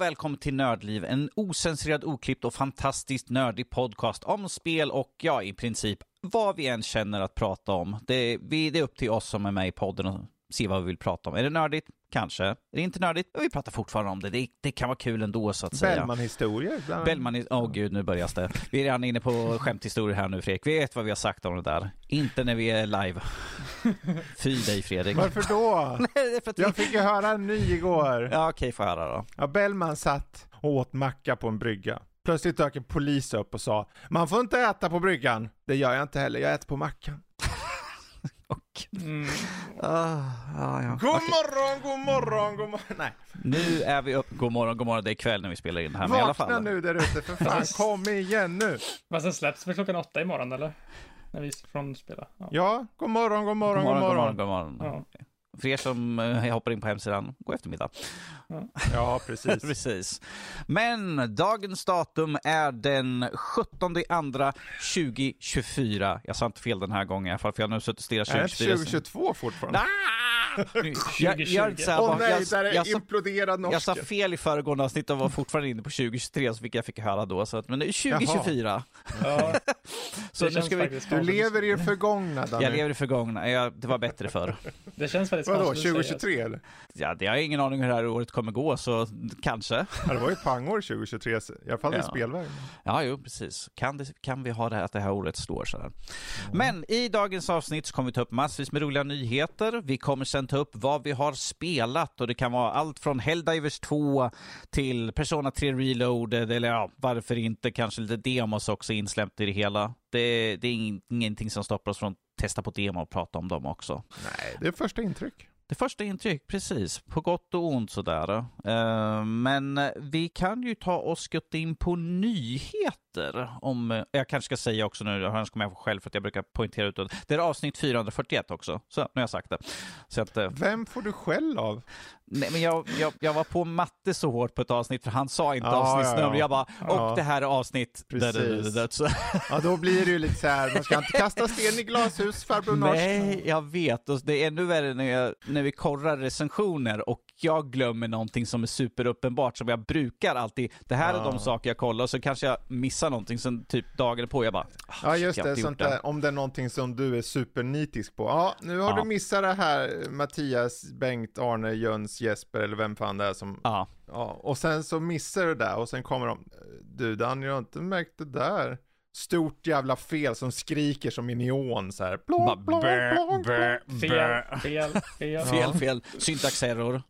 och välkommen till Nördliv, en osensurerad, oklippt och fantastiskt nördig podcast om spel och ja, i princip vad vi än känner att prata om. Det, vi, det är upp till oss som är med i podden se vad vi vill prata om. Är det nördigt? Kanske. Är det inte nördigt? Vi pratar fortfarande om det. Det, det kan vara kul ändå så att säga. Bellman-historier. Bellman, åh oh, gud nu börjar det. Vi är redan inne på skämthistorier här nu Fredrik. Vi vet vad vi har sagt om det där. Inte när vi är live. Fy dig Fredrik. Varför då? Nej, för att vi... Jag fick ju höra en ny igår. Ja okej, får jag höra då. Ja, Bellman satt och åt macka på en brygga. Plötsligt dök en polis upp och sa Man får inte äta på bryggan. Det gör jag inte heller, jag äter på mackan. Och... Mm. Ah, ja, ja. God morgon, god morgon, god morgon. Nej, Nu är vi upp. God morgon, god morgon. Det är kväll när vi spelar in det här. Men i alla vakna fall. nu där ute för fan. Kom igen nu. Vad sen släpps för klockan åtta imorgon eller? När vi från spela. Ja. Ja, god morgon, god morgon, God god morgon, morgon. god morgon. God morgon. Ja. För er som eh, hoppar in på hemsidan, god eftermiddag. Ja, precis. Precis. Men dagens datum är den 17 andra 2024. Jag sa inte fel den här gången i alla fall, för jag har nu suttit och stirrat Är det 2024. 2022 fortfarande? Ah! Jag, så här, Åh bara- nej, jag, där är jag, sa, imploderad jag sa fel i föregående avsnitt och var fortfarande inne på 2023, så fick jag fick höra då. Så att, men det är 2024. Ja, Så det nu ska vi... Du lever i det förgångna Danny. Jag lever i förgångna. Jag, det var bättre förr. Det känns väldigt Vadå, konstigt att säga. 2023 eller? Ja, det har jag ingen aning hur det här året kommer gå, så kanske. Ja, det var ju ett pangår 2023, i alla fall i Ja. spelvärlden. Ja, jo, precis. Kan, det, kan vi ha det här, att det här året slår så här. Men i dagens avsnitt så kommer vi ta upp massvis med roliga nyheter. Vi kommer sen ta upp vad vi har spelat och det kan vara allt från Helldivers 2 till Persona 3 Reloaded eller ja, varför inte kanske lite demos också insläppt i det hela. Det, det är ing- ingenting som stoppar oss från att testa på demo och prata om dem också. Nej, det är första intryck. Det första intryck, precis. På gott och ont sådär. Eh, men vi kan ju ta och skutta in på nyheter. Om, eh, jag kanske ska säga också nu, annars kommer jag själv för att jag brukar poängtera ut det. Är avsnitt 441 också. Så, nu har jag sagt det. Så att, eh, Vem får du skäll av? nej, men jag, jag, jag var på matte så hårt på ett avsnitt för han sa inte Ja, avsnittsnummer. ja, ja. Jag bara, och det här är avsnitt... Precis. Så, Ja, då blir det ju lite så här, man ska inte kasta sten i glashus, farbror. Nej, jag vet. Och det är ännu värre när, jag, när vi korrar recensioner och jag glömmer någonting som är superuppenbart som jag brukar alltid. Det här är de saker jag kollar och så kanske jag missar någonting sen typ dagen på. Jag bara, ah, Ja just det, sånt där, om det är någonting som du är supernitisk på. Ja, nu har Ja. du missat det här Mattias, Bengt, Arne, Jöns, Jesper eller vem fan det är som, Ja, ja, och sen så missar du det där och sen kommer de, du Danny, jag har inte märkt det där. Stort jävla fel som skriker som i neon så här. Blå, bara blå, bä, blå, blå. bä, Fel, fel, fel. Fel, fel. Syntaxerror.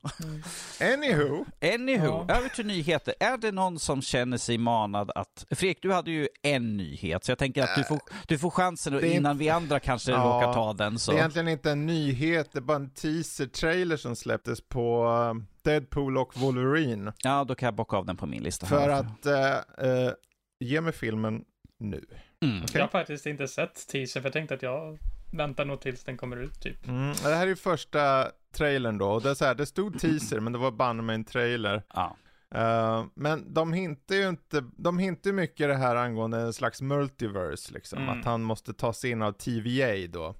Anywho, Anywho, Ja. över till nyheter. Är det någon som känner sig manad att... Fredrik, du hade ju en nyhet, så jag tänker att du får, du får chansen det är innan vi andra kanske Ja, råkar ta den. Så. det är egentligen inte en nyhet, det är bara en teaser-trailer som släpptes på eh, Deadpool och Wolverine. Ja, då kan jag bocka av den på min lista. För här. att eh, eh, ge mig filmen nu. Mm. Okej. Jag har faktiskt inte sett teaser för jag tänkte att jag väntar nog tills den kommer ut typ. Mm, det här är ju första trailern då, och det, är så här, det stod teaser men det var banne med en trailer. Ja. Eh, men de hintar ju inte, de hintar mycket det här angående en slags multiverse liksom, Mm. att han måste ta sig in av TVA då.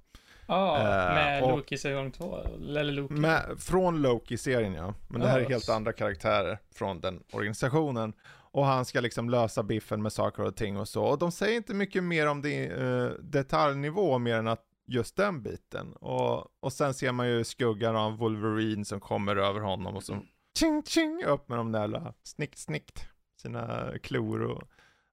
Ja, Eh, med och- Loki säsong två. Eller Loki. Med, från Loki-serien ja, men det här är helt andra karaktärer från den organisationen. Och han ska liksom lösa biffen med saker och ting och så. Och de säger inte mycket mer om det uh, detaljnivå mer än att just den biten. Och, och sen ser man ju skuggan av Wolverine som kommer över honom och så tjing tjing upp med de där jävla snikt snikt sina klor och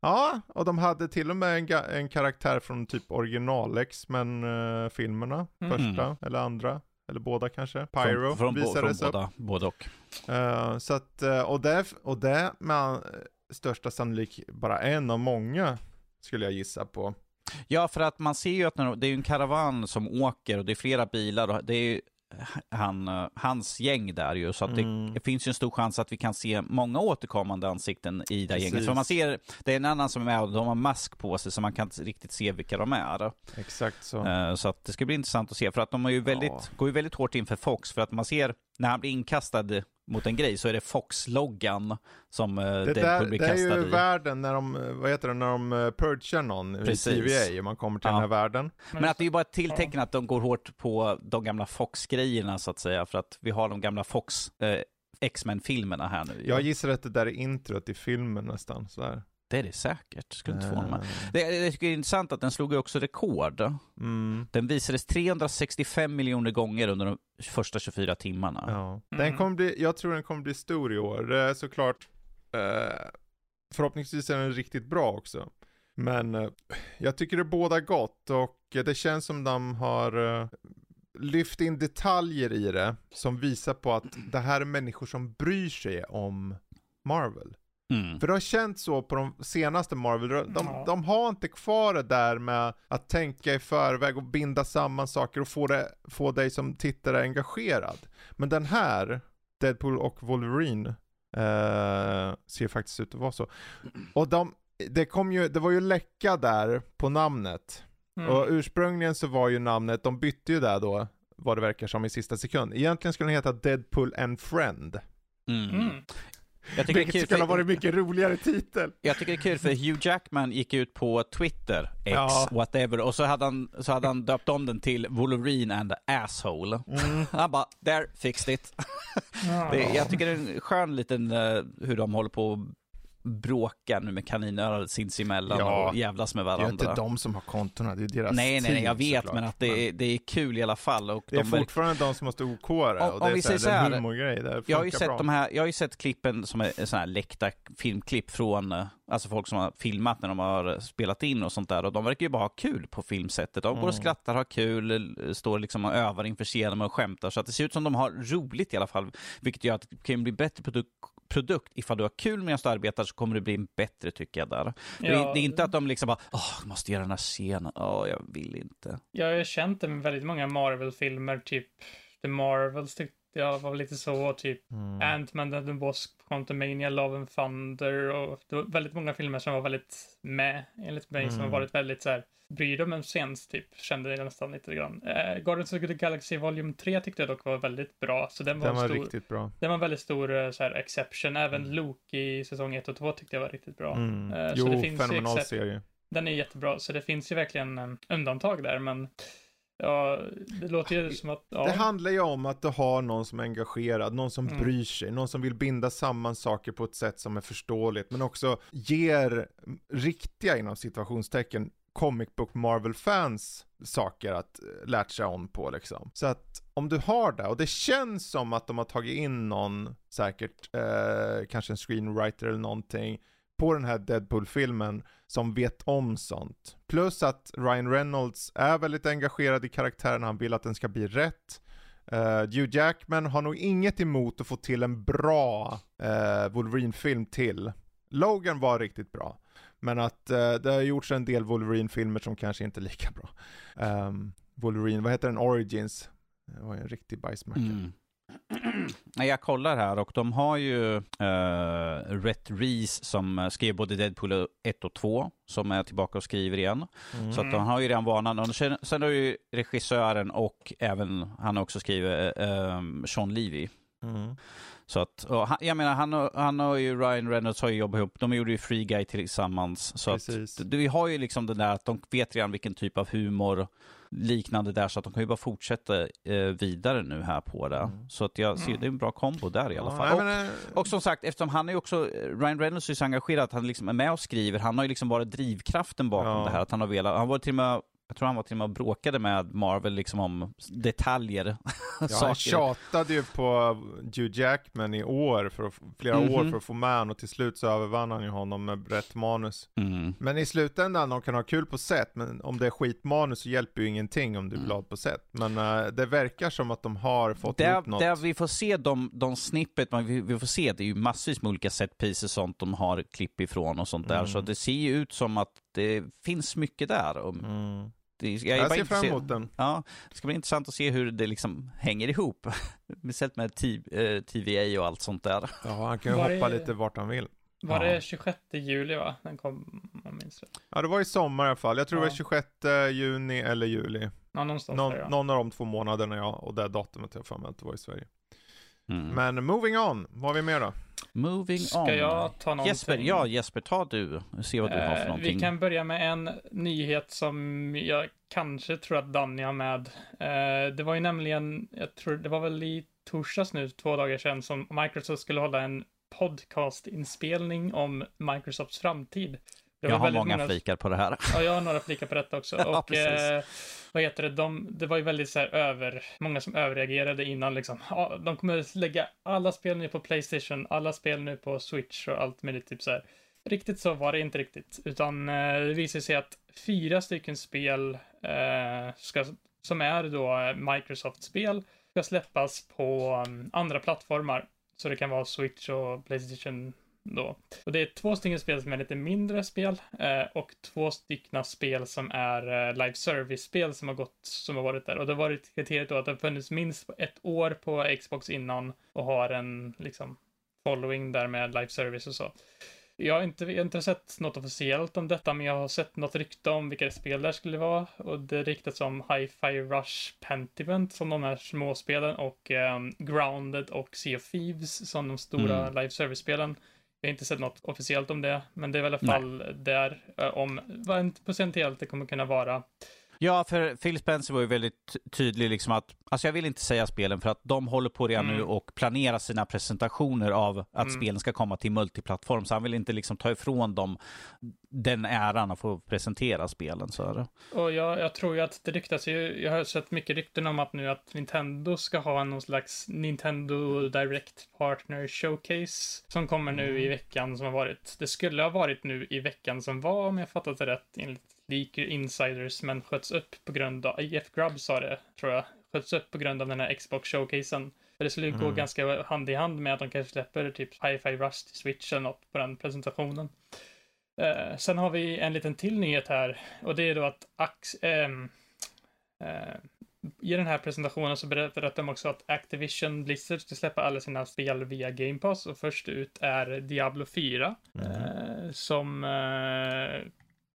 Ja, och de hade till och med en, en karaktär från typ original X-Men uh, filmerna, Mm. första eller andra, eller båda kanske. Pyro från, från, bo- från visades upp. båda, både och. Eh, så att, eh, och det, och det med eh, största sannolik bara en av många, skulle jag gissa på. Ja, för att man ser ju att de- det är en karavan som åker och det är flera bilar och det är ju han, eh, hans gäng där ju. Så att det, Mm. det finns ju en stor chans att vi kan se många återkommande ansikten i det här gänget. Precis. För man ser, det är en annan som är med och de har mask på sig så man kan inte riktigt se vilka de är. Exakt så. Eh, Så att det ska bli intressant att se, för att de ju väldigt, Ja. går ju väldigt hårt in för Fox, för att man ser när han blir inkastad mot en grej så är det Fox-loggan som eh, Det, Deadpool där, blir det är kastad ju i. världen när de, eh, vad heter det, när de uh, purgar någon Precis. i TVA och man kommer till Ja. den här världen. Men att det är ju bara ett tilltecken att de går hårt på de gamla Fox-grejerna så att säga, för att vi har de gamla Fox eh, X-Men-filmerna här nu. Jag gissar att det där är introt i filmen nästan. Sådär. Det är det säkert, skulle inte förvåna mig. Eh, Det, det tycker är intressant att den slog ju också rekord. Mm, Den visades 365 miljoner gånger under de första 24 timmarna. ja. Mm. Den kommer bli, jag tror den kommer bli stor i år. Det är såklart, eh, förhoppningsvis är den riktigt bra också. Men eh, jag tycker det båda gott och det känns som de har eh, lyft in detaljer i det som visar på att det här är människor som bryr sig om Marvel. Mm. För det har känts så på de senaste Marvel, de, Ja. de har inte kvar det där med att tänka i förväg och binda samman saker och få, det, få dig som tittare engagerad. Men den här, Deadpool och Wolverine, eh, ser faktiskt ut att vara så. Och de, det kom ju, det var ju läcka där på namnet. Mm. Och ursprungligen så var ju namnet, de bytte ju där då, vad det verkar som i sista sekund. Egentligen skulle den heta Deadpool and Friend. Mm. Mm. Jag, tycker det är Vilket kul skulle ha varit mycket roligare titel. jag tycker det är kul för Hugh Jackman gick ut på Twitter, X, Ja. whatever, och så hade, han, så hade han döpt om den till Wolverine and Asshole. Han bara, there, fixed it. Ja. Det, jag tycker det är en skön liten, eh, hur de håller på bråkar nu med kaninöron sinsemellan Ja. och jävlas med Det är varandra. inte de som har kontona, det är deras Nej, nej, nej, jag vet, såklart. men att det är, det är kul i alla fall. Och Det är de fortfarande de som måste OK det, Om- och det är vi så här, säger så en här, humorgrej, det jag har ju sett bra. de här, jag har ju sett klippen som är sådana här läckta filmklipp från, eh, alltså folk som har filmat när de har spelat in och sånt där. Och de verkar ju bara ha kul på filmsättet. De går och Mm. skrattar, har kul, eh, står liksom och övar inför scenen och skämtar. Så att det ser ut som de har roligt i alla fall. Vilket gör att det kan bli bättre produkt produkt, ifall du har kul medan du arbetar så kommer det bli bättre tycker jag där. Det, är, Ja. det är inte att de liksom bara, åh, jag måste göra den här scenen, åh, jag vill inte. Jag har känt det med väldigt många Marvel-filmer, typ The Marvels tyckte jag var lite så, typ Mm. Ant-Man the Wasp, Quantumania, Love and Thunder och det var väldigt många filmer som var väldigt med, enligt mig, som har Mm. varit väldigt så här, bryr de en sens, typ, kände jag nästan lite grann. Eh, Guardians of the Galaxy Volume 3 tyckte jag dock var väldigt bra, så den var, Den var stor, riktigt bra. den var väldigt stor eh, så här, exception. Även Loki i säsong 1 och 2 tyckte jag var riktigt bra. Mm. Eh, så Jo, det finns ju fenomenal serie. Den är jättebra, så det finns ju verkligen eh, undantag där, men ja, det låter ju som att, ja. Det handlar ju om att du har någon som är engagerad, någon som Mm. bryr sig, någon som vill binda samman saker på ett sätt som är förståeligt, men också ger riktiga, inom situationstecken, comic book Marvel-fans saker att eh, lärt sig om på liksom. Så att om du har det, och det känns som att de har tagit in någon, säkert, eh, kanske en screenwriter eller någonting, på den här Deadpool-filmen som vet om sånt. Plus att Ryan Reynolds är väldigt engagerad i karaktären, han vill att den ska bli rätt. Uh, Hugh Jackman har nog inget emot att få till en bra uh, Wolverine-film till. Logan var riktigt bra. Men att uh, det har gjorts en del Wolverine-filmer som kanske inte är lika bra. Um, Wolverine, vad heter den? Origins. Det var ju en riktig bajsmacka. Mm. Jag kollar här och de har ju uh, Rhett Reese som eh, skrev både Deadpool 1 och 2 som är tillbaka och skriver igen. Mm. Så att de har ju redan vanan. Och sen, sen har ju regissören och även, han har också skrivit, uh, Sean Levy. Mm. Så att, han, jag menar, han, och- han och ju Ryan Reynolds har ju jobbat ihop. De gjorde ju Free Guy tillsammans. Så Precis. att, vi har ju liksom den där att de vet redan vilken typ av humor liknande där, så att de kan ju bara fortsätta eh, vidare nu här på det. Mm. Så att jag ser, Mm. det är en bra kombo där i alla Ja, fall. nej, och, eh, och som sagt, eftersom han är ju också, Ryan Reynolds är så engagerad att han liksom är med och skriver. Han har ju liksom varit drivkraften bakom Ja. det här. Att han har velat, han var till och med, jag tror han var till och med och bråkade med Marvel liksom om detaljer. Ja, han tjatade ju på Hugh Jackman i år, för att, flera år Mhm. för att få med honom och till slut så övervann han ju honom med rätt manus. Mm. Men i slutändan, de kan ha kul på set, men om det är skitmanus så hjälper ju ingenting om du är Mm. glad på set. Men eh, det verkar som att de har fått Där, ihop något. där vi får se de, de snippet man, vi, vi får se, det är ju massvis med olika set pieces sånt de har klipp ifrån och sånt där. Mm. Så det ser ju ut som att det finns mycket där. Och, Mm. Det, jag, Jag, är bara ser fram intresserad- emot den. Ja, det ska bli intressant att se hur det liksom hänger ihop. Speciellt med T- eh, TVA och allt sånt där. Ja, han kan ju Var hoppa det- lite vart han vill. Var Ja. det 26 juli va? Den kom, om jag minns rätt. Ja, det var i sommar i alla fall. Jag tror det Ja. var 26 juni eller juli. Ja, någonstans Någon, där ja. någon av de två månaderna ja, och det datumet jag för mig att det var i Sverige. Mm. Men moving on, vad har vi mer då? Moving Ska on. jag ta någonting? Jesper, ja Jesper, ta du. Se vad du har för Eh, någonting. Vi kan börja med en nyhet som jag kanske tror att Danny har med. Eh, det var ju nämligen, jag tror det var väl i torsdags nu, två dagar sedan, som Microsoft skulle hålla en podcastinspelning om Microsofts framtid. Det jag har väldigt många flikar på det här. Ja, jag har några flikar på detta också. Och eh, vad heter det, de, det var ju väldigt så här över, många som överreagerade innan liksom. Ja, de kommer lägga alla spel nu på Playstation, alla spel nu på Switch och allt möjligt typ så här. Riktigt så var det inte riktigt, utan eh, det visar sig att fyra stycken spel eh, ska, som är då Microsoft-spel ska släppas på um, andra plattformar. Så det kan vara Switch och Playstation då. Och det är två stycken spel som är lite mindre spel eh, och två stycken spel som är eh, live service-spel som har gått, som har varit där. Och det har varit kriteriet då att det har funnits minst ett år på Xbox innan och har en liksom following där med live service och så. Jag har inte, jag har inte sett något officiellt om detta, men jag har sett något rykte om vilka spel det skulle vara. Och det ryktas om Hi-Fi Rush Pentiment som de här småspelen och ehm, Grounded och Sea of Thieves som de stora Mm. live service-spelen. Jag har inte sett något officiellt om det, men det är väl i alla Nej. fall där eh, om vad en potentiellt det kommer kunna vara. Ja, för Phil Spencer var ju väldigt tydlig liksom att, alltså jag vill inte säga spelen för att de håller på redan Mm. nu och planerar sina presentationer av att Mm. spelen ska komma till multiplattform, så han vill inte liksom ta ifrån dem den äran att få presentera spelen. Så är det. Och jag, jag tror ju att det ryktas ju, jag har sett mycket rykten om att nu att Nintendo ska ha någon slags Nintendo Direct Partner Showcase som kommer nu i veckan som har varit. Det skulle ha varit nu i veckan som var om jag fattat det rätt enligt leaker insiders men sköts upp på grund av, IF Grubb sa det tror jag, sköts upp på grund av den här Xbox Showcasen. För det skulle ju gå Mm. ganska hand i hand med att de kanske släpper typ Hi-Fi Rush till Switch eller något på den presentationen. Eh, sen har vi en liten till nyhet här och det är då att Ax, ehm, eh, i den här presentationen så berättar de också att Activision Blizzard ska släppa alla sina spel via Game Pass och först ut är Diablo 4 eh, som eh,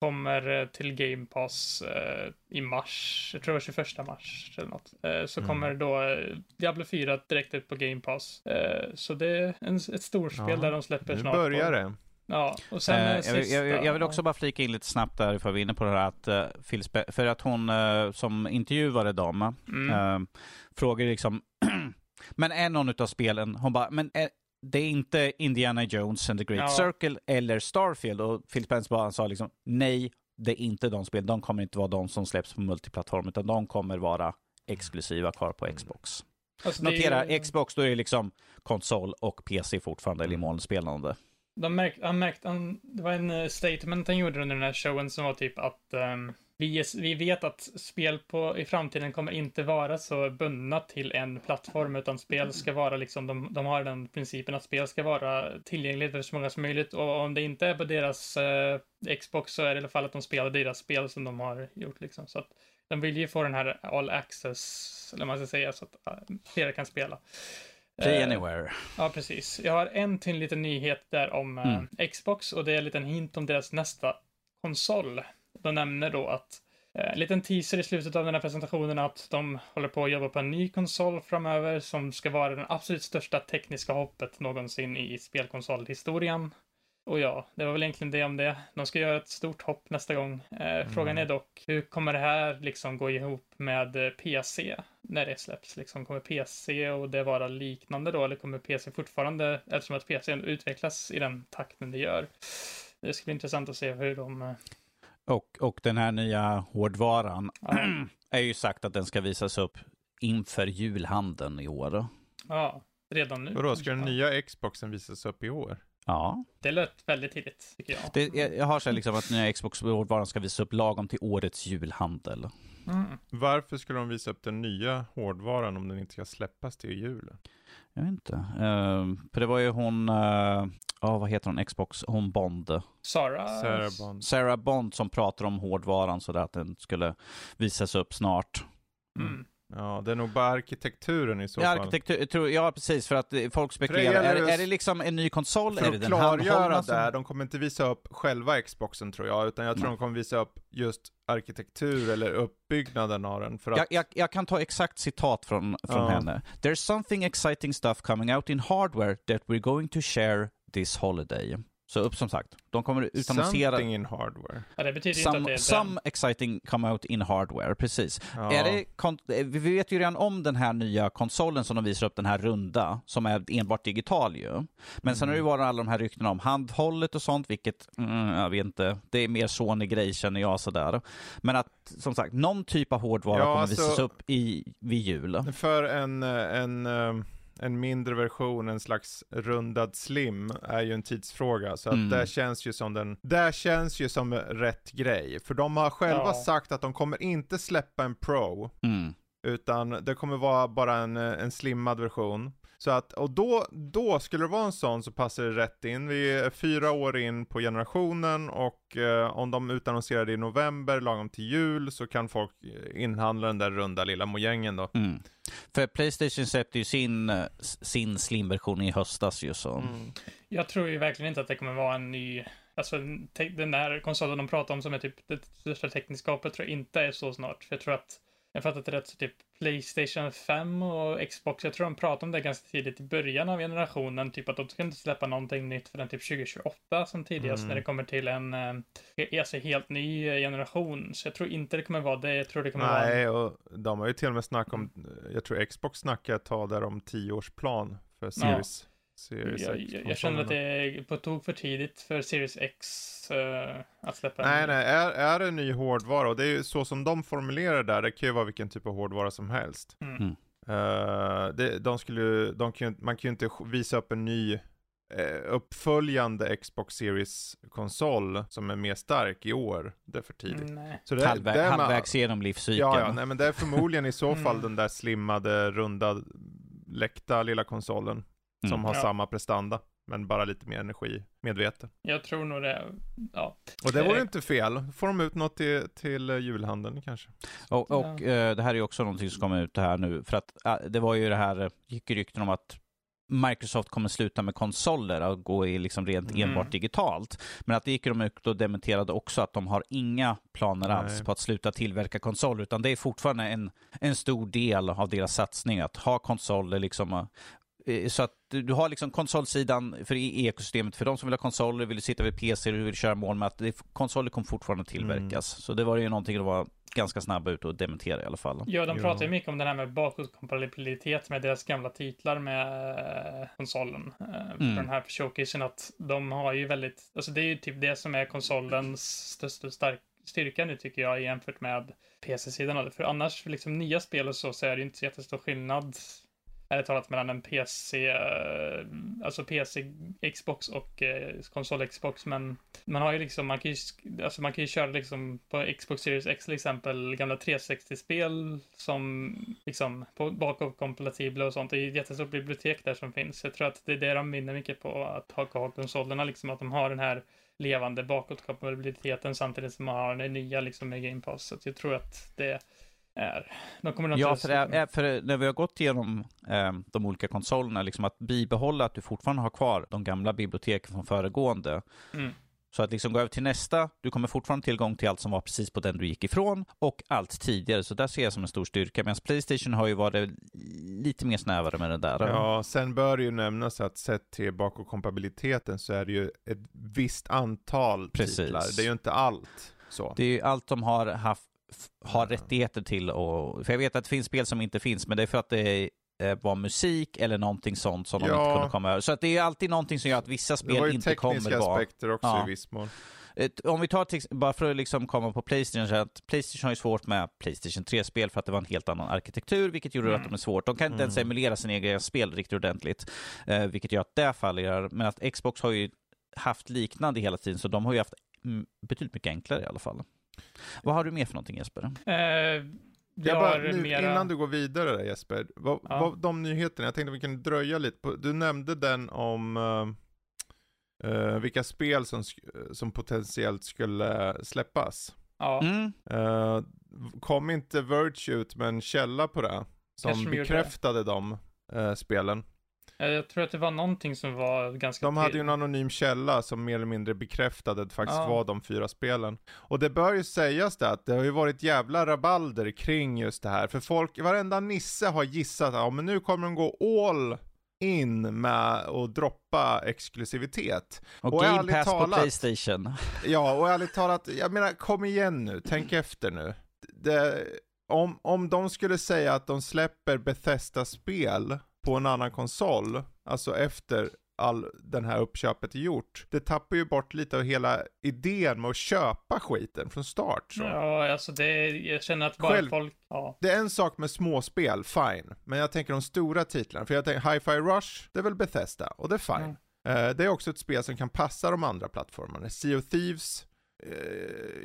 kommer till Game Pass eh, i mars, jag tror det var 21 mars eller något. Eh, så Mm. kommer då eh, Diablo 4 direkt ut på Game Pass. Eh, så det är en, ett storspel Ja, där de släpper Nu snart. börjar på- det. Ja, och sen Eh, eh, jag, vill- sista, jag, jag vill också bara flika in lite snabbt där, för vi är inne på det här att uh, Phil Spe- för att hon eh, som intervjuade dem Mm. uh, frågar liksom, men är någon av spelen, hon bara, men är, det är inte Indiana Jones and the Great Ja. Circle eller Starfield och Phil Spencer bara sa liksom, nej, det är inte de spel, de kommer inte vara de som släpps på multiplattform, utan de kommer vara exklusiva kvar på Xbox. Alltså, det är Notera, ju- Xbox då är det liksom konsol och PC fortfarande, eller i molnspelande. De märk, han märkte, han, det var en eh, statement han gjorde under den här showen som var typ att ehm, vi, vi vet att spel på, i framtiden kommer inte vara så bundna till en plattform, utan spel ska vara liksom, de, de har den principen att spel ska vara tillgängligt för så många som möjligt och om det inte är på deras eh, Xbox så är det i alla fall att de spelar deras spel som de har gjort liksom. Så att de vill ju få den här all access, eller vad man ska säga, så att eh, flera kan spela. Play Eh, Anywhere. Ja, precis. Jag har en till liten nyhet där om eh, Mm. Xbox och det är en liten hint om deras nästa konsol. De nämner då att eh, en liten teaser i slutet av den här presentationen att de håller på att jobba på en ny konsol framöver som ska vara den absolut största tekniska hoppet någonsin i spelkonsolhistorien. Och ja, det var väl egentligen det om det. De ska göra ett stort hopp nästa gång. Eh, Frågan är dock, hur kommer det här liksom gå ihop med eh, PC när det släpps? Liksom, kommer PC och det vara liknande då, eller kommer PC fortfarande, eftersom att PC utvecklas i den takten det gör? Det ska bli intressant att se hur de... Och, och den här nya hårdvaran Ja, är ju sagt att den ska visas upp inför julhandeln i år. ja redan nu. Vadå, ska kanske. den nya Xboxen visas upp i år? Ja, Det lät väldigt tidigt, tycker jag. det, jag, jag har här liksom att nya Xbox hårdvaran ska visas upp lagom till årets julhandel. Mm. Varför skulle de visa upp den nya hårdvaran om den inte ska släppas till jul? Jag vet inte. Uh, för det var ju hon, uh, oh, vad heter hon, Xbox, hon Bond. Sarah? Sarah Bond. Sarah Bond som pratar om hårdvaran så att den skulle visas upp snart. Mm. Ja, det är nog bara arkitekturen i så fall. Arkitektur, tror, ja, precis. För att folk spekulerar. Är, det är det liksom en ny konsol? För är det att klargöra som- där, de kommer inte visa upp själva Xboxen tror jag, utan jag tror Nej. de kommer visa upp just arkitektur eller uppbyggnaden av den. För att, Jag, jag, jag kan ta exakt citat från, från Ja. henne. There's something exciting stuff coming out in hardware that we're going to share this holiday. Så upp som sagt, de kommer utannonsera something in hardware. Ja, det betyder inte att det some, är some den. exciting come out in hardware, precis. Ja. Är det kon- eh, vi vet ju redan om den här nya konsolen som de visar upp, den här runda, som är enbart digital ju. Men sen har det ju varit alla de här ryktena om handhållet och sånt, vilket, mm, jag vet inte, det är mer Sony-grej känner jag sådär. Men att, som sagt, någon typ av hårdvara Ja, kommer alltså- visas upp i, vid jul. För en, eh, en, eh, en mindre version, en slags rundad slim, är ju en tidsfråga. Så att Mm. det känns ju som den, det känns ju som rätt grej. För de har själva Ja. sagt att de kommer inte släppa en Pro, Mm. utan det kommer vara bara en, en slimmad version. Så att, och då, då skulle det vara en sån så passar det rätt in. Vi är fyra år in på generationen och eh, om de utannonserar det i november, lagom till jul, så kan folk eh, inhandla den där runda lilla mojängen då. Mm. För Playstation släppte ju sin, eh, sin slim-version i höstas ju så. Mm. Jag tror ju verkligen inte att det kommer vara en ny... Alltså den där konsolen de pratar om som är typ det största tekniskapet tror jag inte är så snart. För jag tror att, jag fattat rätt, så typ Playstation 5 och Xbox, jag tror de pratade om det ganska tidigt i början av generationen, typ att de ska inte släppa någonting nytt förrän typ 2028 som tidigast Mm. när det kommer till en eh, alltså helt ny generation. Så jag tror inte det kommer vara det, jag tror det kommer vara Nej, och de har ju till och med snackat om, jag tror Xbox snackar ett tag där om tioårsplan för Series. Series jag, X jag, jag känner att det är på tok för tidigt för Series X eh, att släppa Nej, en nej, är, är det ny hårdvara, och det är ju så som de formulerar där, det kan ju vara vilken typ av hårdvara som helst. Mm. Mm. Eh, det, de skulle, de kan, man kan ju inte visa upp en ny eh, uppföljande Xbox Series-konsol som är mer stark i år. Det är för tidigt. Mm, nej. Så det, Halvvä- det halvvägs genom livscykeln. Ja, ja, nej men det är förmodligen i så fall Mm. den där slimmade, runda, läckta lilla konsolen som Mm. har Ja. samma prestanda, men bara lite mer energimedveten. Jag tror nog det, ja. Och det vore Eh, inte fel. Får de ut något till, till eh, julhandeln kanske? Och, och eh, det här är ju också någonting som kommer ut det här nu, för att eh, det var ju det här, gick rykten om att Microsoft kommer sluta med konsoler och gå i liksom rent Mm. enbart digitalt. Men att det gick de ut och dementerade också att de har inga planer Nej. alls på att sluta tillverka konsoler, utan det är fortfarande en, en stor del av deras satsning att ha konsoler liksom så att du har liksom konsolsidan för i ekosystemet för de som vill ha konsoler, vill sitta vid PC och vill köra mål med att det, konsoler kommer fortfarande tillverkas. Mm. Så det var ju någonting de var ganska snabba ut och dementera i alla fall. Ja, de pratar ju mycket om den här med bakåtkompatibilitet med deras gamla titlar med eh, konsolen. Eh, för Mm. Den här showcasen att de har ju väldigt, alltså det är ju typ det som är konsolens största stark, styrka nu tycker jag jämfört med PC-sidan det. För annars, för liksom nya spel och så, så är det ju inte så jättestor skillnad ärligt talat mellan en PC, eh, alltså PC, Xbox och eh, konsol Xbox, men man har ju liksom, man kan ju, alltså man kan ju köra liksom på Xbox Series X till exempel, gamla 360-spel som liksom på bakåtkompatibla och sånt. Det är ju ett jättestort bibliotek där som finns. Jag tror att det är det de vinner mycket på att ha kvar konsolerna, liksom att de har den här levande bakåtkompatibiliteten samtidigt som man har den nya liksom med Game Pass. Så jag tror att det är, de kommer Ja, för, det är- för när vi har gått igenom eh, de olika konsolerna, liksom att bibehålla att du fortfarande har kvar de gamla biblioteken från föregående. Mm. Så att liksom gå över till nästa, du kommer fortfarande tillgång till allt som var precis på den du gick ifrån och allt tidigare. Så där ser jag som en stor styrka. Medan Playstation har ju varit lite mer snävare med det där. Ja, sen bör det ju nämnas att sett till bakåtkompatibiliteten så är det ju ett visst antal Precis. titlar. Det är ju inte allt så. Det är ju allt de har haft har Ja. rättigheter till och, för jag vet att det finns spel som inte finns, men det är för att det eh, var musik eller någonting sånt som de Ja. inte kunde komma över. Så att det är alltid någonting som gör att vissa det var spel ju inte kommer tekniska vara... aspekter också Ja. i viss mån. Om vi tar till, bara för att liksom komma på Playstation, så att Playstation har ju svårt med Playstation 3-spel för att det var en helt annan arkitektur, vilket gjorde Mm. att de är svårt. De kan inte ens Mm. emulera sina egna spel riktigt ordentligt, eh, vilket gör att det faller. Men att Xbox har ju haft liknande hela tiden, så de har ju haft mm, betydligt mycket enklare i alla fall. Vad har du mer för någonting Jesper? Eh, Jag bara, nu, mera... Innan du går vidare där, Jesper, vad, Ja. vad, de nyheterna, jag tänkte vi kunde dröja lite på, du nämnde den om eh, vilka spel som, som potentiellt skulle släppas. Ja, Mm. Eh, kom inte Verge ut med en källa på det? Som Kanske de bekräftade de eh, spelen. Eh, jag tror att det var någonting som var ganska... De hade ju en anonym källa som mer eller mindre bekräftade att det faktiskt Ja. var de fyra spelen. Och det bör ju sägas det att det har ju varit jävla rabalder kring just det här. För folk, varenda nisse har gissat att ja, men nu kommer de gå all in med att droppa exklusivitet. Och, Och Game Pass på talat- Playstation. Ja, och ärligt talat, jag menar kom igen nu, tänk efter nu. Det, om, om de skulle säga att de släpper Bethesda-spel på en annan konsol, alltså efter all den här uppköpet är gjort, det tappar ju bort lite av hela idén med att köpa skiten från start. Så. Ja, alltså det, jag känner att bara Själv- folk, ja. Det är en sak med småspel, fine. Men jag tänker de stora titlarna. För jag tänker Hi-Fi Rush, det är väl Bethesda, och det är fine. Eh, det är också ett spel som kan passa de andra plattformarna. Sea of Thieves,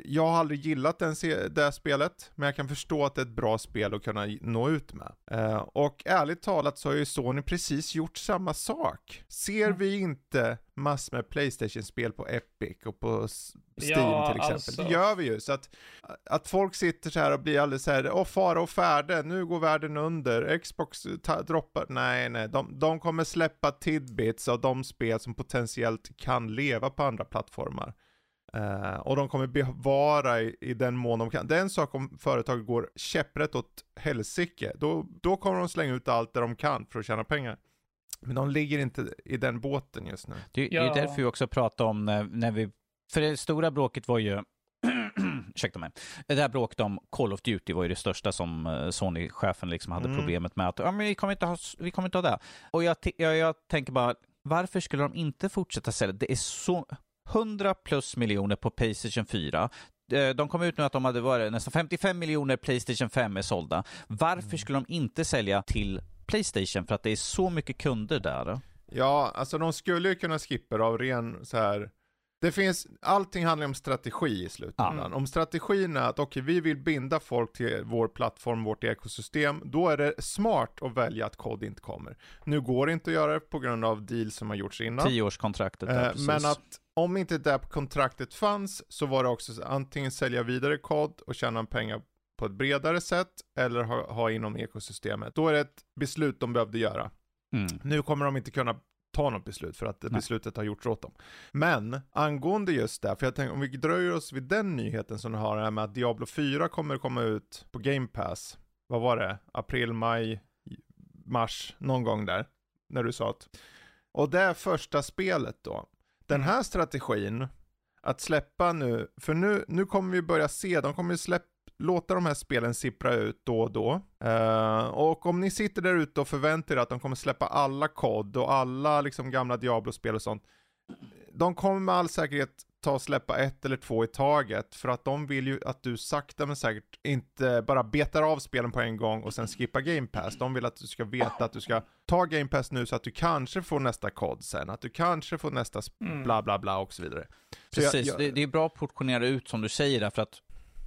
jag har aldrig gillat den, det spelet, men jag kan förstå att det är ett bra spel att kunna nå ut med. Eh, och ärligt talat så har ju Sony precis gjort samma sak. Ser Mm. vi inte mass med Playstation-spel på Epic och på Steam Ja, till exempel? alltså. Det gör vi ju. Så att, att folk sitter så här och blir alldeles så här, åh fara och färde, nu går världen under, Xbox droppar, nej nej, de, de kommer släppa tidbits av de spel som potentiellt kan leva på andra plattformar. Eh, och de kommer bevara i, i den mån de kan. Det är en sak om företaget går käpprätt åt helsike, då, då kommer de slänga ut allt det de kan för att tjäna pengar. Men de ligger inte i den båten just nu. Det, det är Ja. därför vi också pratar om när, när vi... För det stora bråket var ju... Ursäkta mig. Det där bråket om Call of Duty var ju det största som eh, Sony-chefen liksom hade Mm. problemet med. att ja, men vi, kommer inte ha, vi kommer inte ha det. Och jag, jag, jag tänker bara, varför skulle de inte fortsätta sälja? Det är så 100 plus miljoner på Playstation 4. Eh, De kom ut nu att de hade varit nästan 55 miljoner Playstation 5 är sålda. Varför Mm. skulle de inte sälja till Playstation? För att det är så mycket kunder där. Ja, alltså de skulle ju kunna skippa av ren så här. Det finns, allting handlar om strategi i slutändan. Om strategin är att okej, vi vill binda folk till vår plattform, vårt ekosystem, då är det smart att välja att kod inte kommer. Nu går det inte att göra det på grund av deal som har gjorts innan. Tioårskontraktet där, Eh, precis. men att om inte det kontraktet fanns så var det också så, antingen sälja vidare kod och tjäna pengar på ett bredare sätt eller ha, ha inom ekosystemet. Då är det ett beslut de behövde göra. Mm. Nu kommer de inte kunna ta något beslut för att Nej. beslutet har gjorts åt dem. Men angående just det, för jag tänker om vi dröjer oss vid den nyheten som du har, det här med att Diablo 4 kommer komma ut på Game Pass. Vad var det? April, maj, mars, någon gång där. När du sa att. Och det första spelet då. Den här strategin, att släppa nu, för nu, nu kommer vi börja se, de kommer ju släppa låta de här spelen sippra ut då och då. Uh, och om ni sitter där ute och förväntar er att de kommer släppa alla kod och alla liksom gamla Diablo-spel och sånt. De kommer med all säkerhet ta och släppa ett eller två i taget för att de vill ju att du sakta men säkert inte bara betar av spelen på en gång och sen skippa Game Pass. De vill att du ska veta att du ska ta Game Pass nu så att du kanske får nästa kod sen, att du kanske får nästa Mm. bla bla bla och så vidare. Så jag- Precis, jag- Det, det är bra att portionera ut som du säger där, för att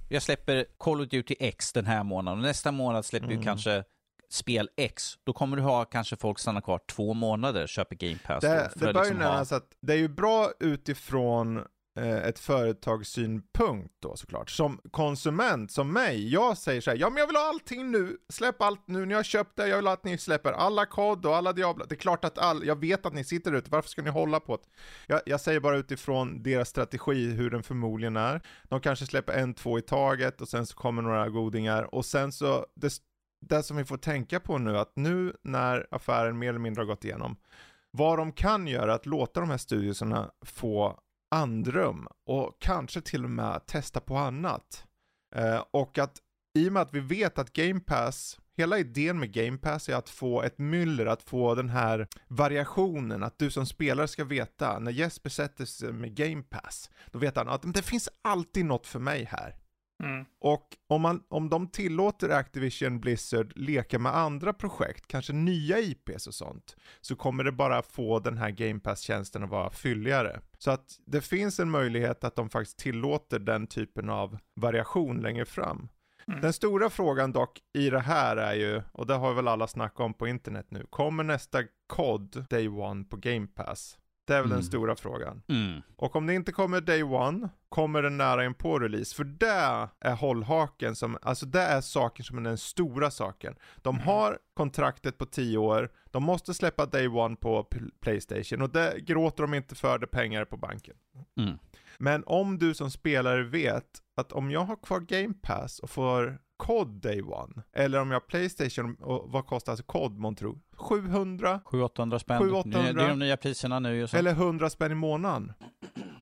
jag släpper Call of Duty X den här månaden och nästa månad släpper vi Mm. kanske spel X. Då kommer du ha kanske folk stanna kvar två månader, köper Game Pass. Det, det ju liksom ha- att det är ju bra utifrån eh, ett företagssynpunkt då såklart. Som konsument, som mig, jag säger så här, ja men jag vill ha allting nu, släpp allt nu, ni har köpt det, jag vill att ni släpper alla kod och alla Diablo. Det är klart att all, jag vet att ni sitter ute, varför ska ni hålla på det? Jag, jag säger bara utifrån deras strategi hur den förmodligen är. De kanske släpper en, två i taget och sen så kommer några godingar och sen så, det, det som vi får tänka på nu, att nu när affären mer eller mindre har gått igenom, vad de kan göra är att låta de här studioserna få andrum och kanske till och med testa på annat. Eh, och att i och med att vi vet att Game Pass, hela idén med Game Pass är att få ett myller, att få den här variationen, att du som spelare ska veta, när Jesper sätter sig med Game Pass, då vet han att det finns alltid något för mig här. Mm. Och om, man, om de tillåter Activision Blizzard leka med andra projekt, kanske nya IPs och sånt, så kommer det bara få den här Game Pass-tjänsten att vara fylligare. Så att det finns en möjlighet att de faktiskt tillåter den typen av variation längre fram. Mm. Den stora frågan dock i det här är ju, och det har väl alla snackat om på internet nu, kommer nästa COD Day One på Game Pass? Det är väl Mm. den stora frågan. Mm. Och om det inte kommer Day One, kommer den nära in på release. För det är hållhaken som, alltså det är saker som är den stora saken. De Mm. har kontraktet på 10 år, de måste släppa Day One på Playstation och det gråter de inte för, det pengar på banken. Mm. Men om du som spelare vet att om jag har kvar Game Pass och får COD Day One, eller om jag har Playstation, och vad kostar alltså COD månntro? 700? 700-800 spänn. 700-800. Det är- de nya priserna nu. Eller 100 spänn i månaden.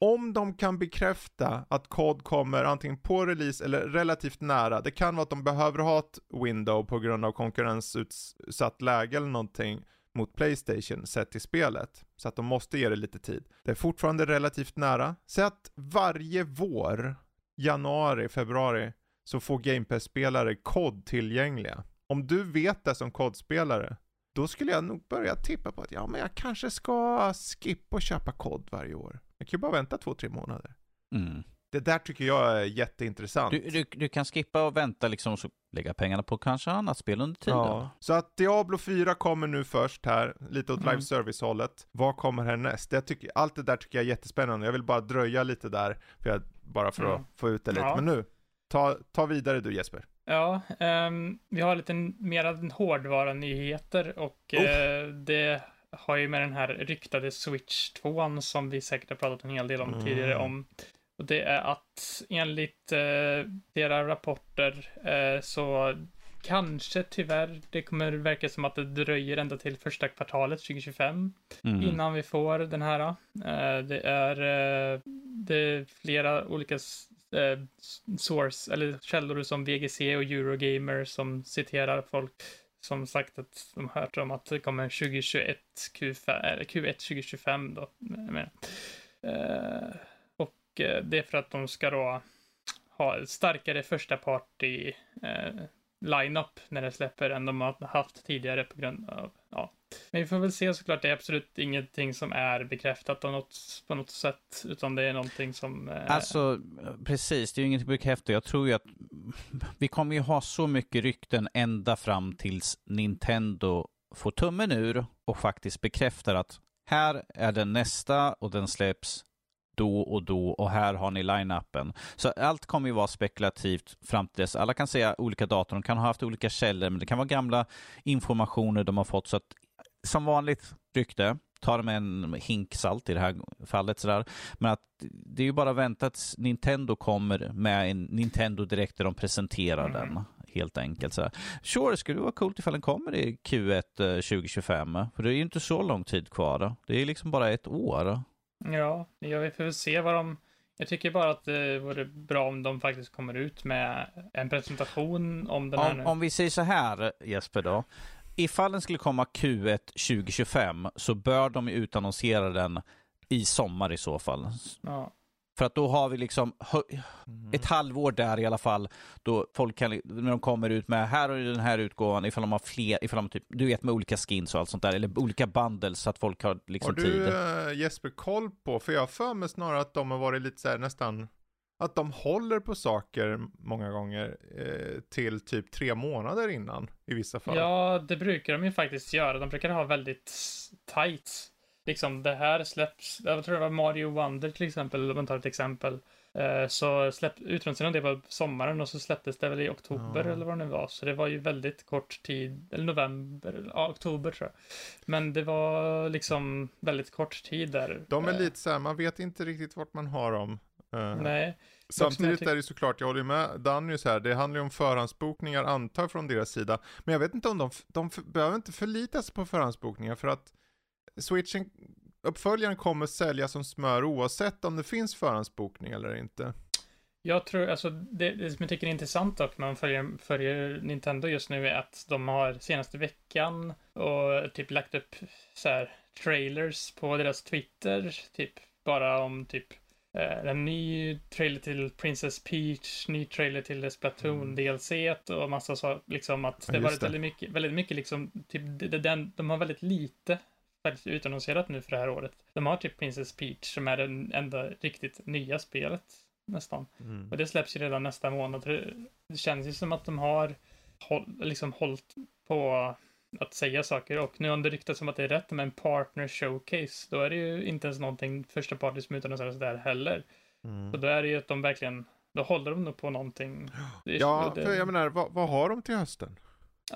Om de kan bekräfta att COD kommer antingen på release eller relativt nära, det kan vara att de behöver ha ett window på grund av konkurrensutsatt läge eller någonting mot Playstation sett till spelet. Så att de måste ge det lite tid. Det är fortfarande relativt nära. Så att varje vår, januari, februari, så får Game Pass-spelare COD tillgängliga. Om du vet det som COD-spelare, då skulle jag nog börja tippa på att ja, men jag kanske ska skippa och köpa COD varje år. Jag kan ju bara vänta två, tre månader. Mm. Det där tycker jag är jätteintressant. Du, du, du kan skippa och vänta liksom och så lägga pengarna på kanske annat spel under tiden. Ja. Så att Diablo 4 kommer nu först här, lite åt Mm. live service-hållet. Vad kommer härnäst? Det tycker, allt det där tycker jag är jättespännande. Jag vill bara dröja lite där, för jag, bara för att Mm. få ut det lite. Ja. Men nu, ta, ta vidare du Jesper. Ja, ehm, vi har lite mera hårdvara-nyheter och Oh. eh, det har ju med den här ryktade Switch 2 som vi säkert har pratat en hel del om Mm. tidigare om. Och det är att enligt eh, deras rapporter eh, så kanske tyvärr det kommer verka som att det dröjer ända till första kvartalet 2025 Mm. innan vi får den här. Det, är, det är flera olika eh, source, eller källor som VGC och Eurogamer som citerar folk som sagt att de hört om att det kommer 2021 Q5, eller Q1 2025 då. Eh, och eh, det är för att de ska då ha starkare första party eh, line-up när det släpper än de har haft tidigare på grund av, ja. Men vi får väl se såklart, det är absolut ingenting som är bekräftat på något, på något sätt, utan det är någonting som... Eh, Alltså, precis, det är ju ingenting bekräftat. Jag tror ju att vi kommer ju ha så mycket rykten ända fram tills Nintendo får tummen ur och faktiskt bekräftar att här är den nästa och den släpps då och då och här har ni line-upen. Så allt kommer ju vara spekulativt fram till dess. Alla kan säga olika datum, de kan ha haft olika källor, men det kan vara gamla informationer de har fått. Så att som vanligt rykte, ta det med en hink salt i det här fallet. Sådär. Men att det är ju bara att vänta att Nintendo kommer med en Nintendo Direkt där de presenterar Mm. den. Helt enkelt. Sådär. Sure, det skulle vara coolt ifall den kommer i Q1 eh, 2025. För det är ju inte så lång tid kvar. Det är liksom bara ett år. Ja, jag vi får väl se vad de... Jag tycker bara att det vore bra om de faktiskt kommer ut med en presentation om den här Om, nu. om vi säger så här Jesper då. Ifall den skulle komma Q1 2025 så bör de utannonsera den i sommar i så fall. Ja. För att då har vi liksom Mm. ett halvår där i alla fall då folk kan, när de kommer ut med här har ju den här utgåvan ifall de har fler, ifall de typ, du vet med olika skins och allt sånt där, eller olika bundles så att folk har liksom Har tid. du eh, Jesper koll på, för jag har för mig snarare att de har varit lite så här nästan, att de håller på saker många gånger eh, till typ tre månader innan i vissa fall. ja, det brukar de ju faktiskt göra. De brukar ha väldigt tight. Liksom det här släpps, jag tror det var Mario Wonder till exempel, om man tar ett exempel. Eh, Så släpp, utannonserade de det på sommaren och så släpptes det väl i oktober Ja. eller vad det nu var. Så det var ju väldigt kort tid, eller november, ja, oktober tror jag. Men det var liksom väldigt kort tid där. De är Eh, lite så här, man vet inte riktigt vart man har dem. Eh, Nej, Samtidigt är det såklart, jag håller ju med Danny så här, det handlar ju om förhandsbokningar antar från deras sida. Men jag vet inte om de, de behöver inte förlita sig på förhandsbokningar för att switchen, uppföljaren kommer sälja som smör oavsett om det finns förhandsbokning eller inte. Jag tror, alltså det, det som jag tycker är intressant dock när man följer, följer Nintendo just nu är att de har senaste veckan och typ lagt upp så här trailers på deras Twitter, typ bara om typ eh, en ny trailer till Princess Peach, ny trailer till Splatoon Mm. DLC och massa så, liksom att Ja, det har varit väldigt mycket, väldigt mycket liksom, typ, den, de har väldigt lite faktiskt utannonserat nu för det här året. De har typ Princess Peach som är det enda riktigt nya spelet nästan. Mm. Och det släpps ju redan nästa månad. Det, känns ju som att de har håll, liksom hållit på att säga saker och nu om det ryktas som att det är rätt med en partner showcase, då är det ju inte ens någonting första party som utannonseras där heller. Mm. Så då är det ju att de verkligen, då håller de nog på någonting. Ja, det, för jag menar, vad, vad har de till hösten?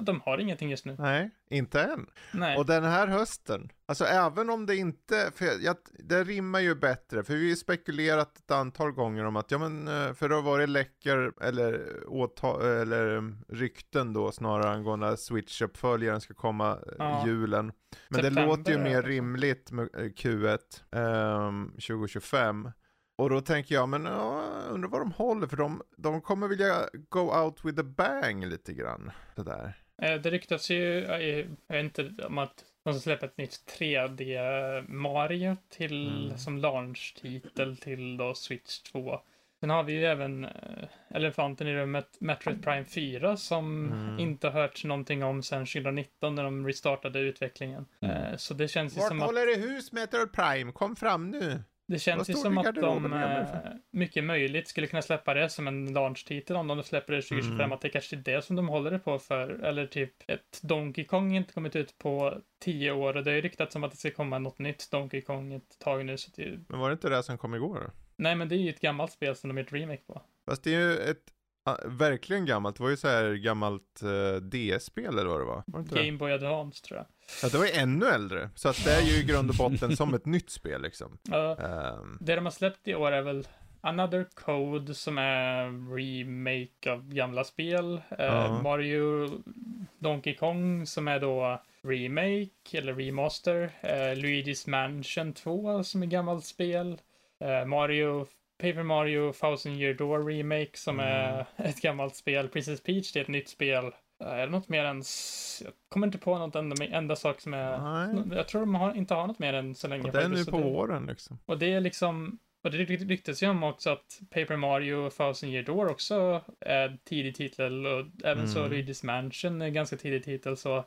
De har ingenting just nu. Nej, inte än. Nej. Och den här hösten, alltså även om det inte, för jag, det rimmar ju bättre, för vi har spekulerat ett antal gånger om att, ja men, eh, för då var det läckor, eller, åta, eller um, rykten då snarare angående Switch-uppföljaren ska komma eh, Ja. julen. Men det låter ju mer det. rimligt med eh, Q1 ehm, 2025. Och då tänker jag, men ja, undrar vad de håller, för de, de kommer vilja go out with a bang lite grann. Sådär. Eh, Det ryktas ju, jag vet inte, om att de ska släppa ett nytt 3D Mario till, Mm. som launch-titel till då Switch 2. Sen har vi ju även eh, elefanten i rummet, Metroid Prime 4, som Mm. inte har hörts någonting om sedan 2019 när de restartade utvecklingen. Mm. Eh, Så det känns ju Vart som att håller det hus Metroid Prime? Kom fram nu! Det känns ju som att de eh, mycket möjligt skulle kunna släppa det som en launch-titel om de släpper det 2025. Mm. Att det kanske är det som de håller det på för. Eller typ ett Donkey Kong inte kommit ut på tio år och det är ju ryktats om att det ska komma något nytt Donkey Kong ett tag nu. Så det, Men var det inte det som kom igår? nej, men det är ju ett gammalt spel som de gjort remake på. Fast det är ju ett ah, verkligen gammalt, det var ju så här gammalt uh, DS-spel eller vad det var. var det inte det? Game Boy Advance tror jag. Ja, det var ju ännu äldre. Så att det är ju i grund och botten som ett nytt spel liksom. Ja, Ehm, det de har släppt i år är väl Another Code som är remake av gamla spel. Ja. Mario Donkey Kong som är då remake eller remaster. Eh, Luigi's Mansion 2 som är gammalt spel. Eh, Mario Paper Mario Thousand Year Door Remake som Mm. är ett gammalt spel. Princess Peach det är ett nytt spel. Eh, är det något mer än... Jag kommer inte på något enda, enda sak som är... nej, Jag tror de har, inte har något mer än så länge. och det är nu så på det- våren liksom. och det är liksom, och det rykt- ryktas ju om också att Paper Mario Thousand Year Door också är tidig titel och även så Mm. Luigi's Mansion är ganska tidig titel så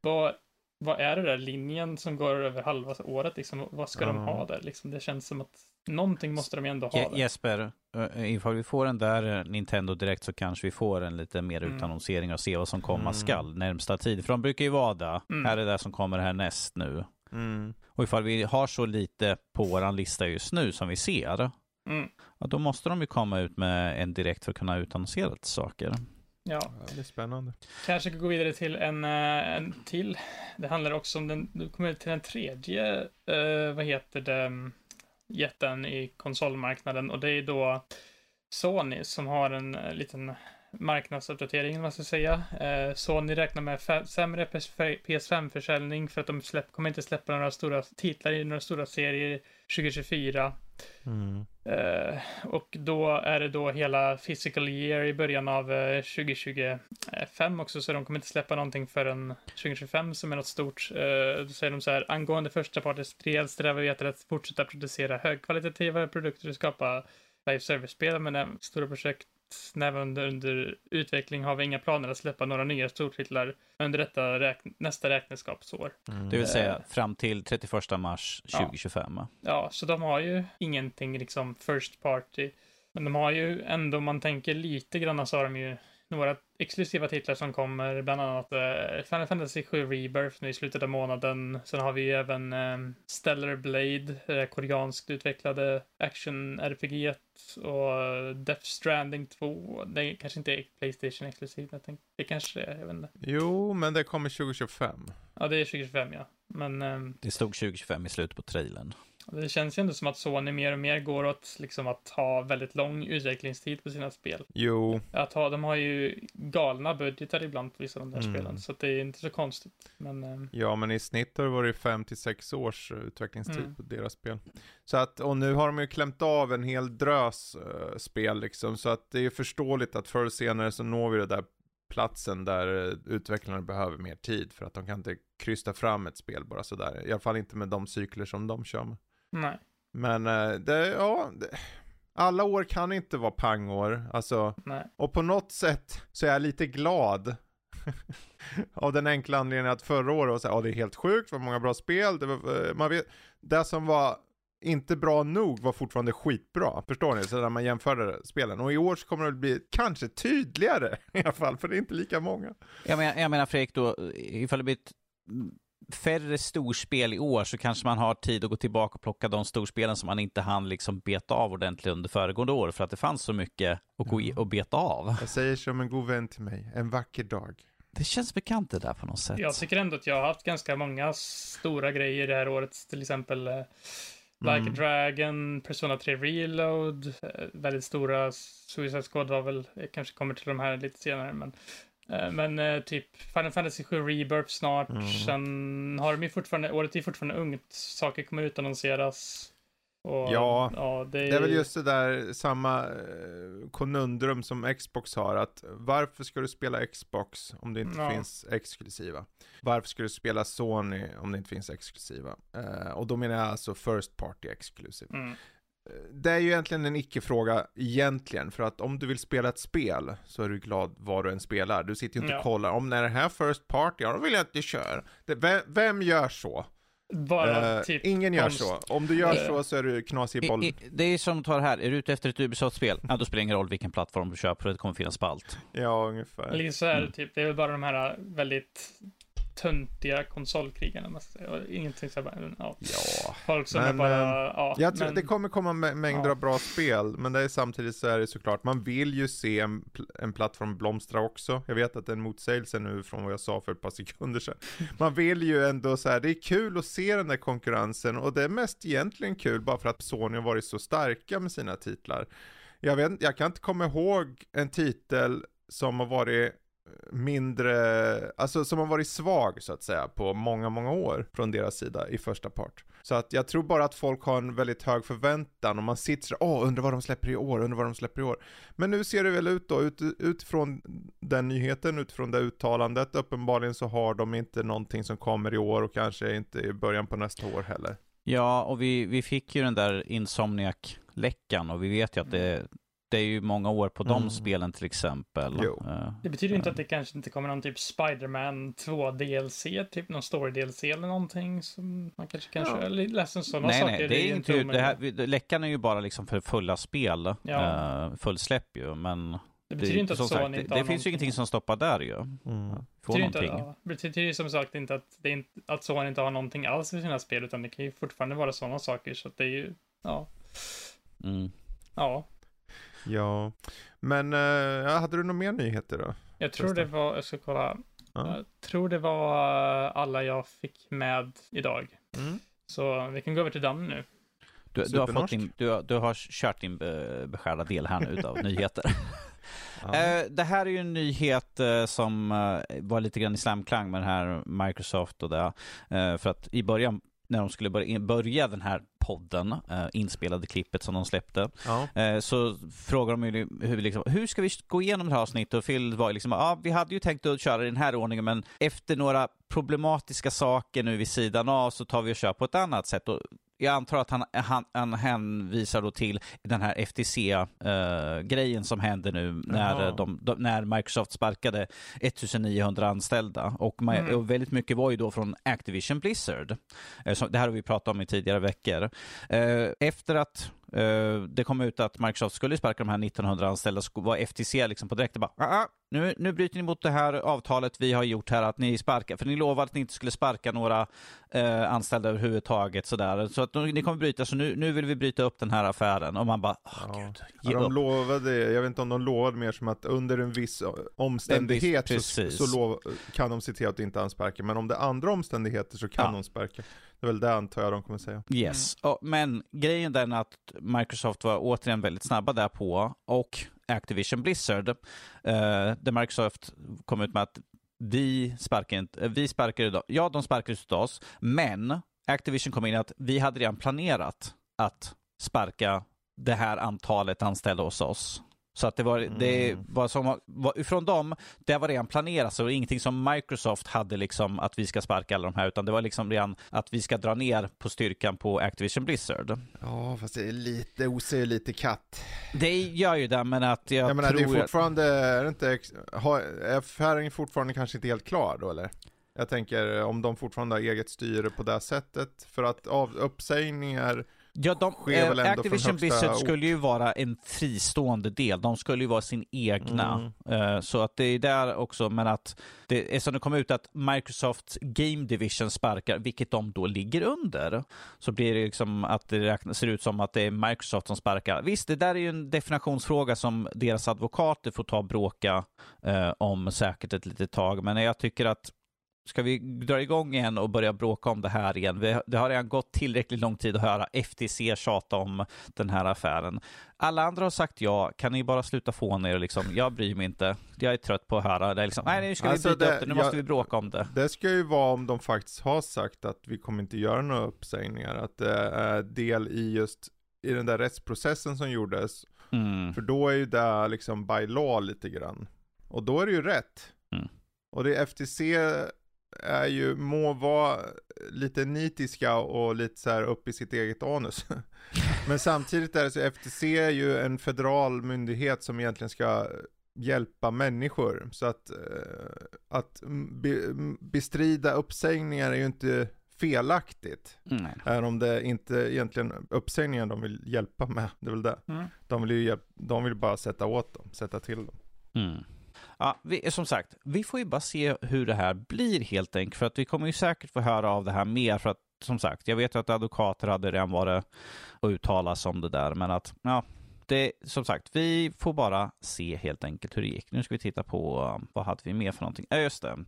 vad, vad är det där linjen som går över halva året liksom? Vad ska de Ja. ha där liksom? Det känns som att någonting måste de ändå ha Je- där. Jesper, uh, ifall vi får den där eh, Nintendo direkt så kanske vi får en lite mer Mm. utannonsering och se vad som komma Mm. skall närmsta tid. För de brukar ju vara där. Mm. Här är det som kommer härnäst nu. Mm. Och ifall vi har så lite på våran lista just nu som vi ser, Mm. ja, då måste de ju komma ut med en direkt för att kunna utannonsera lite saker. Ja, Ja, det är spännande. kanske gå vidare till en, eh, en till. Det handlar också om den, du kommer till den tredje, eh, vad heter det, jätten i konsolmarknaden och det är då Sony som har en eh, liten marknadsuppdatering, vad man ska säga. Eh, Sony räknar med sämre PS5-försäljning för att de släpp, kommer inte släppa några stora titlar i några stora serier 2024. Mm. Eh, och då är det då hela physical year i början av eh, uh, 2025 också, så de kommer inte släppa någonting förrän 2025 som är något stort. Uh, då säger de så här, angående första partens spel strävar vi efter att fortsätta producera högkvalitativa produkter och skapa live service-spel, men även stora projekt även under, under utveckling har vi inga planer att släppa några nya stortitlar under detta räk- nästa räkenskapsår. Mm. Det vill säga Eh. fram till 31 mars Ja. 2025. Ja, så de har ju ingenting liksom first party. Men de har ju ändå, om man tänker lite grann så har de ju några exklusiva titlar som kommer, bland annat eh, Final Fantasy 7 Rebirth nu i slutet av månaden. Sen har vi ju även eh, Stellar Blade, eh, koreanskt utvecklade action-RPG och Death Stranding 2. Det kanske inte är Playstation exklusivt, jag tänkte, det kanske det är, jag vet inte. Jo, men det kommer 2025. Ja, det är 2025 ja. Men ehm, Det stod 2025 i slutet på trailern. Det känns ju ändå som att Sony mer och mer går åt liksom att ha väldigt lång utvecklingstid på sina spel. Jo, Att ha, de har ju galna budgetar ibland på vissa av de där Mm. spelen, så att det är inte så konstigt. Men eh, ja men i snitt har det varit 5 till 6 års eh, utvecklingstid Mm. på deras spel. Så att, och nu har de ju klämt av en hel drös eh, spel liksom, så att det är förståeligt att förr eller senare så når vi det där platsen där utvecklarna behöver mer tid för att de kan inte krysta fram ett spel bara sådär. I alla fall inte med de cykler som de kör med. Nej. Men eh, det, ja, det, alla år kan inte vara pangår. Alltså, Nej. och på något sätt så är jag lite glad. Av den enkla anledningen att förra året var så här, ja det är helt sjukt, vad många bra spel. Det, var, eh, man vet, det som var inte bra nog var fortfarande skitbra. Förstår ni? Så när man jämförde spelen. Och i år så kommer det bli kanske tydligare i alla fall, för det är inte lika många. Jag menar, jag menar Fredrik, då, ifall det blir ett färre storspel i år så kanske man har tid att gå tillbaka och plocka de storspelen som man inte hann liksom beta av ordentligt under föregående år för att det fanns så mycket att gå i och beta av. Jag säger som en god vän till mig, en vacker dag. Det känns bekant det där på något sätt. Jag tycker ändå att jag har haft ganska många stora grejer det här året. Till exempel eh, Like Mm. a Dragon, Persona 3 Reload, eh, väldigt stora. Suicide Squad var väl, jag kanske kommer till de här lite senare, men men eh, typ Final Fantasy 7 Rebirth snart. Mm. Sen har de ju fortfarande, året är fortfarande ungt. Saker kommer utannonseras. Och, Ja, ja det, Det är väl just det där samma eh, konundrum som Xbox har, att varför ska du spela Xbox om det inte Ja. finns exklusiva? Varför ska du spela Sony om det inte finns exklusiva? Eh, och då menar jag alltså First Party Exclusive. Mm. Det är ju egentligen en icke-fråga egentligen, för att om du vill spela ett spel så är du glad vad du än spelar. Du sitter ju inte Ja. och kollar, om när det här First Party, ja då vill jag inte köra. Det, vem, vem gör så? Bara Eh, typ ingen gör så. Om du gör Eh, så så är du knasig i bollen. I, i, det är som tar här, är du ute efter ett Ubisoft-spel, ja, då spelar det ingen roll vilken plattform du köper, för det kommer finnas på allt. Ja, ungefär. Lite så här, Mm. typ, det är väl bara de här väldigt töntiga konsolkrigarna. man ska säga. Och Ingenting så bara, ja. Ja. Folk som Men, är bara, eh, ja. Jag tror men, det kommer komma mä- mängder Ja. av bra spel, men det är samtidigt så är det såklart, man vill ju se en, en plattform blomstra också. Jag vet att det är en motsägelse nu från vad jag sa för ett par sekunder sedan. Man vill ju ändå så här, det är kul att se den där konkurrensen och det är mest egentligen kul bara för att Sony har varit så starka med sina titlar. Jag vet jag kan inte komma ihåg en titel som har varit mindre, alltså som har varit svag så att säga på många, många år från deras sida i första part. Så att jag tror bara att folk har en väldigt hög förväntan och man sitter så åh, undrar vad de släpper i år, undrar vad de släpper i år. Men nu ser det väl ut då, ut, utifrån den nyheten, utifrån det uttalandet, uppenbarligen så har de inte någonting som kommer i år och kanske inte i början på nästa år heller. Ja, och vi, vi fick ju den där Insomniac-läckan och vi vet ju att det, det är ju många år på de Mm. spelen till exempel. Jo. Eh, det betyder inte att det kanske inte kommer någon typ Spider-Man 2 DLC, typ någon story DLC eller någonting som man kanske kan köra. Eller Ledsen sådana nej, saker. nej, det är ju inte, det här, läckan är ju bara liksom för fulla spel, Ja. uh, fullsläpp ju, men det betyder inte att Sony sagt, det, inte det har finns ju ingenting som stoppar där ju. Mm. Få betyder inte, någonting. ja, det betyder ju som sagt inte att, det är inte att Sony inte har någonting alls för sina spel, utan det kan ju fortfarande vara sådana saker, så att det är ju, ja, Mm. ja. Ja, men eh, hade du några mer nyheter då? Jag tror det var, jag ska kolla, Ja. jag tror det var eh, alla jag fick med idag. Mm. Så vi kan gå över till Danne nu. Du, du, har fått din, du, har- du har kört din be- beskärda del här nu utav nyheter. Ja. Eh, det här är ju en nyhet som var lite grann i slamklang med den här Microsoft och det. För att i början, när de skulle börja, börja den här podden, eh, inspelade klippet som de släppte, ja. eh, så frågade de ju hur, liksom, hur ska vi gå igenom det här avsnittet? Och Phil var ju liksom, ja, vi hade ju tänkt att köra i den här ordningen, men efter några problematiska saker nu vid sidan av så tar vi och kör på ett annat sätt. Och jag antar att han, han, han hänvisar då till den här FTC-grejen som hände nu när, de, de, när Microsoft sparkade 1900 anställda. Och, ma- Mm. och väldigt mycket var ju då från Activision Blizzard. Eh, som- Det här har vi pratat om i tidigare veckor. Eh, Efter att eh, det kom ut att Microsoft skulle sparka de här 1900 anställda så var FTC liksom på direkt och bara "Ah, ah, nu, nu bryter ni mot det här avtalet vi har gjort här att ni sparkar, för ni lovade att ni inte skulle sparka några eh, anställda överhuvudtaget sådär. Så att ni kommer bryta, så nu, nu vill vi bryta upp den här affären. Och man bara, åh Ja. gud, ge Ja, de upp. lovade, jag vet inte om de lovade mer som att under en viss omständighet En viss- så, så lov, kan de se till att inte han sparkar, men om det är andra omständigheter så kan Ja. de sparka. Det är väl det antar jag de kommer säga. Yes, och, men grejen är den att Microsoft var återigen väldigt snabba där på och Activision Blizzard, eh, där Microsoft kom ut med att vi sparkar inte, eh, vi sparkar idag, ja de sparkar ut oss, men Activision kom in att vi hade redan planerat att sparka det här antalet anställda hos oss. Så att det var, det Mm. var som, var, från dem, det var redan planerat, så det var ingenting som Microsoft hade liksom att vi ska sparka alla de här, utan det var liksom redan att vi ska dra ner på styrkan på Activision Blizzard. Ja, fast det är lite, osar ju lite katt. Det gör ju det, men att jag, Jag, menar, tror... det är fortfarande, är det inte, har, är affären fortfarande kanske inte helt klar då eller? Jag tänker om de fortfarande har eget styre på det sättet, för att av uppsägningar, Ja, de, eh, Activision Blizzard skulle ju vara en fristående del. De skulle ju vara sin egna. Eh, så att det är där också, men att det är som det kom ut att Microsoft Game Division sparkar, vilket de då ligger under. Så blir det liksom att det räknas, ser ut som att det är Microsoft som sparkar. Visst, det där är ju en definitionsfråga som deras advokater får ta och bråka eh, om säkert ett litet tag. Men jag tycker att Ska vi dra igång igen och börja bråka om det här igen? Vi, det har redan gått tillräckligt lång tid att höra FTC tjata om den här affären. Alla andra har sagt ja. Kan ni bara sluta få ner liksom? Jag bryr mig inte. Jag är trött på att höra det. Liksom, Nej, nu ska Alltså, vi bryta det- upp det. Nu jag- måste vi bråka om det. det ska ju vara om de faktiskt har sagt att vi kommer inte göra några uppsägningar, att det är del i just i den där rättsprocessen som gjordes, Mm. för då är ju det liksom by law lite grann. Och då är det ju rätt. Mm. Och det FTC är ju, må vara lite nitiska och lite så här upp i sitt eget anus. Men samtidigt är det så, FTC är ju en federal myndighet som egentligen ska hjälpa människor. Så att, eh, att be, bestrida uppsägningar är ju inte felaktigt. Nej. Även om det inte egentligen uppsägningar de vill hjälpa med, det är väl det. Mm. De vill ju hjälp, de vill bara sätta åt dem, sätta till dem. Mm. Ja, vi, som sagt, vi får ju bara se hur det här blir helt enkelt. För att vi kommer ju säkert få höra av det här mer. För att som sagt, jag vet att advokater hade redan varit och uttalat sig om det där. Men att, ja, det, som sagt, vi får bara se helt enkelt hur det gick. Nu ska vi titta på, um, vad hade vi mer för någonting? Ja, just det.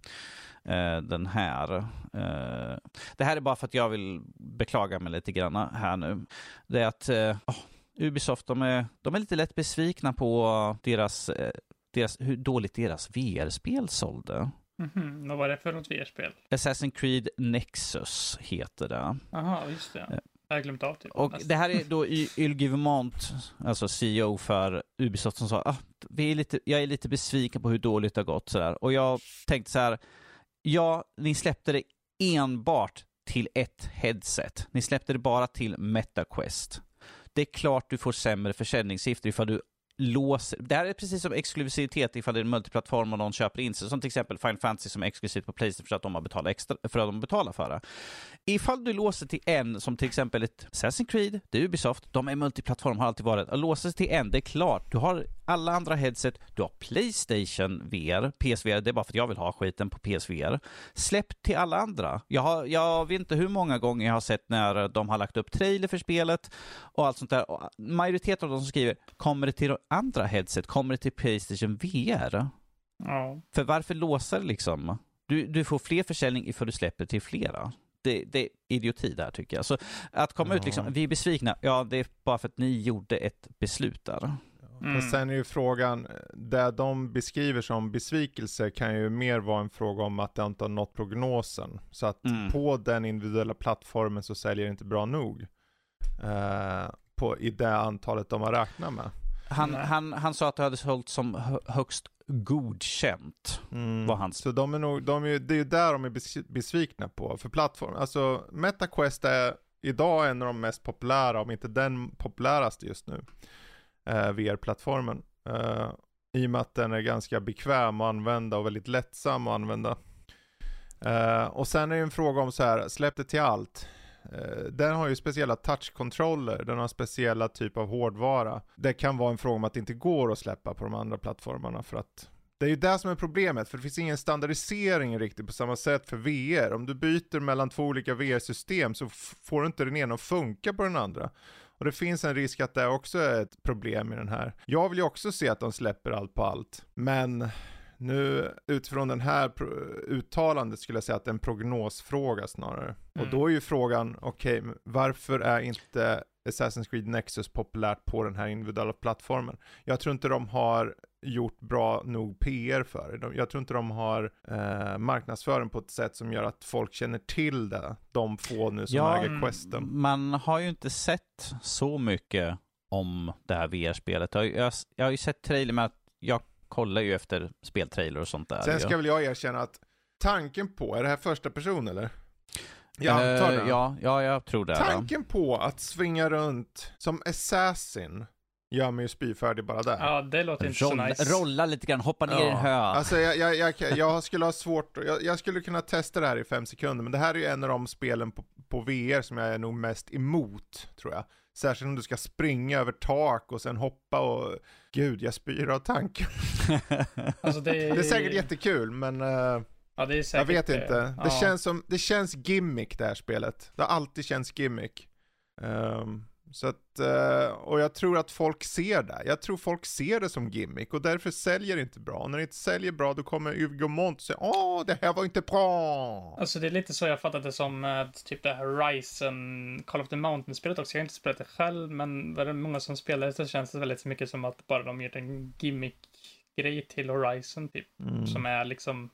Eh, den här. Eh, det här är bara för att jag vill beklaga mig lite grann här nu. Det är att eh, oh, Ubisoft, de är, de är lite lätt besvikna på deras eh, deras, hur dåligt deras VR-spel sålde. Mhm, Vad var det för något VR-spel? Assassin's Creed Nexus heter det. Jaha, just det. Ja. Jag har glömt av typ. Och det här är då Ylgi Vermont, alltså CEO för Ubisoft, som sa ah, vi är lite, jag är lite besviken på hur dåligt det har gått. Sådär. Och jag tänkte så här, ja, ni släppte det enbart till ett headset. Ni släppte det bara till MetaQuest. Det är klart du får sämre försäljningssiffror ifall du låser... Det här är precis som exklusivitet ifall det är en multiplattform och någon köper in sig. Som till exempel Final Fantasy som är exklusivt på Playstation för att de har betalat extra, för att de betalar för det. Ifall du låser till en, som till exempel ett Assassin's Creed, det är Ubisoft, de är multiplattform, har alltid varit. Att låsa sig till en, det är klart. Du har alla andra headset, du har Playstation VR, PSVR, det är bara för att jag vill ha skiten på PSVR. Släpp till alla andra. Jag, har, jag vet inte hur många gånger jag har sett när de har lagt upp trailer för spelet och allt sånt där. Och majoriteten av de som skriver, kommer det till andra headset? Kommer det till Playstation VR? Ja. För varför låsa det liksom? Du, du får fler försäljning ifall du släpper till flera. Det, det är idioti där tycker jag. Så att komma ut Ja. liksom, vi är besvikna, ja det är bara för att ni gjorde ett beslut där. Mm. Och sen är ju frågan, det de beskriver som besvikelse kan ju mer vara en fråga om att det inte har nått prognosen. Så att Mm. på den individuella plattformen så säljer det inte bra nog. Eh, på, I det antalet de har räknat med. Han, han, han sa att det hade sålt som hö- högst godkänt. Mm. Var hans- Så de är nog, de är, det är ju där de är bes- besvikna på. För plattform, alltså MetaQuest är idag en av de mest populära, om inte den populäraste just nu, eh, VR-plattformen. Eh, I och med att den är ganska bekväm att använda och väldigt lättsam att använda. Eh, och sen är det en fråga om så här, släpp det till allt. Eh, den har ju speciella touchkontroller, den har speciella typ av hårdvara. Det kan vara en fråga om att det inte går att släppa på de andra plattformarna för att det är ju det som är problemet, för det finns ingen standardisering riktigt på samma sätt för VR. Om du byter mellan två olika VR-system så får du inte den ena att funka på den andra. Och det finns en risk att det också är ett problem i den här. Jag vill ju också se att de släpper allt på allt, men nu utifrån den här uttalandet skulle jag säga att det är en prognosfråga snarare. Och Mm. då är ju frågan, okej, men varför är inte Assassin's Creed Nexus populärt på den här individuella plattformen? Jag tror inte de har gjort bra nog PR för det. De, jag tror inte de har eh, marknadsföring på ett sätt som gör att folk känner till det. De få nu som Ja, äger mm. questen. Man har ju inte sett så mycket om det här VR-spelet. Jag, jag, jag har ju sett trailer med att jag kollar ju efter speltrailer och sånt där. Sen ska ju. väl jag erkänna att tanken på, är det här första person eller? Jag antar Eh, det. ja, ja, jag tror det. ja. Tanken på att svinga runt som assassin gör mig ju spyfärdig bara där. Ja, det låter inte så Rolla, nice. rolla lite grann, hoppa ner i en Ja. hö. Alltså jag, jag, jag, jag skulle ha svårt, jag, jag skulle kunna testa det här i fem sekunder, men det här är ju en av de spelen på, på VR som jag är nog mest emot, tror jag. Särskilt om du ska springa över tak och sen hoppa och, gud, jag spyr av tanken. Alltså, det, Det är säkert jättekul, men eh, Ja, det är jag säkert vet inte. Det, Ja. känns som, det känns gimmick det här spelet. Det har alltid känts gimmick. Ehm, så att, eh, och jag tror att folk ser det. Jag tror folk ser det som gimmick och därför säljer det inte bra. Och när det inte säljer bra då kommer Hugo Mont och säger åh det här var inte bra. Alltså det är lite så jag fattat det som med typ det här Horizon Call of the Mountain-spelet också. Jag har inte spelat det själv, men var det många som spelar det så känns det väldigt mycket som att bara de gjort en gimmick-grej till Horizon typ. Mm. Som är liksom,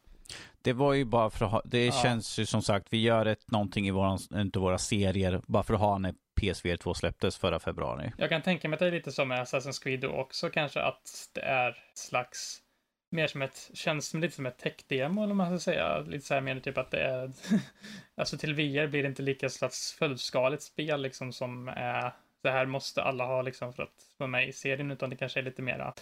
Det var ju bara för att ha, det Ja. känns ju som sagt, vi gör ett, någonting i våran, inte våra serier, bara för att ha när PSVR 2 släpptes förra februari. jag kan tänka mig att det är lite som med Assassin's Creed också kanske att det är slags mer som ett, känns som lite som ett tech-demo eller man ska säga. Lite så här mer typ att det är, alltså till VR blir det inte lika slags fullskaligt spel liksom som är, det här måste alla ha liksom för att vara med i serien, utan det kanske är lite mera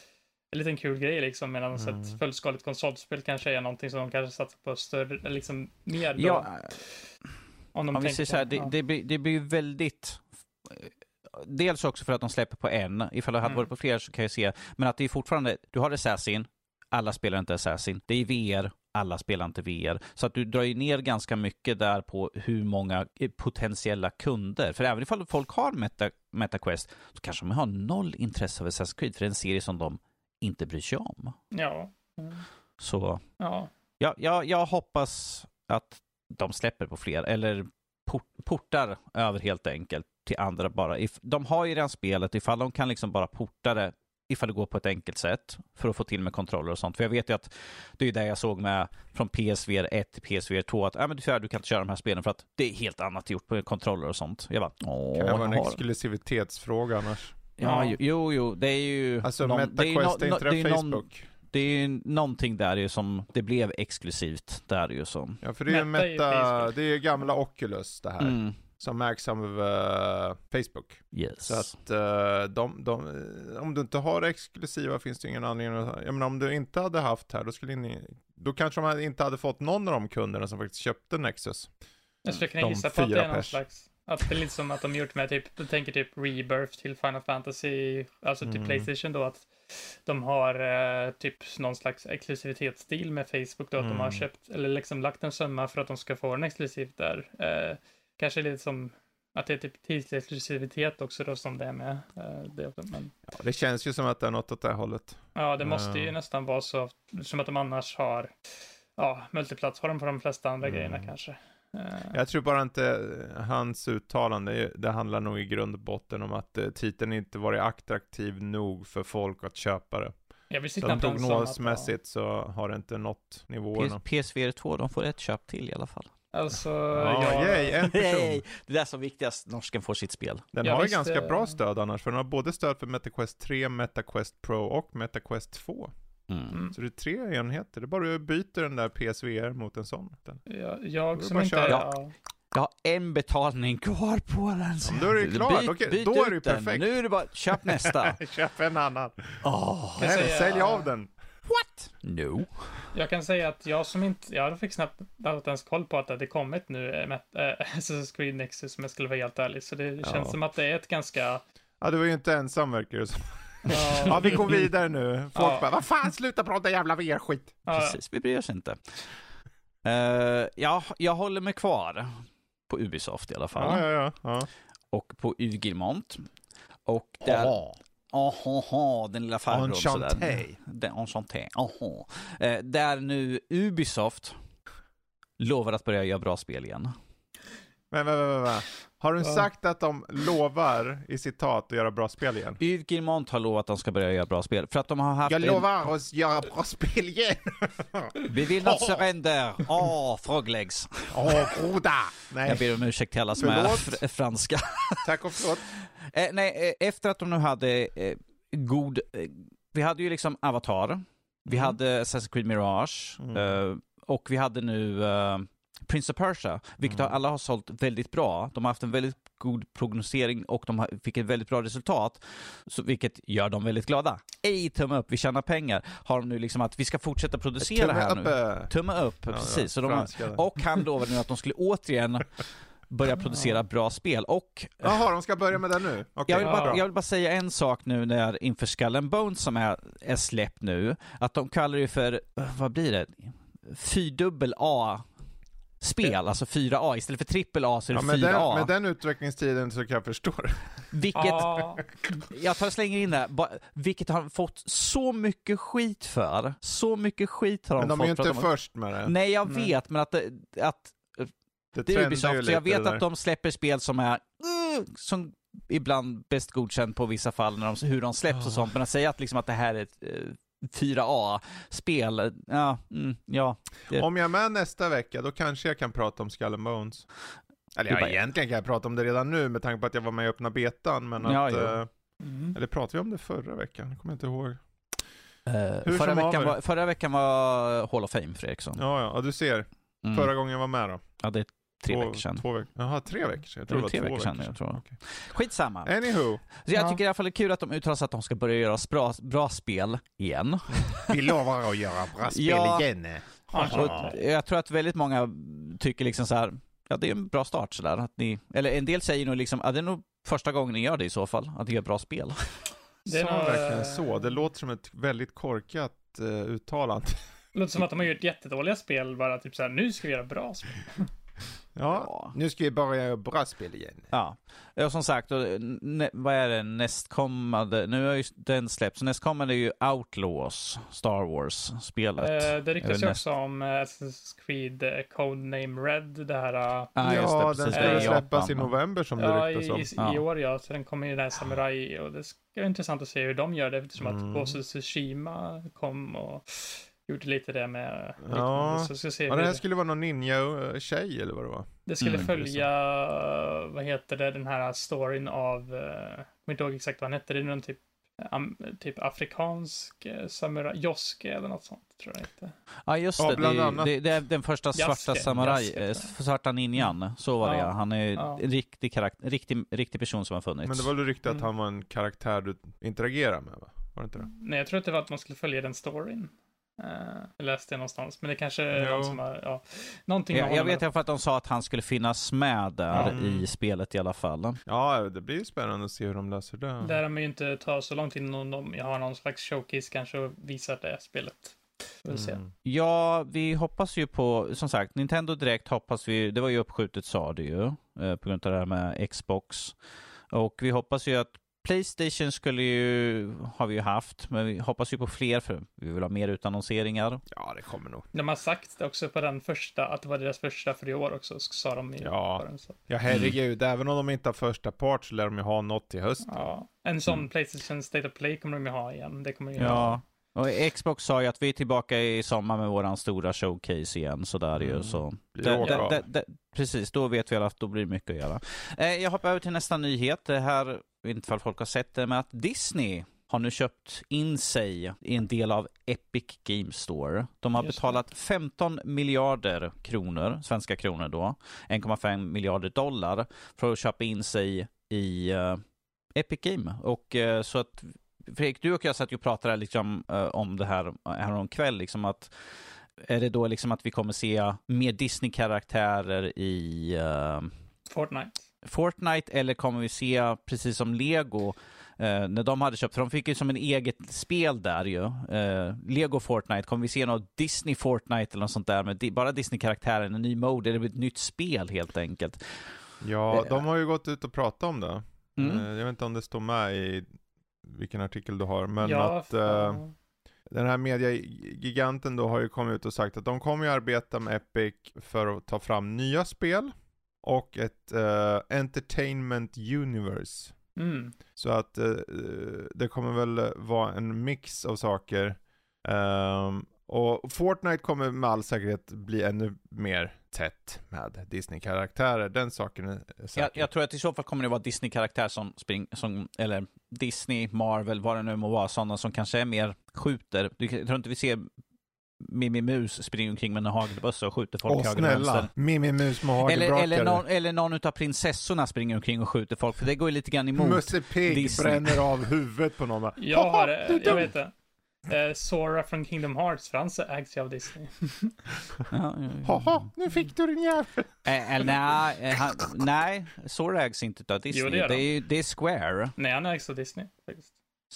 en liten kul grej liksom, medan Mm. ett fullskaligt konsolspel kanske är någonting som de kanske satsar på större, liksom mer då, Ja, om de om vi säger så här, det, ja. det, blir, det blir väldigt... Dels också för att de släpper på en, ifall det hade Mm. varit på fler så kan jag se, men att det är fortfarande, du har Assassin, alla spelar inte Assassin, det är VR, alla spelar inte VR. Så att du drar ju ner ganska mycket där på hur många eh, potentiella kunder, för även ifall folk har Meta, MetaQuest, så kanske de har noll intresse av Assassin's Creed, för det är en serie som de inte bryr sig om. Ja. Mm. Så Ja. Ja, jag, jag hoppas att de släpper på fler, eller port, portar över helt enkelt till andra bara. If, de har ju redan spelet, ifall de kan liksom bara porta det, ifall det går på ett enkelt sätt, för att få till med kontroller och sånt. För jag vet ju att det är det jag såg med från PSVR 1 till PSVR 2, att äh, men tyvärr, du kan inte köra de här spelen för att det är helt annat gjort på kontroller och sånt. Jag bara, åh, Kan det vara en har... exklusivitetsfråga annars? Ja, Ja. jo, jo, det är ju... Alltså någon- det är ju MetaQuest, no- är inte no- det det är någon- Facebook? Det är ju någonting där ju som, det blev exklusivt där ju som. Ja för det är ju Meta är det är gamla Oculus det här. Mm. Som ägs av eh, Facebook. Yes. Så att eh, de, de, om du inte har exklusiva finns det ingen anledning att, jag menar om du inte hade haft här, då skulle ni, då kanske de inte hade fått någon av de kunderna som faktiskt köpte Nexus. Jag skulle kunna De gissa på att det är någon pers. slags, att det är lite som att de gjort med typ, du tänker typ Rebirth till Final Fantasy, alltså till Mm. Playstation då, att de har eh, typ någon slags exklusivitetsdeal med Facebook då, att de har Mm. köpt, eller liksom lagt en summa för att de ska få en exklusivt där. Eh, kanske lite som att det är typ tidsexklusivitet också då som det är med eh, det. Men Ja, det känns ju som att det är något åt det hållet. ja, det måste ju Ja. nästan vara så, som att de annars har, ja, multiplattform på de flesta andra Mm. grejerna kanske. Eh, Jag tror bara inte eh, hans uttalande, det handlar nog i grund och botten om att eh, titeln inte varit attraktiv nog för folk att köpa det. Jag vill Så sitta att, prognosmässigt så har det inte nått nivåerna. PS, PSVR 2, de får ett köp till i alla fall. ja, alltså, Ja, jag, yay, en person. Hey, det är det som viktigast, norsken får sitt spel. Den Jag har ju visste- ganska bra stöd annars, för den har både stöd för MetaQuest 3, MetaQuest Pro och MetaQuest 2. Mm. Mm. Så det är tre enheter, det är bara att byta den där PSVR mot en sån. Den. jag, som inte... Ja. Jag har en betalning kvar på den. så Ja, då är det klart. byt- Okej, byt då är det ju den. perfekt. Nu är det bara, köp nästa. Köp en annan. Jag Nej, säger- sälj av den. what? No. Jag kan säga att jag som inte... Jag fick snabbt ens koll på att det hade kommit nu, äh, med, äh, Assassin's Creed Nexus, om jag skulle vara helt ärlig. Så det Ja. känns som att det är ett ganska... Ja, du var ju inte ensam verkar det som. Ja, vi går vidare nu. Folk Ja. bara, vad fan, sluta prata jävla VR-skit. ja, Precis, vi bryr oss inte. Uh, ja, jag håller mig kvar på Ubisoft i alla fall. Ja, ja, ja. ja. Och på Ugilmont. Och där... Aha, den lilla farbrorn Enchanté. sådär. Den, enchanté. Aha. Eh, där nu Ubisoft lovar att börja göra bra spel igen. Men, men, men, men. Har Ja. sagt att de lovar i citat att göra bra spel igen? Yves Guillemot har lovat att de ska börja göra bra spel. För att de har haft Jag en- lovar att göra bra spel igen! Vi vill not surrender. Åh, froglegs. Åh, groda! Nej, Jag ber om ursäkt till alla som är Förlåt. fr- franska. tack och förlåt. Eh, nej, eh, efter att de nu hade eh, god... Eh, vi hade ju liksom Avatar, vi Mm. hade Assassin's Creed Mirage Mm. eh, och vi hade nu eh, Prince of Persia, vilket Mm. alla har sålt väldigt bra. De har haft en väldigt god prognosering och de fick ett väldigt bra resultat, så, vilket gör dem väldigt glada. Ej tumme upp, vi tjänar pengar. Har de nu liksom att vi ska fortsätta producera Tumme här upp, nu. Tumme upp, Ja, precis. ja, de och han lovade nu att de skulle återigen börja producera bra spel. Och Jaha, de ska börja med det nu? Okej, jag, vill bara, jag vill bara säga en sak nu när inför Skull and Bones som är, är släppt nu, att de kallar det för, vad blir det, fyrdubbel A spel, alltså 4A. Istället för trippel A så är Ja, det med, den, 4A. med den utvecklingstiden så kan jag förstå det. Vilket, Ja, jag tar och slänger in det, ba- vilket har fått så mycket skit för. Så mycket skit har de Men de är fått ju inte de först med det. Nej, jag Nej. vet, men att, det- att Det det är Ubisoft, så jag vet att de släpper spel som är mm, som ibland bäst godkänt på vissa fall när de, hur de släpps Ah. och sånt. Men att säga att, liksom att det här är ett eh, 4A-spel, eh, ja, mm, ja. det- Om jag är med nästa vecka, då kanske jag kan prata om Skull and Bones. Eller ja, bara- egentligen kan jag prata om det redan nu med tanke på att jag var med i öppna betan, men Ja, att... jo. eh, mm. eller pratade vi om det förra veckan? Jag kommer inte ihåg. eh, hur förra, veckan var, förra veckan var Hall of Fame, Fredriksson. Ja, ja, ja, du ser. Mm. Förra gången jag var med då. Ja, det är tre två, veckor sedan. Två veckor. Jaha, tre veckor sedan. Jag Det tror var det var tre två veckor sedan, jag tror. Okej. Skitsamma. Anywho, Så jag Ja. tycker i alla fall det är kul att de uttalar sig att de ska börja göra bra, bra spel igen. vi lovar att göra bra spel Ja. igen. Och jag tror att väldigt många tycker liksom så här, ja det är en bra start sådär. Att ni, eller en del säger nog liksom, ja det är nog första gången ni gör det i så fall, att ni gör bra spel. Det är Sa nog, han verkligen eh, så? Det låter som ett väldigt korkat uh, uttalande. låter som att de har gjort jättedåliga spel, bara typ såhär, nu ska vi göra bra spel. Ja, nu ska vi bara göra bra spel igen. Ja, och som sagt, vad är det nästkommande? Nu har ju den släppts, så nästkommande är ju Outlaws, Star Wars-spelet. Eh, det ryktas ju Eller också om eh, Assassin's Creed eh, Codename Red, det här... eh, Ah, det, ja, precis, den det ska Japan, släppas i november som Ja, det i, ryktas om. i, i Ja. år ja, så den kommer ju den här Samurai och det ska vara intressant att se hur de gör det eftersom Mm. att Ghost of Tsushima kom och gjorde lite det med Ja. Så ska se Ja, det här det, skulle vara någon ninja-tjej eller vad det var. det skulle Mm, följa, vad heter det, den här storyn av, eh, jag kommer inte ihåg exakt vad han hette, det är någon typ am, typ afrikansk eh, samurai, Joske eller något sånt, tror jag inte. Ja just Ja, det, bland det, är, annat. det, det är den första svarta Jaske, samuraj, Jaske, eh, svarta ninjan, så var det Ja. ja. Han är Ja. en riktig, karaktär, riktig, riktig person som har funnits. Men det var väl rykte att Mm. han var en karaktär du interagerar med va? Var det inte det? Nej, jag tror att det var att man skulle följa den storyn. Uh, jag läste det någonstans, men det kanske är Jo. någon som har, ja, någonting jag, jag vet i alla fall att de sa att han skulle finnas med där Mm. i spelet i alla fall. Ja, det blir ju spännande att se hur de löser det. Där har man ju inte ta så lång tid innan de jag har någon slags showcase kanske och visar det spelet. Mm. Ja, vi hoppas ju på, som sagt, Nintendo Direkt hoppas vi, det var ju uppskjutet sa det ju, eh, på grund av det här med Xbox. Och vi hoppas ju att Playstation skulle ju, har vi ju haft, men vi hoppas ju på fler för vi vill ha mer utannonseringar. Ja, det kommer nog. De har sagt också på den första, att det var deras första för i år också, sa de i Ja. den, så. Ja, herregud. Även om de inte har första part så lär de ju ha något till höst. ja. En sån Mm. Playstation State of Play kommer de ju ha igen. Det kommer ju Ja. Och Xbox sa ju att vi är tillbaka i sommar med våran stora showcase igen, så där ju Mm. så. Blir Det- det- det- det- precis, då vet vi alla att då blir det mycket att göra. Eh, jag hoppar över till nästa nyhet. Det här, vet inte ifall folk har sett det, men att Disney har nu köpt in sig i en del av Epic Games Store. De har betalat 15 miljarder kronor, svenska kronor då, 1,5 miljarder dollar för att köpa in sig i eh, Epic Game. Och eh, så att Fredrik, du och jag satt ju och pratade liksom, eh, om det här häromkväll, liksom att är det då liksom att vi kommer se mer Disney-karaktärer i Fortnite. Fortnite eller kommer vi se, precis som Lego, eh, när de hade köpt, för de fick ju som en eget spel där ju, eh, Lego Fortnite, kommer vi se något Disney Fortnite eller något sånt där med di- bara Disney-karaktärer, en ny mode, eller ett nytt spel helt enkelt. Ja, Eh. de har ju gått ut och pratat om det. Mm. Eh, Jag vet inte om det står med i vilken artikel du har, men ja, att eh, den här mediegiganten då har ju kommit ut och sagt att de kommer ju arbeta med Epic för att ta fram nya spel och ett eh, Entertainment Universe. Mm. Så att eh, det kommer väl vara en mix av saker. Ehm, och Fortnite kommer med all säkerhet bli ännu mer tätt med Disney-karaktärer. Den saken är säker. Jag, jag tror att i så fall kommer det vara Disney-karaktär som spring, som, eller Disney, Marvel, vad det nu må vara, sådana som kanske är mer skjuter. Du, jag tror inte vi ser Mimmi Mus springer omkring med en hagelbössa och skjuter folk Åh höger snälla, Mimmi Mus med Eller, hagelbrakare. eller, någon, eller någon av prinsessorna springer omkring och skjuter folk, för det går ju lite grann emot. Musse Pigg Disney. bränner av huvudet på någon. Jag har, eh, är jag vet det. Eh, Sora från Kingdom Hearts, för han ägs ju av Disney. Haha, nu fick du din jävel. Eh, Eller nej, eh, han, nej, Sora ägs inte av Disney. Jo, det gör det, de. är, det är Square. Nej, han ägs av Disney. Faktiskt.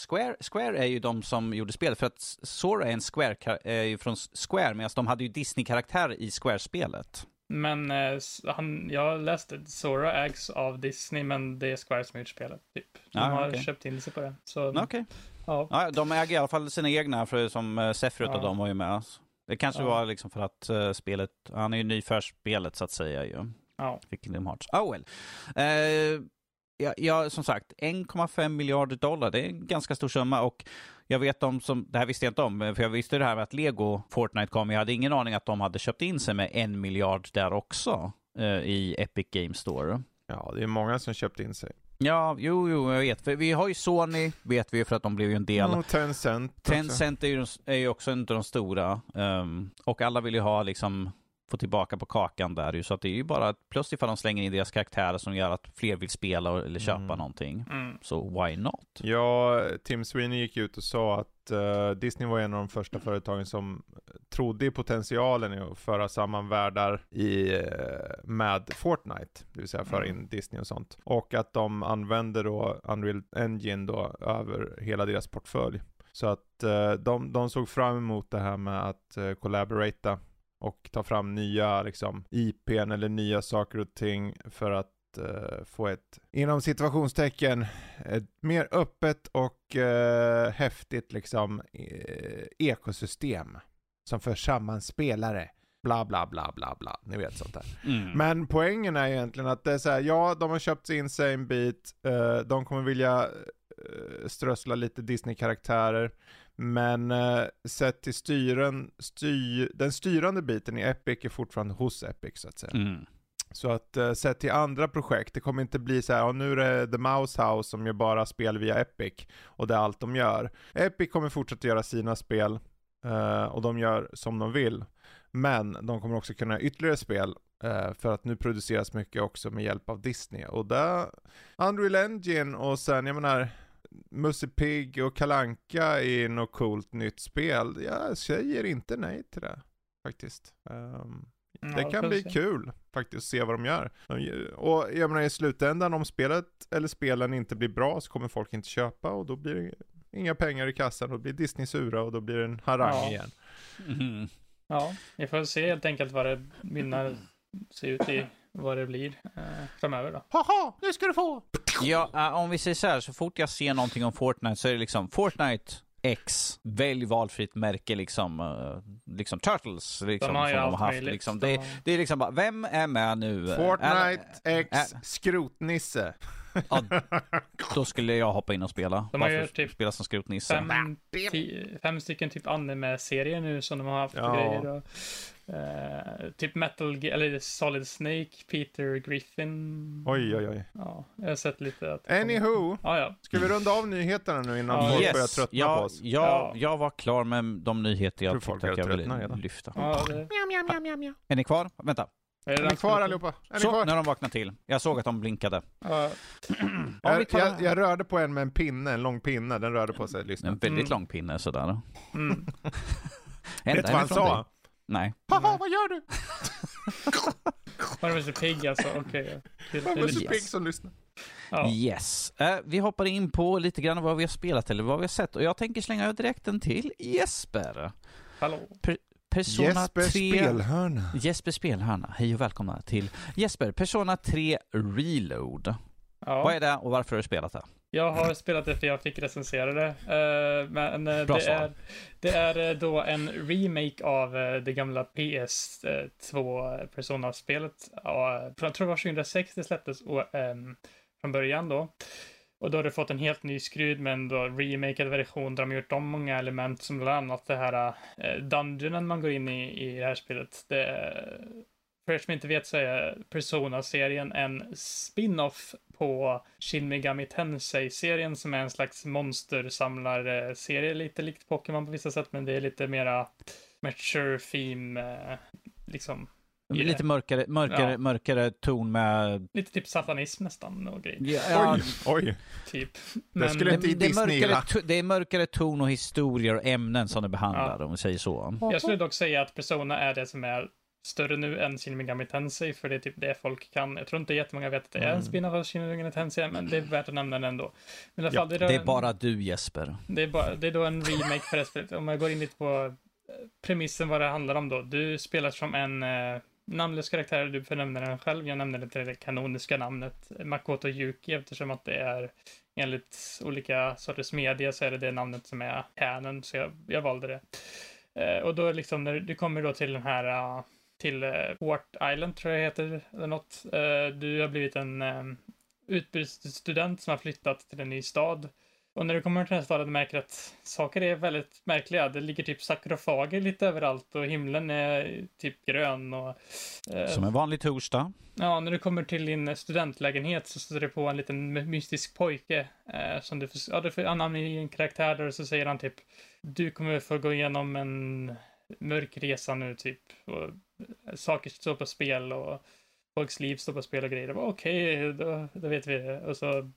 Square. Square är ju de som gjorde spelet, för att Sora är en Square, är ju från Square, medan de hade ju Disney-karaktär i Square-spelet. Men eh, han, jag läste, Sora ägs av Disney, men det är Square som har gjort spelet. Typ. De Ah, har okej. köpt in sig på det. Så, Okej. ja. Ja, de äger i alla fall sina egna, för som uh, Sephiroth och Ja. de var ju med. Det kanske Ja. var liksom för att eh, spelet, han är ju ny för spelet så att säga ju. ja. För Kingdom Hearts. Oh well. Eh, ja, ja, som sagt, 1,5 miljarder dollar, det är en ganska stor summa och jag vet de som, det här visste jag inte om, för jag visste det här med att Lego Fortnite kom, jag hade ingen aning att de hade köpt in sig med en miljard där också eh, i Epic Games Store. Ja, det är många som köpt in sig. Ja, jo, jo, jag vet. För vi har ju Sony, vet vi ju för att de blev ju en del. Och Tencent. också. Tencent är ju, är ju också en av de stora. ehm, och alla vill ju ha liksom få tillbaka på kakan där ju. Så att det är ju bara ett plus ifall de slänger in deras karaktärer som gör att fler vill spela eller köpa Mm. någonting. Mm. Så why not? Ja, Tim Sweeney gick ut och sa att eh, Disney var en av de första företagen som trodde i potentialen i att föra samman världar i, eh, med Fortnite, det vill säga föra in Disney och sånt. Och att de använder då Unreal Engine då över hela deras portfölj. Så att eh, de, de såg fram emot det här med att uh, collaborata och ta fram nya liksom IPn eller nya saker och ting för att eh, få ett, inom situationstecken, ett mer öppet och eh, häftigt liksom eh, ekosystem som för samman spelare. Bla bla bla bla bla, ni vet sånt där. Mm. Men poängen är egentligen att det är så här, ja de har köpt in sig en bit, de kommer vilja strössla lite Disney-karaktärer, men eh, sett till styren, styr, den styrande biten i Epic är fortfarande hos Epic så att säga. Mm. Så att eh, sett till andra projekt, det kommer inte bli så här, ja, nu är det The Mouse House som gör bara spel via Epic och det är allt de gör. Epic kommer fortsätta göra sina spel eh, och de gör som de vill. Men de kommer också kunna göra ytterligare spel eh, för att nu produceras mycket också med hjälp av Disney. Och där, Unreal Engine och sen, jag menar, Musse Pigg och Kalanka i något coolt nytt spel. Jag säger inte nej till det faktiskt. Ja, det kan bli se. kul faktiskt att se vad de gör. Och jag menar i slutändan om spelet eller spelen inte blir bra så kommer folk inte köpa och då blir det inga pengar i kassan. Då blir Disney sura och då blir det en harang Ja. igen. Mhm. Ja, vi får se helt enkelt vad det mynnar sig ut i, vad det blir eh, framöver då. Haha, nu ska du få! Ja, äh, om vi säger så här, så fort jag ser någonting om Fortnite så är det liksom Fortnite X, välj valfritt märke liksom, eh, liksom Turtles, liksom, De har ju som de haft. möjligt. Liksom. De Det, det är liksom bara, vem är med nu? Fortnite Äh, X skrotnisse. Ja, då skulle jag hoppa in och spela. De har ju typ spela som skrotnisse. Fem, fem stycken typ anime-serier nu som de har haft Ja. grejer. Och, eh, typ Metal, eller Solid Snake, Peter Griffin. Oj, oj, oj. Ja, jag har sett lite att... Anywho, Ja, ja. ska vi runda av nyheterna nu innan Ja. folk börjar tröttna på ja, oss? ja, Ja. jag var klar med de nyheter jag tyckte att jag ville redan. lyfta. ja det, Är ni kvar? Vänta. Är Är ni kvar allihopa? Är ni Så, kvar? nu har de vaknat till. Jag såg att de blinkade. Vi Jag, jag, jag rörde på en med en pinne, en lång pinne, den rörde på sig, lyssna. en väldigt Mm. lång pinne sådär. mm. En, Vet du en vad han sa? dig. Nej. Haha, vad gör du? Var det Musse Pigg alltså? Okej. Kul. var Musse Yes. Pigg som lyssnar. Ja. Yes. Eh, vi hoppar in på lite grann vad vi har spelat eller vad vi har sett. Och jag tänker slänga över direkten till Jesper. Hallå. Persona Jesper 3... Spelhörna. Jesper Spelhörna. Hej och välkomna till Jesper, Persona 3 Reload. Ja. Vad är det och varför har du spelat det? Jag har spelat det för jag fick recensera det. Eh, men eh, Bra det, är, det är eh, då en remake av det gamla PS2 Persona-spelet. Ja, jag tror det var 2006 det släpptes och, ehm, från början då. Och då har du fått en helt ny skrud med en då remakad version där de har gjort om många element som bland annat det här eh, dungeonen man går in i i det här spelet. Det, för er som inte vet så är Persona-serien en spin-off på Shin Megami Tensei-serien som är en slags monstersamlarserie, lite likt Pokémon på vissa sätt, men det är lite mera mature theme, eh, liksom det. Lite mörkare, mörkare, Ja. mörkare ton med... Lite typ satanism nästan och grejer, Ja, Oj, oj. typ. Det skulle det, inte det, är Disney mörkare, det är mörkare ton och historier och ämnen som det behandlar, om vi säger så. Jag skulle dock säga att Persona är det som är större nu än Shin Megami Tensei, för det är typ det folk kan. Jag tror inte jättemånga vet att det är en Mm. spin-off av Shin Megami Tensei, men det är värt att nämna den ändå. Men i alla Ja, fall, det, är Det är en- bara du Jesper. Det är, bara, det är då en remake för det. Om jag går in lite på eh, premissen vad det handlar om då. Du spelar som en eh, namnlös karaktär, du får nämna den själv. Jag nämner det till det kanoniska namnet Makoto Yuki eftersom att det är enligt olika sorters media så är det det namnet som är canon, så jag, jag valde det. Eh, och då liksom när du kommer då till den här uh, till eh, Port Island tror jag det heter, eller något. Uh, du har blivit en um, utbytesstudent som har flyttat till en ny stad. Och när du kommer till den här staden du märker att saker är väldigt märkliga. Det ligger typ sakrofager lite överallt och himlen är typ grön och... eh, Som en vanlig torsdag. Ja, när du kommer till din studentlägenhet så står det på en liten mystisk pojke eh, som du ja, du får anamna i en karaktär där och så säger han typ du kommer få gå igenom en mörk resa nu typ och saker står på spel och folks liv står på spel och grejer. Okej, då, då vet vi det. Och så...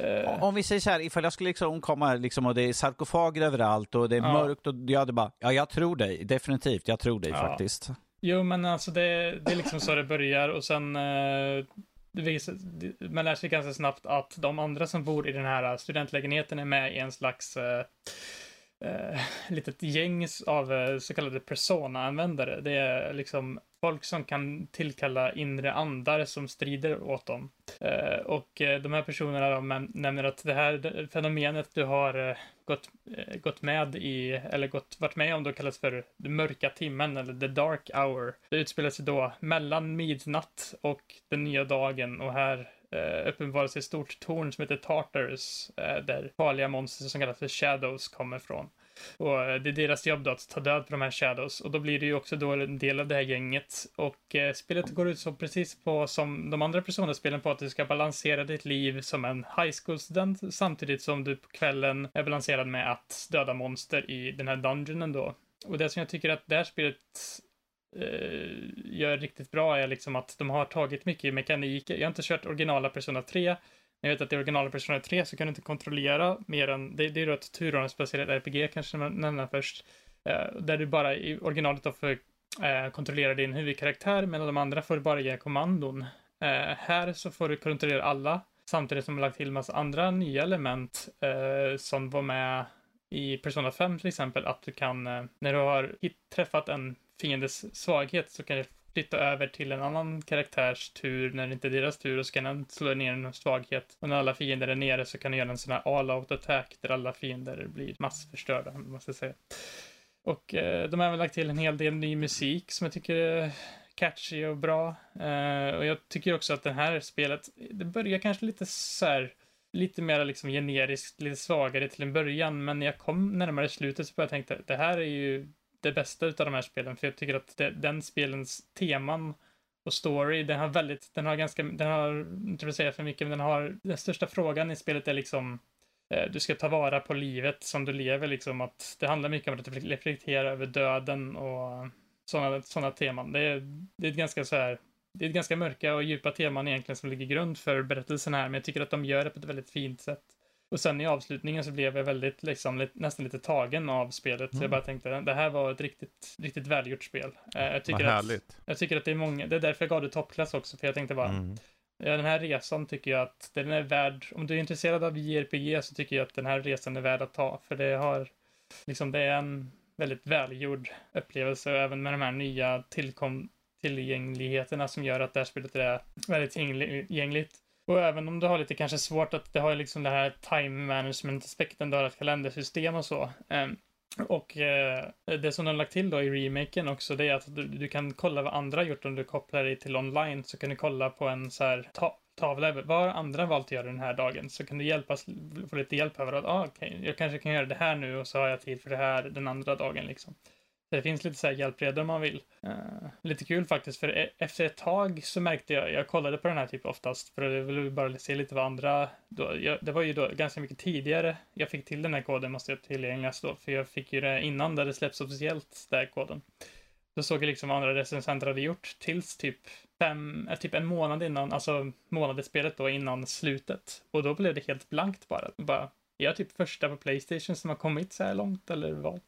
Eh, Om vi säger så här, ifall jag skulle liksom komma liksom och det är sarkofager överallt och det är Ja. mörkt och jag hade bara, ja jag tror dig, definitivt, jag tror dig Ja. faktiskt. Jo, men alltså det, det är liksom så det börjar och sen eh, visar, man lär sig ganska snabbt att de andra som bor i den här studentlägenheten är med i en slags eh, eh, litet gäng av eh, så kallade persona-användare. Det är liksom folk som kan tillkalla inre andar som strider åt dem. Eh, och eh, de här personerna de nämner att det här fenomenet du har eh, gått, gått med i, eller gått, varit med om då kallas för den mörka timmen eller the dark hour. Det utspelar sig då mellan midnatt och den nya dagen och här eh, uppenbarar sig ett stort torn som heter Tartarus eh, där farliga monster som kallas för Shadows kommer från. Och eh, det är deras jobb då att ta död på de här Shadows och då blir det ju också då en del av det här gänget och eh, spelet går ut så precis på som de andra personerspelen på att du ska balansera ditt liv som en high school-student samtidigt som du på kvällen är balanserad med att döda monster i den här dungeonen då. Och det som jag tycker att det här spelet Eh, gör riktigt bra är liksom att de har tagit mycket mekanik. Jag har inte kört originala Persona 3, men jag vet att i originala Persona 3 så kan du inte kontrollera mer än, det, det är då ett turordningsbaserat RPG kanske man nämner först, eh, där du bara i originalet då får eh, kontrollera din huvudkaraktär, medan de andra får bara ge kommandon. Eh, här så får du kontrollera alla, samtidigt som de har lagt till massa andra nya element eh, som var med i Persona 5 till exempel, att du kan, eh, när du har träffat en fiendes svaghet så kan det flytta över till en annan karaktärs tur när det inte är deras tur och så kan den slå ner en svaghet. Och när alla fiender är nere så kan du göra en sån här all out attack där alla fiender blir massförstörda, måste jag säga. Och eh, de har även lagt till en hel del ny musik som jag tycker är catchy och bra. Eh, och jag tycker också att det här spelet, det börjar kanske lite så här lite mer liksom generiskt, lite svagare till en början, men när jag kom närmare slutet så började jag tänka, det här är ju det bästa utav de här spelen, för jag tycker att det, den spelens teman och story, den har väldigt, den har ganska, den har, inte vill säga för mycket, men den har, den största frågan i spelet är liksom eh, du ska ta vara på livet som du lever, liksom att det handlar mycket om att reflektera över döden och sådana såna teman. Det är, det är ett ganska så här, det är ett ganska mörka och djupa teman egentligen som ligger grund för berättelsen här, men jag tycker att de gör det på ett väldigt fint sätt. Och sen i avslutningen så blev jag väldigt, liksom, li- nästan lite tagen av spelet. Så jag Mm. bara tänkte, det här var ett riktigt, riktigt välgjort spel. Eh, jag, Vad tycker att, härligt. jag tycker att det är många, det är därför jag gav det toppklass också, för jag tänkte bara, Mm. Den här resan tycker jag att den är värd, om du är intresserad av JRPG så tycker jag att den här resan är värd att ta, för det har, liksom det är en väldigt välgjord upplevelse, och även med de här nya tillkom, tillgängligheterna som gör att det här spelet är väldigt tillgängligt. Och även om du har lite kanske svårt att, det har ju liksom det här time management-aspekten, du har ett kalendersystem och så. Ehm, och eh, det som de har lagt till då i remaken också, det är att du, du, kan kolla vad andra har gjort om du kopplar dig till online. Så kan du kolla på en så här ta tavla, vad har andra valt att göra den här dagen? Så kan du hjälpas, få lite hjälp över att, ah, okej, okay, jag kanske kan göra det här nu och så har jag tid för det här den andra dagen liksom. Så det finns lite så här hjälpredor om man vill. Uh, lite kul faktiskt, för e-, efter ett tag så märkte jag, jag kollade på den här typ oftast, för jag ville bara se lite vad andra, då, jag, det var ju då ganska mycket tidigare jag fick till den här koden, måste jag tillgängligas då, för jag fick ju det innan där det släpps officiellt, den här koden. Då såg jag liksom vad andra recensenter hade gjort tills typ fem, eh, typ en månad innan, alltså månadsspelet då innan slutet. Och då blev det helt blankt bara. bara är jag typ första på Playstation som har kommit så här långt eller vad?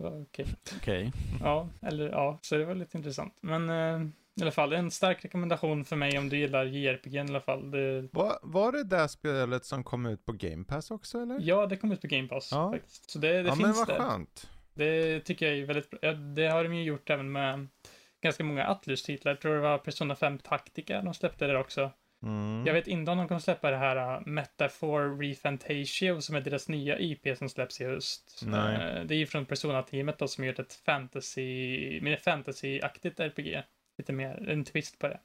Okej. Okay. okay. Ja, eller ja, så det var lite intressant. Men eh, i alla fall, en stark rekommendation för mig om du gillar JRPG i alla fall. Det... Var, var det det spelet som kom ut på Game Pass också eller? Ja, det kom ut på Game Pass ja. faktiskt. Så det, det ja, finns men vad där. skönt. Det tycker jag är väldigt bra. Det har de ju gjort även med ganska många Atlus-titlar. Jag tror det var Persona 5 Tactica de släppte där också. Mm. Jag vet inte om de kommer släppa det här uh, Metafor Refantasio som är deras nya IP som släpps i höst. Uh, det är ju från Persona-teamet då som gjort ett fantasy, mer fantasy-aktigt RPG. Lite mer, en twist på det.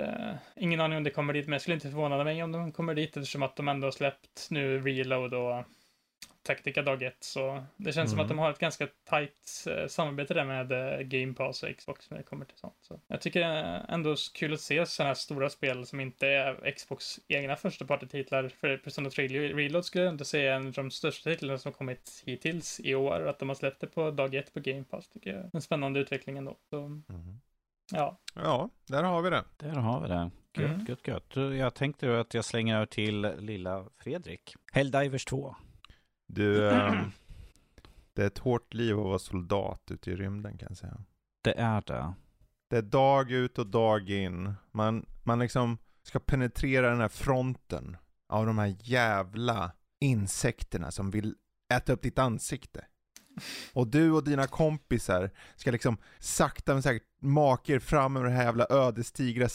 Uh, ingen aning om det kommer dit, men jag skulle inte förvåna mig om de kommer dit eftersom att de ändå har släppt nu Reload och Tactica dag ett, så det känns mm. som att mm. de har ett ganska tajt eh, samarbete där med eh, Game Pass och Xbox när det kommer till sånt. Så jag tycker är ändå kul att se sådana här stora spel som inte är Xbox egna första party-titlar. För Persona 3 Reload skulle jag inte säga är en av de största titlarna som kommit hittills i år. Att de har släppt det på dag ett på Game Pass tycker jag är en spännande utveckling ändå. Så, mm. Ja. Ja, där har vi det. Där har vi det. Gött, mm. gött, gött. Jag tänkte att jag slänger över till lilla Fredrik. Helldivers 2. Du, äh, det är ett hårt liv att vara soldat ute i rymden kan jag säga. Det är det. Det är dag ut och dag in. Man, man liksom ska penetrera den här fronten av de här jävla insekterna som vill äta upp ditt ansikte. Och du och dina kompisar ska liksom sakta men säkert maka er fram över det här jävla ödesdigra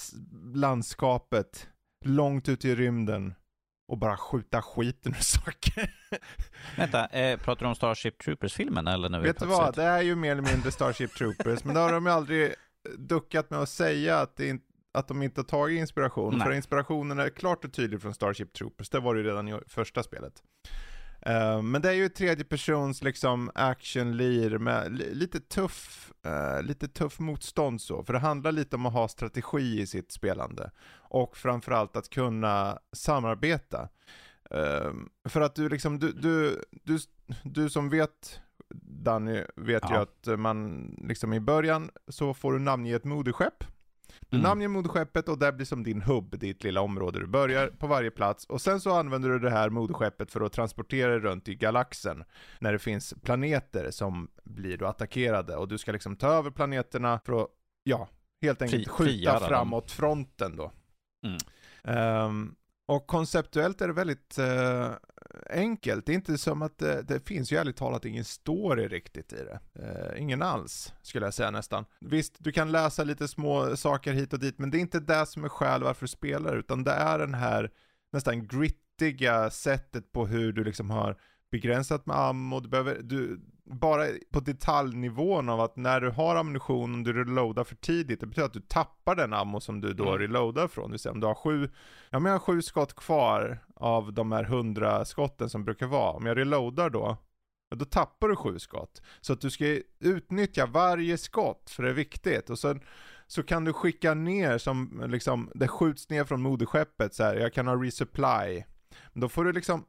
landskapet långt ute i rymden och bara skjuta skiten ur saker. Vänta, eh, pratar du om Starship Troopers-filmen eller? När Vet du vad, det är ju mer eller mindre Starship Troopers, men det har de ju aldrig duckat med att säga att, inte, att de inte har tagit inspiration. Nej. För inspirationen är klart och tydlig från Starship Troopers, det var det ju redan i första spelet. Uh, men det är ju tredje persons liksom action-lir med lite tuff, uh, lite tuff motstånd så, för det handlar lite om att ha strategi i sitt spelande. Och framförallt att kunna samarbeta. Uh, för att du liksom, du, du, du, du som vet Danny vet ja. ju att man liksom i början så får du namnge ett moderskepp du mm. namnger moderskeppet och det blir som din hubb, ditt lilla område. Du börjar på varje plats och sen så använder du det här moderskeppet för att transportera dig runt i galaxen. När det finns planeter som blir då attackerade och du ska liksom ta över planeterna för att, ja, helt enkelt Fri, skjuta framåt dem. fronten då. Mm. Um, och konceptuellt är det väldigt uh, enkelt. Det är inte som att det, det finns ju ärligt talat ingen story riktigt i det. Eh, ingen alls, skulle jag säga nästan. Visst, du kan läsa lite små saker hit och dit, men det är inte det som är skäl varför du spelar, utan det är den här nästan grittiga sättet på hur du liksom har begränsat med ammo, du behöver, du, bara på detaljnivån av att när du har ammunition, om du reloadar för tidigt, det betyder att du tappar den ammo som du då mm. reloadar från. Säga om du har sju, ja men jag har sju skott kvar av de här hundra skotten som brukar vara. Om jag reloadar då, då tappar du sju skott. Så att du ska utnyttja varje skott, för det är viktigt. Och sen så kan du skicka ner som liksom, det skjuts ner från moderskeppet så här, jag kan ha resupply. Då får du liksom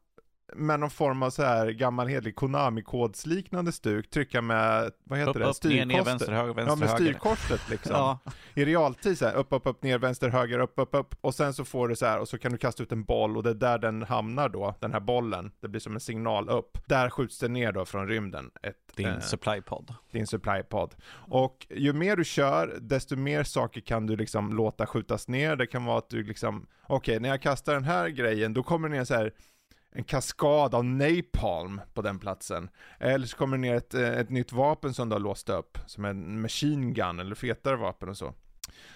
med någon form av så här gammal hedlig Konami-kodsliknande stuk trycka med, vad heter upp, det? Upp, ner, ner, vänster, höger, vänster, Ja, med styrkorset liksom. ja. I realtid så här, upp, upp, upp, ner, vänster, höger, upp, upp, upp. Och sen så får du så här, och så kan du kasta ut en boll och det är där den hamnar då, den här bollen. Det blir som en signal upp. Där skjuts det ner då från rymden. Ett, din eh, supply-pod. Din supply-pod. Och ju mer du kör, desto mer saker kan du liksom låta skjutas ner. Det kan vara att du liksom, okej, okay, när jag kastar den här grejen, då kommer det ner så här en kaskad av napalm på den platsen. Eller så kommer det ner ett, eh, ett nytt vapen som du har låst upp, som en machine gun eller fetare vapen och så.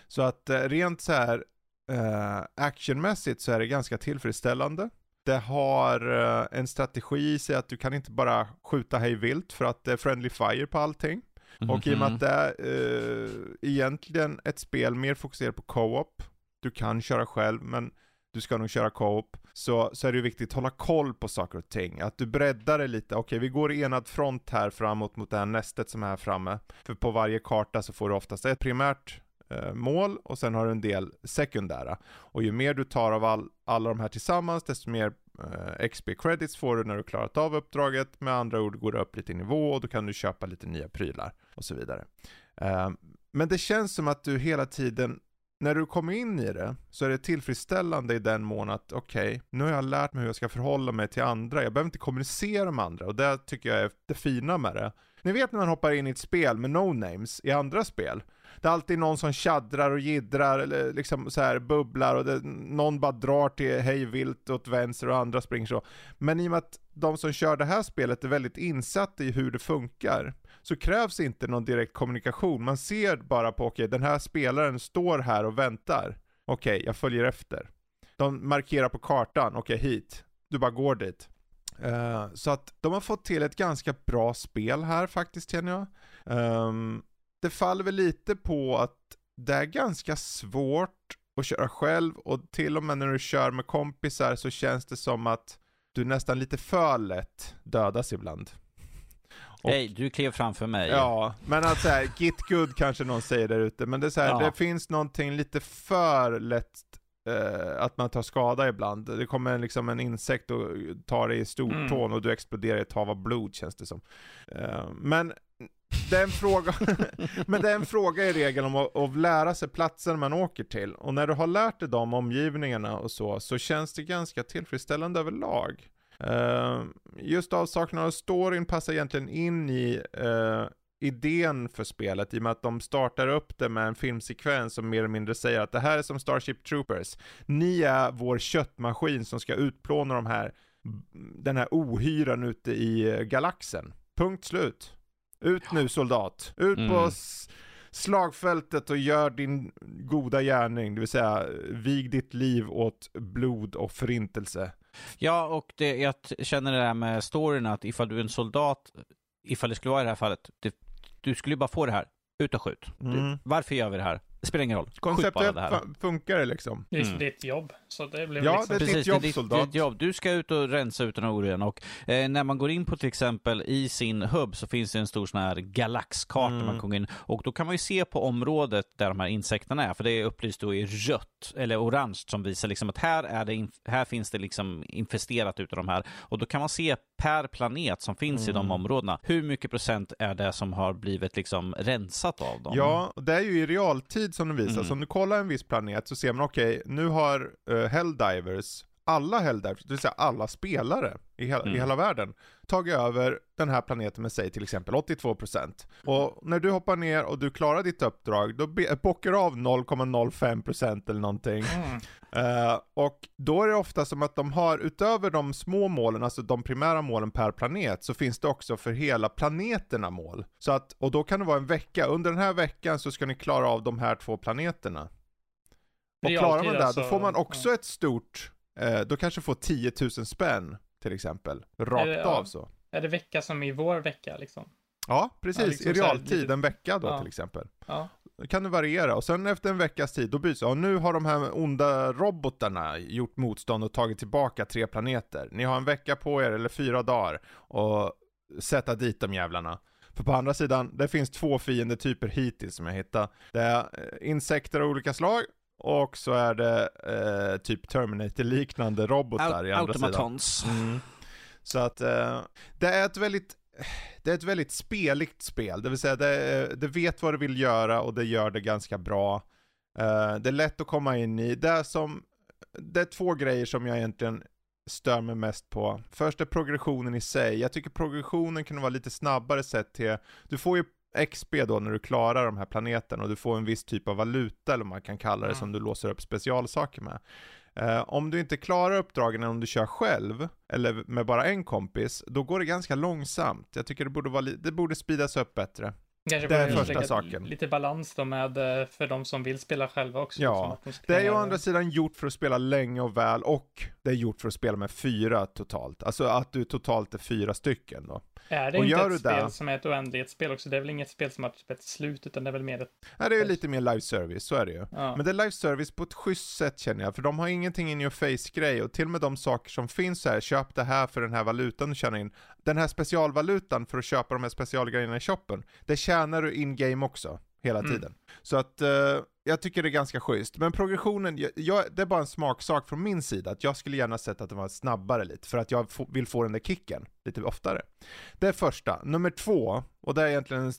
Så att eh, rent så här uh, actionmässigt så är det ganska tillfredsställande. Det har uh, en strategi i sig att du kan inte bara skjuta hej vilt för att det är friendly fire på allting. Och i och med att det är uh, egentligen ett spel mer fokuserat på co-op, du kan köra själv men du ska nog köra co-op, så, så är det ju viktigt att hålla koll på saker och ting. Att du breddar det lite, okej vi går enad front här framåt mot det här nästet som är här framme. För på varje karta så får du oftast ett primärt eh, mål och sen har du en del sekundära. Och ju mer du tar av all, alla de här tillsammans, desto mer eh, XP credits får du när du klarat av uppdraget. Med andra ord går du upp lite i nivå och då kan du köpa lite nya prylar och så vidare. Eh, men det känns som att du hela tiden när du kommer in i det så är det tillfredsställande i den mån att okej, okay, nu har jag lärt mig hur jag ska förhålla mig till andra. Jag behöver inte kommunicera med andra och det tycker jag är det fina med det. Ni vet när man hoppar in i ett spel med no-names i andra spel. Det är alltid någon som tjaddrar och jiddrar eller liksom så här bubblar och det, någon bara drar till hej vilt åt vänster och andra springer så. Men i och med att de som kör det här spelet är väldigt insatta i hur det funkar så krävs inte någon direkt kommunikation. Man ser bara på, okej, okay, den här spelaren står här och väntar. Okej, okay, jag följer efter. De markerar på kartan, okej okay, hit. Du bara går dit. Uh, så att de har fått till ett ganska bra spel här faktiskt känner jag. Um, det faller väl lite på att det är ganska svårt att köra själv och till och med när du kör med kompisar så känns det som att du nästan lite för lätt dödas ibland. Nej, du klev framför mig. Ja, men att så här, git good kanske någon säger där ute, men det är så här, ja. det finns någonting lite för lätt eh, att man tar skada ibland. Det kommer liksom en insekt och tar dig i stortån mm. och du exploderar i ett hav av blod känns det som. Eh, men det är en fråga, men det är en fråga i regel om att, att, lära sig platsen man åker till. Och när du har lärt dig de omgivningarna och så, så känns det ganska tillfredsställande överlag. Uh, just avsaknaden av storyn passar egentligen in i uh, idén för spelet i och med att de startar upp det med en filmsekvens som mer eller mindre säger att det här är som Starship Troopers. Ni är vår köttmaskin som ska utplåna de här, den här ohyran ute i eh, galaxen. Punkt slut. Ut ja. nu soldat. Ut mm. på slagfältet och gör din goda gärning, det vill säga vig ditt liv åt blod och förintelse. Ja, och det, jag känner det där med storyn att ifall du är en soldat, ifall det skulle vara i det här fallet, det, du skulle ju bara få det här, ut och skjut. Mm. varför gör vi det här? Det spelar ingen roll. Konceptet funkar det liksom. Det är mm. ditt jobb. Så det blir ja, liksom... det är Precis, ditt jobb, det är soldat. Ditt jobb. Du ska ut och rensa ut den här oren och eh, när man går in på till exempel i sin hubb så finns det en stor sån här galaxkarta mm. man kommer in och då kan man ju se på området där de här insekterna är, för det är upplyst då i rött eller orange som visar liksom att här, är det här finns det liksom infesterat utav de här och då kan man se per planet som finns mm. i de mm. områdena, hur mycket procent är det som har blivit liksom rensat av dem? Ja, det är ju i realtid som de visar, mm. så om du kollar en viss planet så ser man okej, okay, nu har uh, Helldivers, alla Helldivers, det vill säga alla spelare i, hela, mm. i hela världen, tagit över den här planeten med sig till exempel 82%. Och när du hoppar ner och du klarar ditt uppdrag, då bockar du av 0,05% eller någonting. Mm. Uh, och då är det ofta som att de har, utöver de små målen, alltså de primära målen per planet, så finns det också för hela planeterna mål. Så att, och då kan det vara en vecka, under den här veckan så ska ni klara av de här två planeterna. Och klarar man det, alltså, då får man också ja. ett stort, eh, då kanske får 10 000 spänn till exempel. Rakt det, av så. Är det vecka som i vår vecka liksom? Ja, precis. Ja, liksom I realtid, lite... en vecka då ja. till exempel. Ja. Då kan det variera och sen efter en veckas tid då byts det. Och nu har de här onda robotarna gjort motstånd och tagit tillbaka tre planeter. Ni har en vecka på er, eller fyra dagar, och sätta dit de jävlarna. För på andra sidan, det finns två fiendetyper hittills som jag hittat. Det är eh, insekter av olika slag och så är det eh, typ Terminator-liknande robotar Au i andra automatons. sidan. Mm. Så att eh, det är ett väldigt det är ett väldigt speligt spel, det vill säga det, det vet vad det vill göra och det gör det ganska bra. Uh, det är lätt att komma in i. Det är, som, det är två grejer som jag egentligen stör mig mest på. Först är progressionen i sig. Jag tycker progressionen kan vara lite snabbare sett till, du får ju XP då när du klarar de här planeterna och du får en viss typ av valuta eller vad man kan kalla det mm. som du låser upp specialsaker med. Uh, om du inte klarar uppdragen om du kör själv, eller med bara en kompis, då går det ganska långsamt. Jag tycker det borde, vara det borde speedas upp bättre. Kanske Det är första saken. Lite balans då med eh, för de som vill spela själva också. Ja, liksom, de Det är ju å andra sidan gjort för att spela länge och väl och det är gjort för att spela med fyra totalt. Alltså att du totalt är fyra stycken då. Är det och inte ett spel det- som är ett oändlighetsspel också? Det är väl inget spel som har typ ett slut, utan det är väl mer ett... Nej, det är ju lite mer live service, så är det ju. Ja. Men det är live service på ett schysst sätt känner jag, för de har ingenting in your face-grej och till och med de saker som finns här, köp det här för den här valutan du tjänar in. Den här specialvalutan för att köpa de här specialgrejerna i shoppen, det tjänar du in-game också, hela Mm. tiden. Så att eh, jag tycker det är ganska schysst. Men progressionen, jag, jag, det är bara en smaksak från min sida, att jag skulle gärna sett att den var snabbare lite, för att jag f- vill få den där kicken lite oftare. Det är första. Nummer två, och det är egentligen den,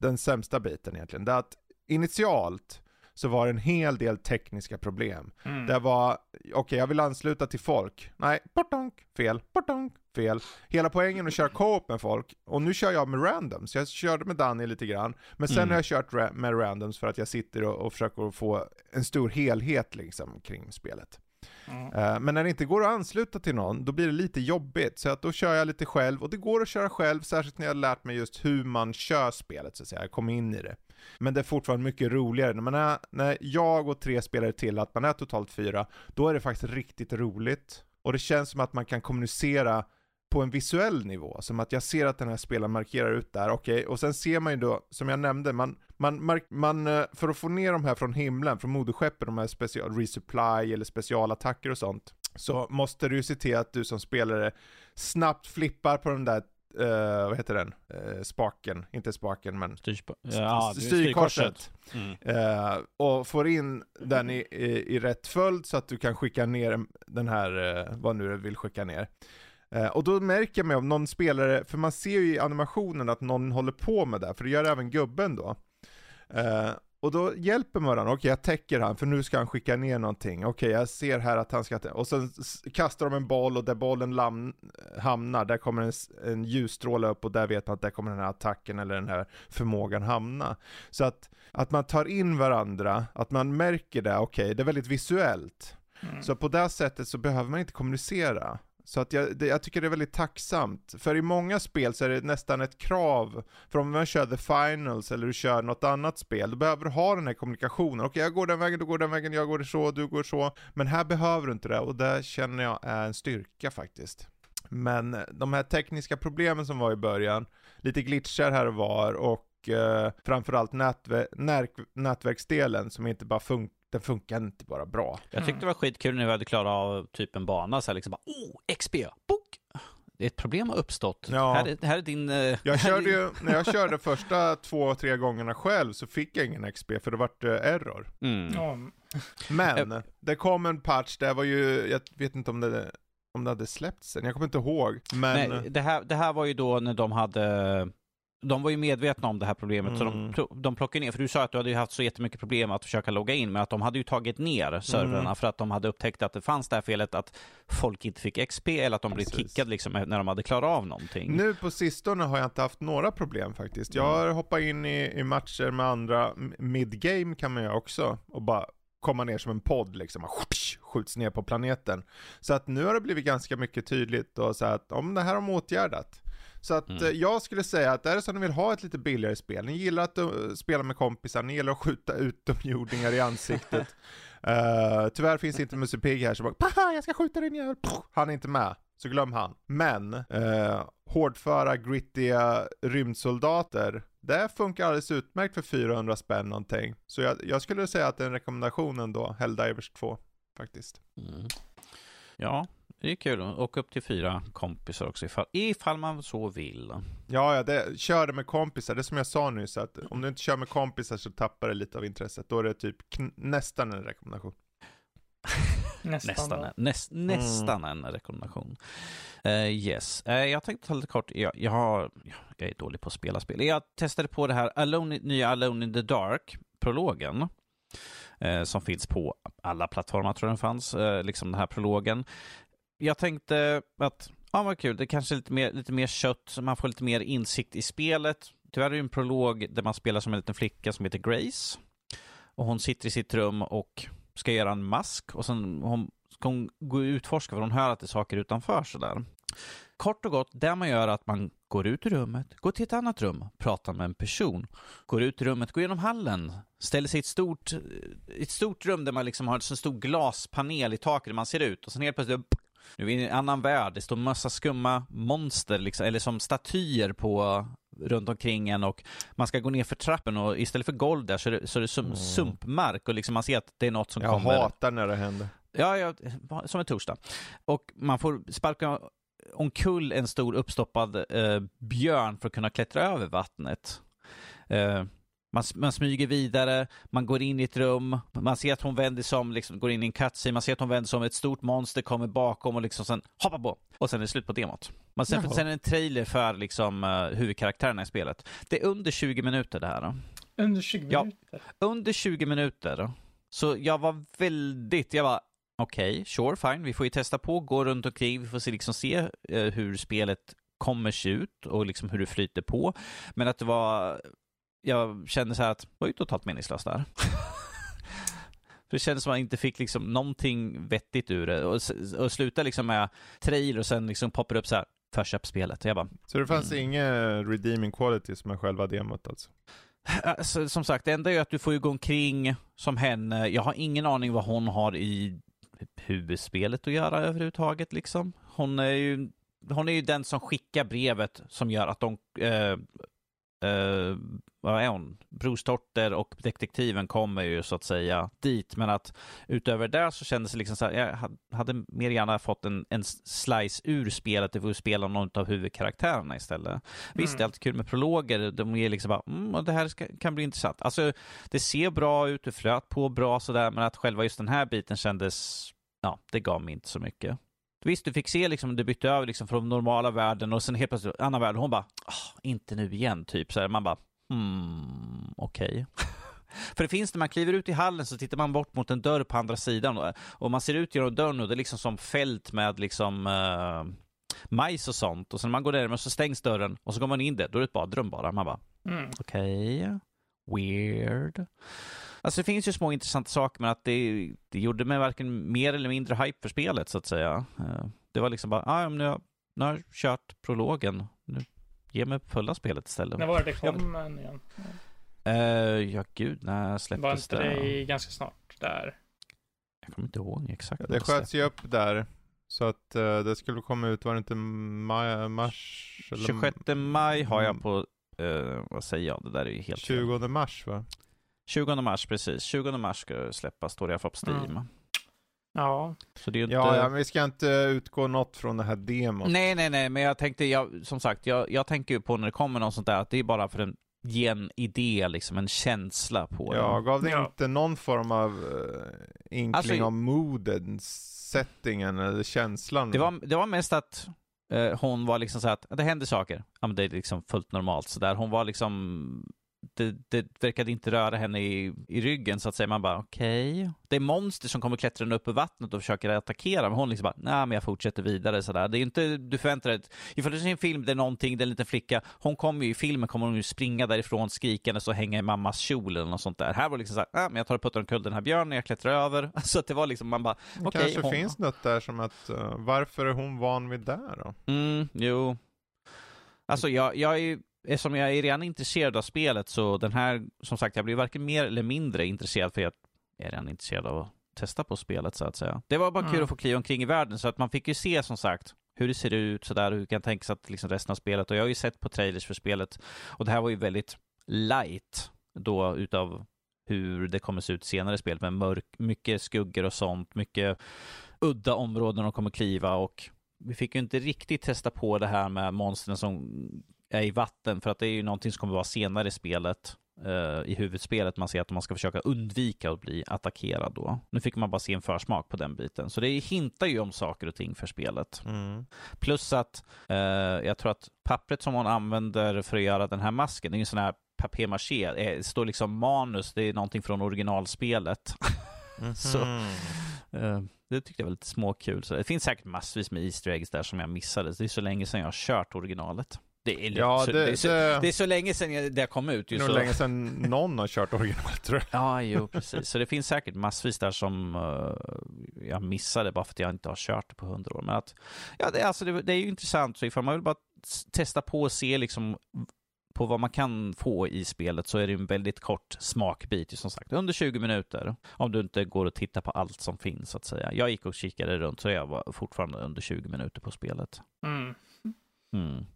den sämsta biten egentligen, det är att initialt så var det en hel del tekniska problem. Mm. Det var, okej jag vill ansluta till folk. Nej, portonk, fel, portonk, fel. Hela poängen att köra co-op med folk, och nu kör jag med randoms. Jag körde med Danny lite grann, men sen Mm. har jag kört ra- med randoms för att jag sitter och, och försöker få en stor helhet liksom kring spelet. Ja. Eh, Men när det inte går att ansluta till någon, då blir det lite jobbigt. Så att då kör jag lite själv, och det går att köra själv, särskilt när jag lärt mig just hur man kör spelet, så att säga. Jag kom in i det. Men det är fortfarande mycket roligare. När, man är, när jag och tre spelare till, att man är totalt fyra, då är det faktiskt riktigt roligt. Och det känns som att man kan kommunicera på en visuell nivå, som att jag ser att den här spelaren markerar ut där, okej, och sen ser man ju då, som jag nämnde, man, man, man, eh, för att få ner de här från himlen, från moderskeppen, de här special resupply eller specialattacker och sånt, så måste du ju se till att du som spelare snabbt flippar på den där, eh, vad heter den, eh, spaken, inte spaken men Styrsp- ja, styrkorset. Mm. Eh, och får in den i, i, i rätt följd så att du kan skicka ner den här, eh, vad nu du vill skicka ner. Eh, och då märker man om någon spelare, för man ser ju i animationen att någon håller på med det, för det gör även gubben då. Och då hjälper man varandra, okej jag täcker han för nu ska han skicka ner någonting, okej jag ser här att han ska, och sen kastar de en boll och där bollen lam- hamnar, där kommer en, en ljusstråle upp och där vet man att där kommer den här attacken eller den här förmågan hamna. Så att, att man tar in varandra, att man märker det, okej det är väldigt visuellt. Mm. Så på det sättet så behöver man inte kommunicera. Så att jag, det, jag tycker det är väldigt tacksamt. För i många spel så är det nästan ett krav. För om man kör The Finals eller du kör något annat spel, då behöver du ha den här kommunikationen. Okej, jag går den vägen, du går den vägen, jag går så, du går så. Men här behöver du inte det och det känner jag är en styrka faktiskt. Men eh, de här tekniska problemen som var i början, lite glitchar här och var och eh, framförallt nätver- nätverksdelen som inte bara funkar, den funkar inte bara bra. Jag tyckte det var skitkul när vi hade klarat av typ en bana så här liksom bara oh, XP, book! Ett problem har uppstått. Ja. Här, är, här är din... eh, Jag körde ju, när jag körde första två, tre gångerna själv så fick jag ingen XP för det vart eh, error. Mm. Ja, Men, det kom en patch, det var ju, jag vet inte om det, om det hade släppts än, jag kommer inte ihåg. Men, Nej, det, här, det här var ju då när de hade... De var ju medvetna om det här problemet, så de, Mm. de plockade ner, för du sa att du hade haft så jättemycket problem att försöka logga in, men att de hade ju tagit ner servrarna Mm. för att de hade upptäckt att det fanns det här felet att folk inte fick XP eller att de blev Precis. kickade liksom när de hade klarat av någonting. nu på sistone har jag inte haft några problem faktiskt. Jag har hoppat in i, i matcher med andra, mid-game kan man ju också, och bara komma ner som en podd liksom, skjuts ner på planeten. Så att nu har det blivit ganska mycket tydligt och så att, om det här har de åtgärdat. Så att Mm. eh, jag skulle säga att är det så att ni vill ha ett lite billigare spel, ni gillar att uh, spela med kompisar, ni gillar att skjuta utomjordingar i ansiktet. Uh, tyvärr finns inte Musse Pigg här som bara Paha, jag ska skjuta din jävel. Han är inte med, så glöm han. Men, uh, hårdföra, grittiga rymdsoldater, det funkar alldeles utmärkt för 400 spänn någonting. Så jag, jag skulle säga att det är en rekommendation ändå, Helldivers 2, faktiskt. Mm. Ja, det är kul. Och upp till fyra kompisar också, ifall, ifall man så vill. Ja, ja, det, kör det med kompisar, det är som jag sa nyss, att om du inte kör med kompisar så tappar det lite av intresset. Då är det typ nästan en rekommendation. nästan. Nästan, en, näst, nästan en rekommendation. Eh, yes. Eh, jag tänkte ta lite kort, jag, jag, har, jag är dålig på att spela spel. Jag testade på det här Alone, nya Alone in the Dark-prologen. Eh, som finns på alla plattformar tror jag den fanns, liksom den här prologen. Jag tänkte att, ja vad kul, det kanske är lite mer, lite mer kött, så man får lite mer insikt i spelet. Tyvärr är det en prolog där man spelar som en liten flicka som heter Grace. Och hon sitter i sitt rum och ska göra en mask och sen hon, ska hon gå och utforska för hon hör att det är saker utanför sådär. Kort och gott, det man gör är att man går ut ur rummet, går till ett annat rum, pratar med en person, går ut ur rummet, går genom hallen, ställer sig i ett stort, ett stort rum där man liksom har en sån stor glaspanel i taket där man ser ut och sen helt plötsligt nu är vi i en annan värld, det står massa skumma monster, liksom, eller som statyer på runt omkring en och man ska gå ner för trappen och istället för golv där så är det, så är det sum, mm. sumpmark och liksom man ser att det är något som jag kommer. Jag hatar när det händer. Ja, ja, som en torsdag. Och man får sparka omkull en stor uppstoppad eh, björn för att kunna klättra över vattnet. Eh, man, man smyger vidare, man går in i ett rum, man ser att hon vänder sig om, liksom, går in i en cutscene, man ser att hon vänder sig om, ett stort monster kommer bakom och liksom sen hoppar på. Och sen är det slut på demot. Man ser sen en trailer för liksom, uh, huvudkaraktärerna i spelet. Det är under 20 minuter det här. Under 20 minuter? Ja, under 20 minuter. Så jag var väldigt, jag var okej, okay, sure, fine, vi får ju testa på, gå runt omkring, vi får se, liksom, se uh, hur spelet kommer se ut och liksom hur det flyter på. Men att det var jag kände så här att det var ju totalt meningslöst där. För det kändes som att man inte fick liksom någonting vettigt ur det. Och, och sluta liksom med trailer och sen liksom poppar upp så här, förköp spelet. Jag bara, så det fanns mm. inga redeeming qualities med själva demot alltså? alltså? Som sagt, det enda är att du får ju gå omkring som henne. Jag har ingen aning vad hon har i huvudspelet att göra överhuvudtaget liksom. Hon är ju hon är ju den som skickar brevet som gör att de eh, eh, vad är hon? Brorsdotter och detektiven kommer ju så att säga dit. Men att utöver det så kändes det liksom så här, jag hade mer gärna fått en, en slice ur spelet, det får spela någon av huvudkaraktärerna istället. Mm. Visst, det är alltid kul med prologer, de ger liksom bara, mm, det här ska, kan bli intressant. Alltså, det ser bra ut, det flöt på bra sådär, men att själva just den här biten kändes, ja, det gav mig inte så mycket. Visst, du fick se liksom, du bytte över liksom från normala världen och sen helt plötsligt annan värld. Hon bara, oh, inte nu igen, typ. Så här, man bara, hmm, okej. Okay. För det finns när man kliver ut i hallen så tittar man bort mot en dörr på andra sidan och man ser ut genom dörren och det är liksom som fält med liksom uh, majs och sånt. Och sen när man går där så stängs dörren och så går man in där, då är det ett badrum bara. Man bara, mm. okej, okay. weird. Alltså det finns ju små intressanta saker, men att det, det gjorde mig varken mer eller mindre hype för spelet, så att säga. Eh, det var liksom bara, ah, nu, har, nu har jag kört prologen, nu ge mig fulla spelet istället. När var det det kom ja. igen? Uh, ja, gud, när släpptes det? Var inte det ganska snart där? Jag kommer inte ihåg exakt. det sköts ju upp där. Så att uh, det skulle komma ut, var det inte maj, mars? Eller... 26 maj har jag på, uh, vad säger jag, det där är ju helt 20 fel. mars va? 20 mars, precis. 20 mars ska det släppas, står det i alla fall på Steam. Mm. Ja. Så det är inte... ja, ja, men vi ska inte utgå något från det här demot. Nej, nej, nej, men jag tänkte, jag, som sagt, jag, jag tänker ju på när det kommer något sånt där, att det är bara för att ge en idé, liksom en känsla på Ja, den. gav det ja. inte någon form av uh, inkling alltså, av mooden, settingen eller känslan? Det var, det var mest att uh, hon var liksom så att det händer saker. Ja, men det är liksom fullt normalt sådär. Hon var liksom det, det verkade inte röra henne i, i ryggen så att säga. Man bara okej. Okay. Det är monster som kommer klättrande upp i vattnet och försöker attackera, men hon liksom bara nej, men jag fortsätter vidare sådär. Det är inte, du förväntar dig, ifall du ser en film där någonting, det är en liten flicka, hon kommer ju i filmen kommer hon ju springa därifrån skrikande och hänga i mammas kjol eller något sånt där. Här var det liksom såhär, nej, men jag tar och puttar omkull den här björnen, jag klättrar över. Så att det var liksom, man bara okej. Okay, kanske hon... finns något där som att, uh, varför är hon van vid det då? Mm, jo. Alltså jag, jag är ju eftersom jag är redan intresserad av spelet så den här, som sagt, jag blir varken mer eller mindre intresserad för jag är redan intresserad av att testa på spelet så att säga. Det var bara mm. kul att få kliva omkring i världen så att man fick ju se som sagt hur det ser ut sådär, hur det kan tänka sig att liksom resten av spelet och jag har ju sett på trailers för spelet och det här var ju väldigt light då utav hur det kommer se ut senare i spelet med mörk, mycket skuggor och sånt, mycket udda områden de kommer kliva och vi fick ju inte riktigt testa på det här med monstren som är i vatten, för att det är ju någonting som kommer vara senare i spelet, uh, i huvudspelet, man ser att man ska försöka undvika att bli attackerad då. Nu fick man bara se en försmak på den biten, så det hintar ju om saker och ting för spelet. Mm. Plus att uh, jag tror att pappret som hon använder för att göra den här masken, det är ju sån här papier-maché, det står liksom manus, det är någonting från originalspelet. Mm -hmm. så, uh, det tyckte jag var lite småkul. Så det finns säkert massvis med Easter eggs där som jag missade. Det är så länge sedan jag har kört originalet. Det är, Ja, så, det- det, är så, det- det är så länge sedan det kom ut. Det är nog så. länge sedan någon har kört originalet tror jag. Ja, jo, precis. Så det finns säkert massvis där som eh, jag missade bara för att jag inte har kört det på hundra år. Men att, ja, det, är alltså, det, det är ju intressant. Så ifall man vill bara testa på och se liksom på vad man kan få i spelet så är det en väldigt kort smakbit, som sagt, under 20 minuter. Om du inte går och tittar på allt som finns, så att säga. Jag gick och kikade runt, så jag var fortfarande under 20 minuter på spelet. Mm. Mm.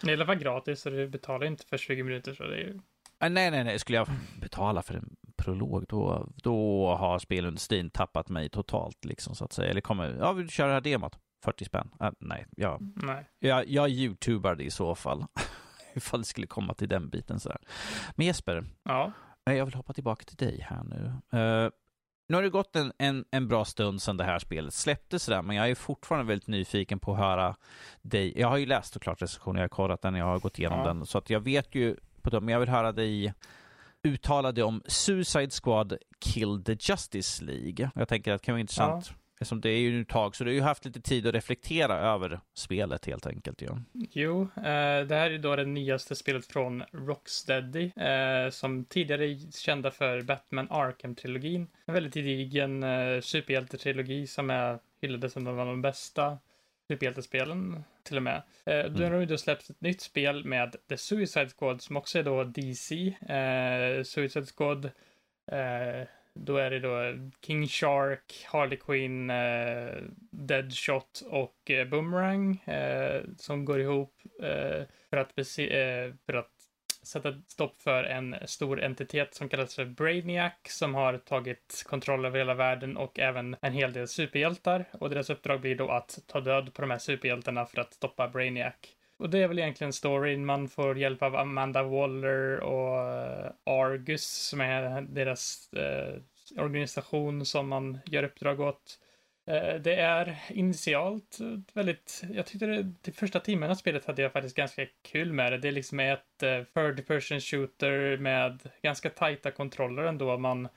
Det är i alla fall gratis, så du betalar inte för 20 minuter, så det är ju... Ah, Nej, nej, nej. Skulle jag betala för en prolog, då, då har spelindustrin tappat mig totalt, liksom, så att säga. Eller kommer, ja, vill du köra det här demot? 40 spänn? Ah, nej, jag, Nej. jag, jag youtubar det i så fall. Ifall det skulle komma till den biten sådär. Men Jesper, Ja. eh, jag vill hoppa tillbaka till dig här nu. Eh, nu har det gått en, en, en bra stund sedan det här spelet släpptes sådär, men jag är fortfarande väldigt nyfiken på att höra dig. Jag har ju läst såklart recensionen, jag har kollat den, jag har gått igenom Ja. den, så att jag vet ju på dem, men jag vill höra dig uttala dig om Suicide Squad Kill the Justice League. Jag tänker att det kan vara intressant, eftersom det är ju ett tag, så du har ju haft lite tid att reflektera över spelet helt enkelt. Ja. Jo, eh, det här är då det nyaste spelet från Rocksteady, eh, som tidigare är kända för Batman Arkham-trilogin. En väldigt gedigen eh, superhjältetrilogi som är hyllade som en av de bästa superhjältespelen till och med. Eh, då har de då släppt ett nytt spel med The Suicide Squad som också är då DC. Eh, Suicide Squad eh, då är det då King Shark, Harley Quinn, eh, Deadshot och eh, Boomerang eh, som går ihop eh, för, att eh, för att sätta stopp för en stor entitet som kallas för Brainiac som har tagit kontroll över hela världen och även en hel del superhjältar. Och deras uppdrag blir då att ta död på de här superhjältarna för att stoppa Brainiac. Och det är väl egentligen storyn. Man får hjälp av Amanda Waller och eh, Argus som är deras eh, organisation som man gör uppdrag åt. Eh, Det är initialt väldigt, jag tyckte det, de första timmarna av spelet hade jag faktiskt ganska kul med det. Det är liksom ett eh, third person shooter med ganska tajta kontroller ändå. Man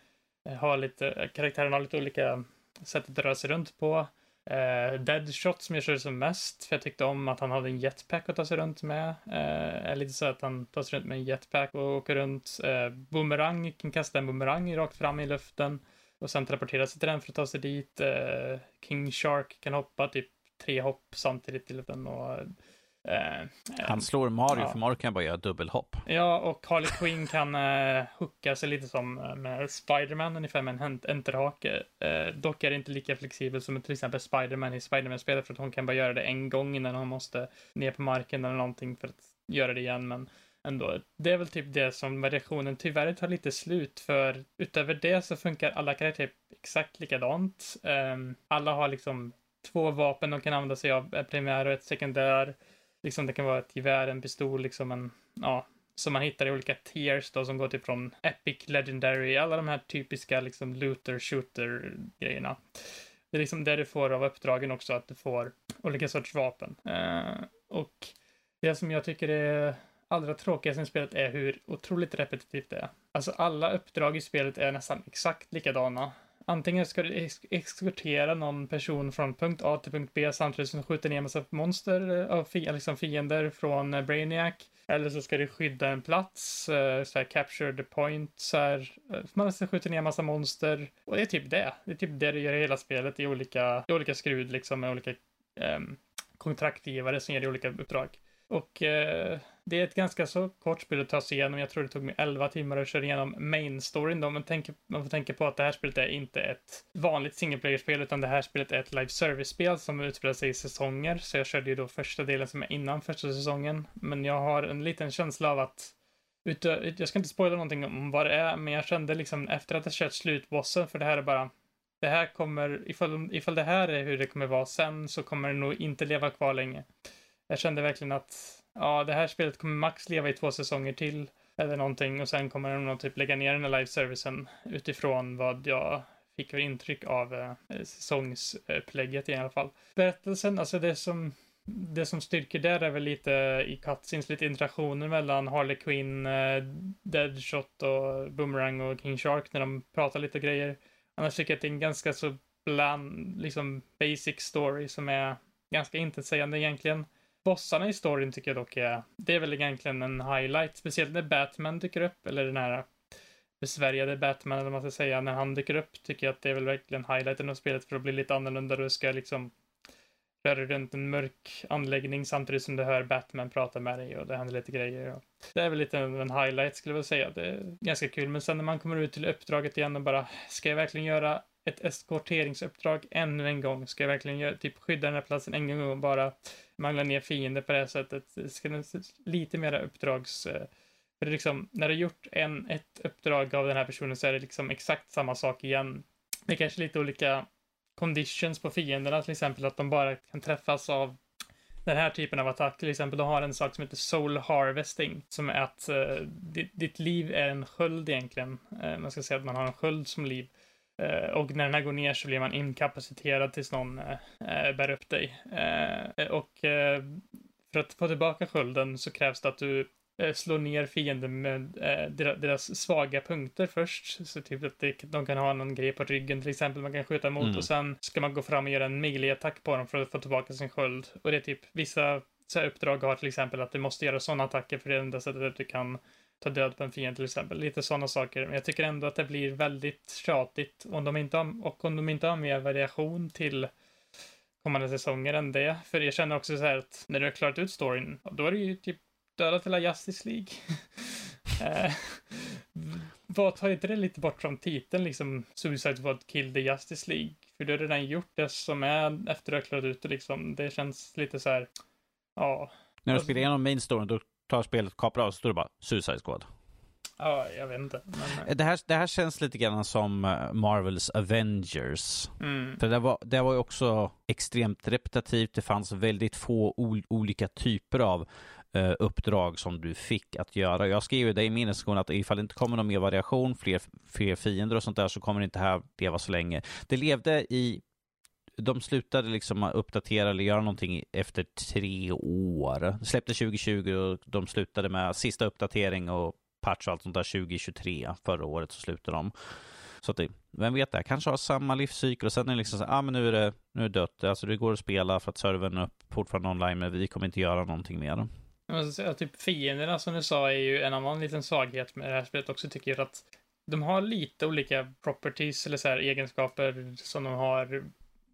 har lite, karaktären har lite olika sätt att röra sig runt på. Uh, Deadshot som jag körde som mest, för jag tyckte om att han hade en jetpack att ta sig runt med. Uh, är lite så att han tar sig runt med en jetpack och åker runt. Uh, boomerang, kan kasta en boomerang rakt fram i luften och sen teleportera sig till den för att ta sig dit. Uh, King Shark kan hoppa typ tre hopp samtidigt i luften och han slår Mario, Ja. för Mario kan bara göra dubbelhopp. Ja, och Harley Quinn kan uh, hooka sig lite som eh, med Spiderman, ungefär med en ent- enterhake. Uh, dock är det inte lika flexibel som till exempel Spiderman i Spiderman-spelet, för att hon kan bara göra det en gång innan hon måste ner på marken eller någonting för att göra det igen, men ändå. Det är väl typ det som variationen tyvärr tar lite slut, för utöver det så funkar alla karaktärer exakt likadant. Ehm, alla har liksom två vapen de kan använda sig av, ett primär och ett sekundär. Liksom det kan vara ett gevär, en pistol, liksom en, ja, som man hittar i olika tiers då som går typ från Epic, Legendary, alla de här typiska liksom looter, shooter grejerna. Det är liksom det du får av uppdragen också, att du får olika sorts vapen. Uh, och det som jag tycker är allra tråkigast i spelet är hur otroligt repetitivt det är. Alltså alla uppdrag i spelet är nästan exakt likadana. Antingen ska du ex- eskortera någon person från punkt A till punkt B samtidigt som du skjuter ner en massa monster eh, av fi- liksom fiender från eh, Brainiac. Eller så ska du skydda en plats, eh, så här capture the point, så här. Man ska skjuta ner en massa monster. Och det är typ det. Det är typ det du gör i hela spelet i olika, i olika skrud liksom med olika um, kontraktgivare som ger dig olika uppdrag. Och uh, det är ett ganska så kort spel att ta sig igenom. Jag tror det tog mig 11 timmar att köra igenom main storyn då. Men tänk, man får tänka på att det här spelet är inte ett vanligt single player-spel utan det här spelet är ett live service-spel som utspelar sig i säsonger. Så jag körde ju då första delen som är innan första säsongen. Men jag har en liten känsla av att Utö- jag ska inte spoila någonting om vad det är, men jag kände liksom efter att jag kört slutbossen, för det här är bara det här kommer, ifall, ifall det här är hur det kommer vara sen så kommer det nog inte leva kvar länge. Jag kände verkligen att ja, det här spelet kommer max leva i två säsonger till eller någonting och sen kommer de nog typ lägga ner den här live-servicen utifrån vad jag fick för intryck av eh, säsongsupplägget i alla fall. Berättelsen, alltså det som det som styrker där är väl lite i cutscenes, lite interaktioner mellan Harley Quinn, eh, Deadshot och Boomerang och King Shark när de pratar lite grejer. Annars tycker jag att det är en ganska så bland, liksom basic story som är ganska intetsägande egentligen bossarna i storyn tycker jag dock är, det är väl egentligen en highlight, speciellt när Batman dyker upp, eller den här besvärjade Batman, eller vad man ska säga, när han dyker upp, tycker jag att det är väl verkligen highlighten av spelet för att bli lite annorlunda. Du ska liksom röra runt en mörk anläggning samtidigt som du hör Batman prata med dig och det händer lite grejer. Och det är väl lite en highlight skulle jag vilja säga. Det är ganska kul, men sen när man kommer ut till uppdraget igen och bara, ska jag verkligen göra ett eskorteringsuppdrag ännu en gång? Ska jag verkligen göra, typ skydda den här platsen en gång och bara mangla ner fiender på det här sättet? Ska det lite mera uppdrags... Eh, för det är liksom, när du gjort en, ett uppdrag av den här personen så är det liksom exakt samma sak igen. Det är kanske lite olika conditions på fienderna, till exempel att de bara kan träffas av den här typen av attack. Till exempel, de har en sak som heter soul harvesting, som är att eh, uh, ditt, ditt, liv är en sköld egentligen. Uh, man ska säga att man har en sköld som liv. Uh, och när den här går ner så blir man inkapaciterad tills någon bär upp dig. och för att få tillbaka skölden så krävs det att du Eh, slå ner fienden med eh, deras svaga punkter först. Så typ att de kan ha någon grej på ryggen till exempel man kan skjuta emot mm. och sen ska man gå fram och göra en melee-attack på dem för att få tillbaka sin sköld. Och det är typ vissa så här, uppdrag har till exempel att du måste göra sådana attacker för det är det enda sättet att du kan ta död på en fiende till exempel. Lite sådana saker. Men jag tycker ändå att det blir väldigt tjatigt om de inte har, och om de inte har mer variation till kommande säsonger än det. För jag känner också så här att när du har klarat ut storyn, då är det ju typ dödat hela Justice League. eh, vad tar inte det lite bort från titeln, liksom Suicide Squad Kill the Justice League? För du har redan gjort det som är efter att du har klarat ut det liksom. Det känns lite så här, ja. När du spelar igenom main storyn, då tar spelet kapar av, så står det bara Suicide Squad. Ja, jag vet inte. Men... Eh. Det, här, det här känns lite grann som eh, Marvels Avengers. Mm. För det var, det var ju också extremt repetitivt. Det fanns väldigt få olika typer av eh, uppdrag som du fick att göra. Jag skrev ju det i min recension att ifall det inte kommer någon mer variation, fler, fler fiender och sånt där så kommer det inte här leva så länge. Det levde i de slutade liksom uppdatera eller göra någonting efter tre år. Släppte 2020 och de slutade med sista uppdatering och patch och allt sånt där 2023. Förra året så slutade de. Så att det, vem vet, det kanske har samma livscykel och sen är det liksom så ah, men nu är det, nu är det dött. Alltså det går att spela för att servern är upp fortfarande online, men vi kommer inte göra någonting mer. Säga, typ fienderna som du sa är ju en annan liten svaghet med det här spelet också tycker jag att de har lite olika properties eller så här egenskaper som de har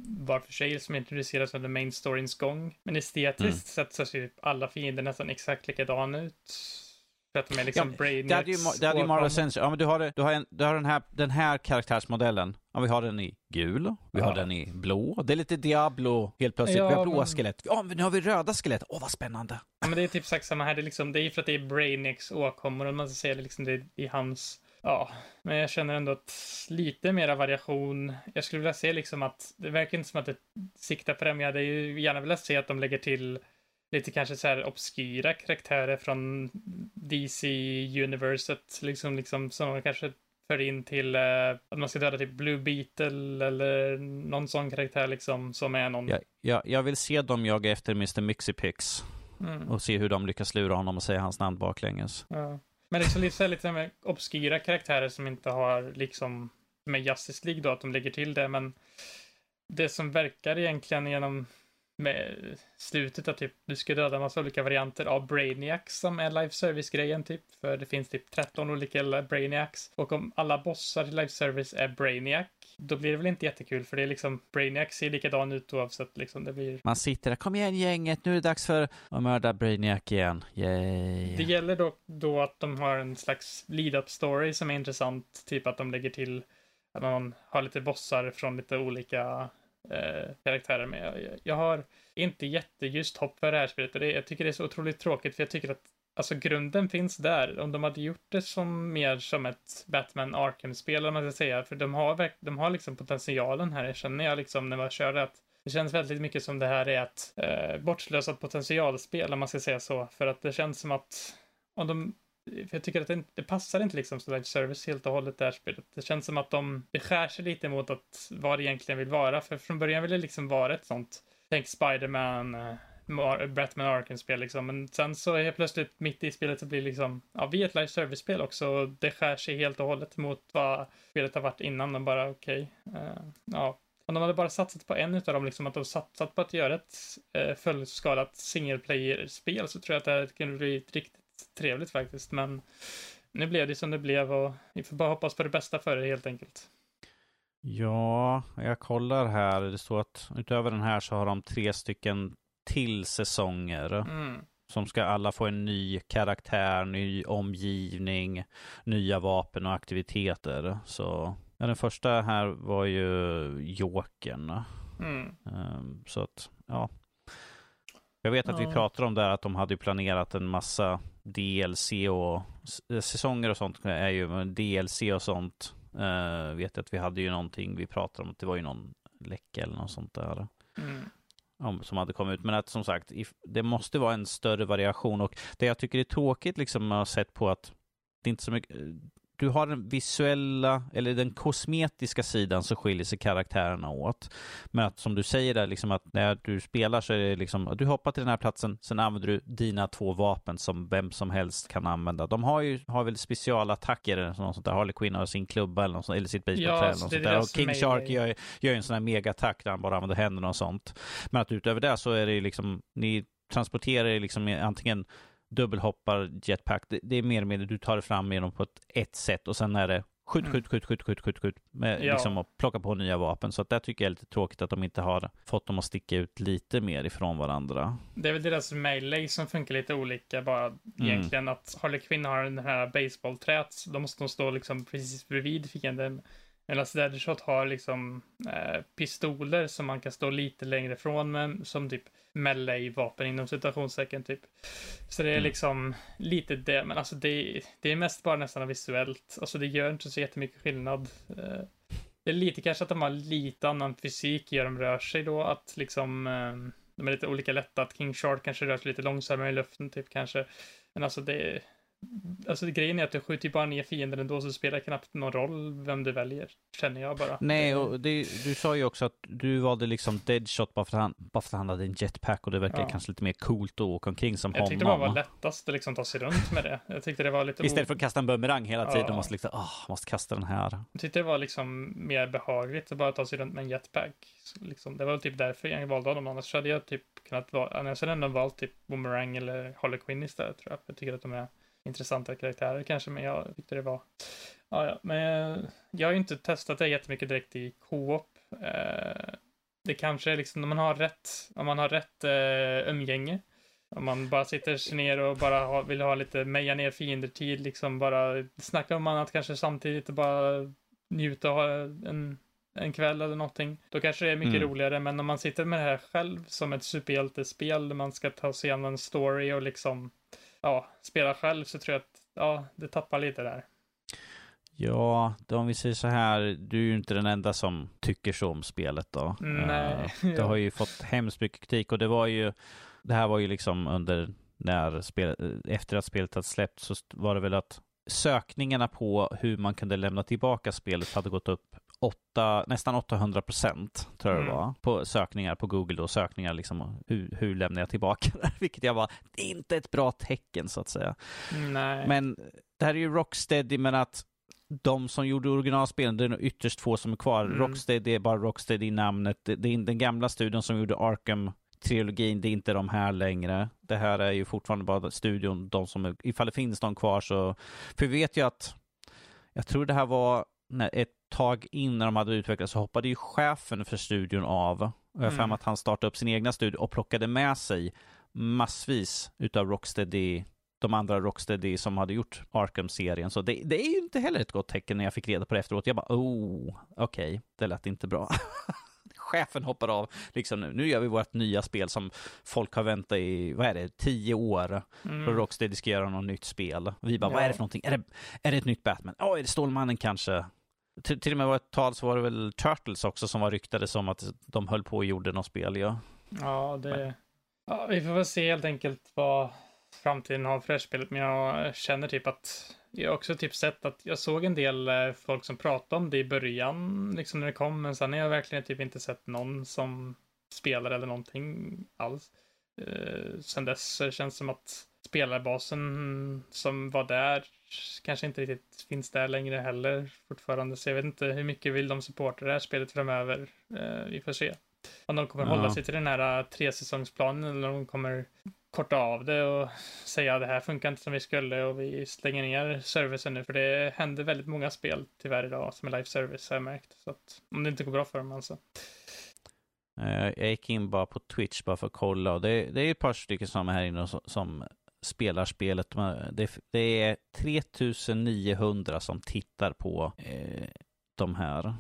var för sig som introduceras under main storyns gång. Men estetiskt mm. sett så ser typ alla fiender nästan exakt likadana ut. För att de är liksom ja, Det hade ju, det hade ju Marvel Sense. Ja, men du har, du har, en, du har den, här, den här karaktärsmodellen. Ja, vi har den i gul, vi ja. har den i blå. Det är lite Diablo helt plötsligt. Ja, vi har blåa men... skelett. Ja, men nu har vi röda skelett. Åh, vad spännande. Ja, men det är typ exakt samma här. Det är, liksom, det är för att det är Brainiacs åkommor och man ska säga det liksom det är i hans Ja, men jag känner ändå att lite mera variation. Jag skulle vilja se liksom att det verkar inte som att det siktar på det, men jag hade ju gärna velat se att de lägger till lite kanske så här obskyra karaktärer från DC-universet, liksom, liksom som man kanske för in till uh, att man ska döda typ Blue Beetle eller någon sån karaktär liksom som är någon. Ja, ja, jag vill se dem jaga efter Mr. Mixipix mm. och se hur de lyckas lura honom och säga hans namn baklänges. Ja. Men liksom lite, lite med obskyra karaktärer som inte har liksom med Justice League då, att de lägger till det, men det som verkar egentligen genom med slutet att typ du ska döda en massa olika varianter av Brainiacs som är live service-grejen typ. För det finns typ 13 olika Brainiacs. Och om alla bossar i live service är Brainiac, då blir det väl inte jättekul för det är liksom Brainiac ser likadan ut oavsett liksom det blir. Man sitter där, kom igen gänget, nu är det dags för att mörda Brainiac igen. Yay. Det gäller dock då att de har en slags lead-up story som är intressant, typ att de lägger till att man har lite bossar från lite olika eh, karaktärer med. Jag, jag har inte jätteljust hopp för det här spelet och det, jag tycker det är så otroligt tråkigt för jag tycker att Alltså grunden finns där. Om de hade gjort det som mer som ett Batman Arkham-spel, om man ska säga. För de har, de har liksom potentialen här. Jag känner jag liksom när man kör det att det känns väldigt mycket som det här är ett eh, bortslösat potentialspel, om man ska säga så. För att det känns som att om de för jag tycker att det, det passar inte liksom så service helt och hållet det här spelet. Det känns som att de beskär sig lite mot att vad det egentligen vill vara. För från början vill det liksom vara ett sånt, tänk Spiderman, uh, Batman Arkham-spel liksom. Men sen så är plötsligt mitt i spelet så blir det liksom, ja vi är ett live service-spel också. Och det skär sig helt och hållet mot vad spelet har varit innan De bara okej. Okay, uh, ja, om de hade bara satsat på en utav dem, liksom att de satsat på att göra ett eh, fullskalat single player-spel så tror jag att det här kunde bli ett riktigt trevligt faktiskt. Men nu blev det som det blev och vi får bara hoppas på det bästa för det helt enkelt. Ja, jag kollar här. Det står att utöver den här så har de tre stycken till säsonger. Mm. Som ska alla få en ny karaktär, ny omgivning, nya vapen och aktiviteter. Så ja, den första här var ju Jokern. Mm. Um, så att, ja. Jag vet att Ja. vi pratade om där att de hade planerat en massa DLC och s- säsonger och sånt är ju DLC och sånt. Uh, vet jag att vi hade ju någonting vi pratade om, att det var ju någon läcka eller något sånt där Mm. om, som hade kommit ut. Men att som sagt, if, det måste vara en större variation och det jag tycker är tråkigt liksom har sett på att det är inte så mycket du har den visuella, eller den kosmetiska sidan så skiljer sig karaktärerna åt. Men att som du säger där, liksom att när du spelar så är det liksom, att du hoppar till den här platsen, sen använder du dina två vapen som vem som helst kan använda. De har ju, har väl specialattacker eller något sånt där. Harley Quinn har sin klubba eller, något sånt, eller sitt basebollträ Ja, eller något sånt där. Och King. Shark gör, gör ju en sån här megaattack där han bara använder händerna och sånt. Men att utöver det så är det ju liksom, ni transporterar ju liksom antingen dubbelhoppar jetpack, det, det är mer eller mindre du tar det fram genom på ett, ett sätt och sen är det skjut, Mm. skjut, skjut, skjut, skjut, skjut, skjut med, Ja. liksom och plocka på nya vapen. Så att där tycker jag är lite tråkigt att de inte har fått dem att sticka ut lite mer ifrån varandra. Det är väl deras melee som funkar lite olika bara egentligen att Harley Quinn har den här baseballträt, då måste de stå liksom precis bredvid fienden. Medan Deadshot har liksom eh, pistoler som man kan stå lite längre ifrån med, som typ melee-vapen inom citationstecken typ. Så det är Mm. liksom lite det, men alltså det, det är mest bara nästan visuellt. Alltså det gör inte så jättemycket skillnad. Eh, det är lite kanske att de har lite annan fysik i hur de rör sig då, att liksom eh, de är lite olika lätta, att King Shark kanske rör sig lite långsammare i luften typ kanske. Men alltså det Alltså grejen är att du skjuter ju bara ner fienden ändå så det spelar knappt någon roll vem du väljer. Känner jag bara. Nej, Det- och det, du sa ju också att du valde liksom Deadshot bara för att han, bara för att han hade en jetpack och det verkar Ja. kanske lite mer coolt att åka omkring som Jag tyckte det bara honom. var lättast att liksom ta sig runt med det. Jag tyckte det var lite Istället för att kasta en bumerang hela tiden, Ja. måste liksom, åh, måste kasta den här. Jag tyckte det var liksom mer behagligt att bara ta sig runt med en jetpack. Så liksom, det var väl typ därför jag valde honom. Annars hade jag typ kunnat vara, annars hade jag ändå valt typ Boomerang eller Harley Quinn istället tror jag. Jag tycker att de är intressanta karaktärer kanske, men jag tyckte det var, ja ja, men jag, jag har ju inte testat det jättemycket direkt i co-op. Eh, det kanske är liksom, om man har rätt, om man har rätt eh, umgänge. Om man bara sitter sig ner och bara ha, vill ha lite meja ner fiender-tid, liksom bara snacka om annat kanske samtidigt och bara njuta av en, en kväll eller någonting. Då kanske det är mycket Mm. roligare, men om man sitter med det här själv som ett superhjältespel där man ska ta sig igenom en story och liksom, ja, spela själv så tror jag att, ja, det tappar lite där. Ja, då om vi säger så här, du är ju inte den enda som tycker så om spelet då. Nej. Eh, Det har ju fått hemskt mycket kritik och det var ju, det här var ju liksom under, när spel, eh, efter att spelet hade släppts så var det väl att sökningarna på hur man kunde lämna tillbaka spelet hade gått upp åtta, nästan 800 procent, tror jag det Mm. var, på sökningar på Google och sökningar liksom, hur, hur lämnar jag tillbaka det? Vilket jag var, det är inte ett bra tecken så att säga. Nej. Men det här är ju Rocksteady, men att de som gjorde originalspelen, det är nog ytterst få som är kvar. Mm. Rocksteady är bara Rocksteady i namnet. Det, det är den gamla studion som gjorde Arkham trilogin, det är inte de här längre. Det här är ju fortfarande bara studion, de som är, ifall det finns någon kvar så, för vi vet ju att, jag tror det här var när, ett tag in när de hade utvecklats så hoppade ju chefen för studion av. Och jag Mm. mig att han startade upp sin egna studio och plockade med sig massvis utav Rocksteady de andra Rocksteady som hade gjort Arkham-serien. Så det, det är ju inte heller ett gott tecken när jag fick reda på det efteråt. Jag bara, oh, okej, det lät inte bra. Chefen hoppar av, liksom nu. Nu gör vi vårt nya spel som folk har väntat i, vad är det, tio år. Mm. Och Rocksteady ska göra något nytt spel. Vi bara, vad är Ja. det för någonting? Är det, är det ett nytt Batman? Ja, är det Stålmannen kanske? Till, till och med var ett tag så var det väl Turtles också som var ryktade som att de höll på och gjorde något spel, ja. Ja, det... Ja, vi får väl se helt enkelt vad framtiden har för det här spelet, men jag känner typ att jag har också typ sett att jag såg en del eh, folk som pratade om det i början, liksom när det kom, men sen har jag verkligen typ inte sett någon som spelar eller någonting alls. Eh, sen dess känns det som att spelarbasen som var där kanske inte riktigt finns där längre heller fortfarande. Så jag vet inte hur mycket vill de supporta det här spelet framöver. Eh, vi får se. Om de kommer Ja. hålla sig till den här eh, tresäsongsplanen eller om de kommer korta av det och säga det här funkar inte som vi skulle och vi slänger ner servicen nu. För det händer väldigt många spel tyvärr idag som är live service har jag märkt. Så att om det inte går bra för dem alltså. Eh, Jag gick in bara på Twitch bara för att kolla och det, det är ett par stycken som är här inne som, som spelar spelet. De- Det, det är 3900 som tittar på eh, de här.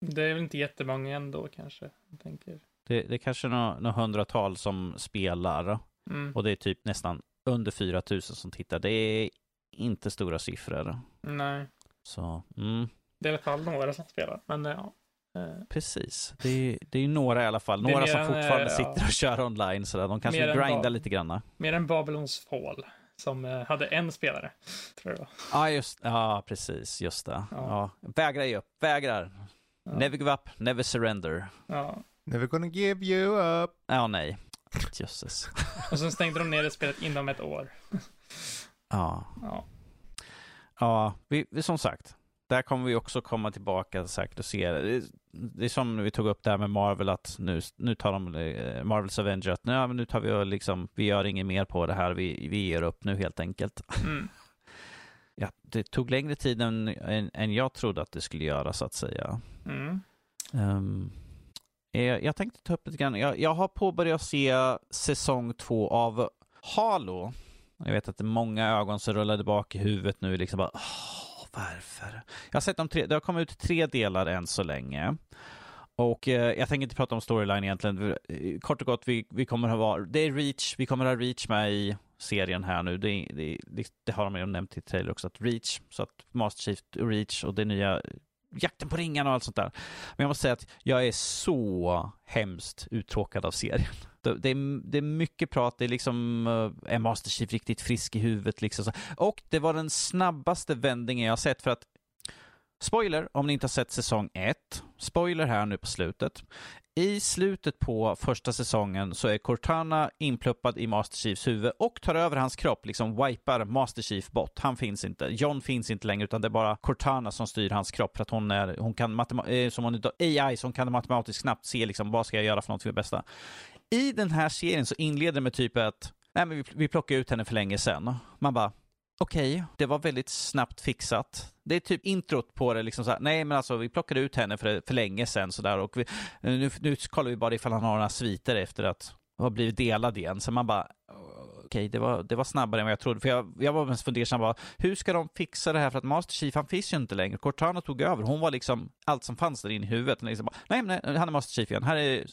Det är väl inte jättemånga ändå kanske. Jag tänker. Det, det är kanske några nå hundratal som spelar Mm. och det är typ nästan under 4000 som tittar. Det är inte stora siffror. Nej, Så, mm, det är i alla fall några som spelar. Men ja. Eh, precis. Det är, det är ju några i alla fall. Några som än, fortfarande eh, sitter ja. och kör online. Så där. De kanske Mer vill än grinda lite grann. mer än Babylons Fall. Som eh, hade en spelare. Tror jag. Ja, just Ja, precis. Just det. Ja. Ja. Vägrar ge upp. Vägrar. Ja. Never give up, never surrender. Ja. Never gonna give you up. Ja, nej. Jösses. Och sen stängde de ner det spelet inom ett år. Ja. Ja. Ja, vi, vi, som sagt. Där kommer vi också komma tillbaka säkert och se. Det är, det är som vi tog upp där med Marvel att nu, nu tar de eh, Marvels Avenger att men nu tar vi och liksom, vi gör inget mer på det här. Vi, vi ger upp nu helt enkelt. Mm. Ja, det tog längre tid än, än, än jag trodde att det skulle göra så att säga. Mm. Eh, Eh, jag tänkte ta upp lite grann. Jag, jag har påbörjat se säsong två av Halo. Jag vet att det är många ögon som rullar bak i huvudet nu. Liksom bara, "Åh, varför? Jag har sett de tre, det har kommit ut tre delar än så länge. Och eh, jag tänker inte prata om storyline egentligen. Eh, kort och gott, vi, vi kommer att ha, det är Reach, vi kommer att ha Reach med i serien här nu. Det, det, det, det har de ju nämnt i trailer också, att Reach, så att Master Chief Reach och det nya jakten på ringarna och allt sånt där. Men jag måste säga att jag är så hemskt uttråkad av serien. Det, är, det är mycket prat, det är liksom, eh, är Master Chief riktigt frisk i huvudet liksom. Och det var den snabbaste vändningen jag har sett för att Spoiler om ni inte har sett säsong 1. Spoiler här nu på slutet. I slutet på första säsongen så är Cortana inpluppad i Master Chiefs huvud och tar över hans kropp, liksom wipar Master Chief bort. Han finns inte. John finns inte längre utan det är bara Cortana som styr hans kropp för att hon är, hon kan eh, som hon är AI som kan matematiskt snabbt se liksom vad ska jag göra för något för det bästa. I den här serien så inleder det med typ att nej men vi, vi plockade ut henne för länge sedan. Man bara Okej, det var väldigt snabbt fixat. Det är typ introt på det, liksom så här, nej men alltså vi plockade ut henne för, för länge sedan sådär och vi, nu, nu kollar vi bara ifall han har några sviter efter att ha blivit delad igen. Så man bara, okej det, var, det var snabbare än vad jag trodde. För jag, jag var mest fundersam bara, hur ska de fixa det här för att Master Chief han finns ju inte längre. Cortana tog över, hon var liksom allt som fanns där inne i huvudet. Liksom bara, nej nej, han är Master Chief igen, här är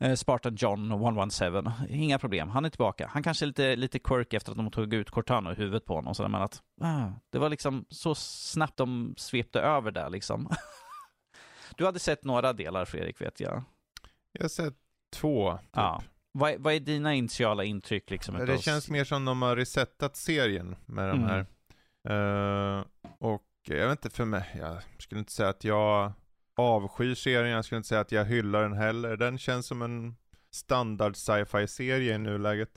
eh, Spartan John 117. Inga problem, han är tillbaka. Han kanske är lite, lite quirky efter att de tog ut Cortana ur huvudet på honom. Så men att, ah, det var liksom så snabbt de svepte över där liksom. Du hade sett några delar Fredrik vet jag. Jag har sett två. Typ. Ja. Vad, vad är dina initiala intryck liksom? Det utav- känns mer som de har resettat serien med de Mm. här. Eh, och jag vet inte, för mig, jag skulle inte säga att jag avskyr serien, jag skulle inte säga att jag hyllar den heller. Den känns som en standard sci-fi serie i nuläget.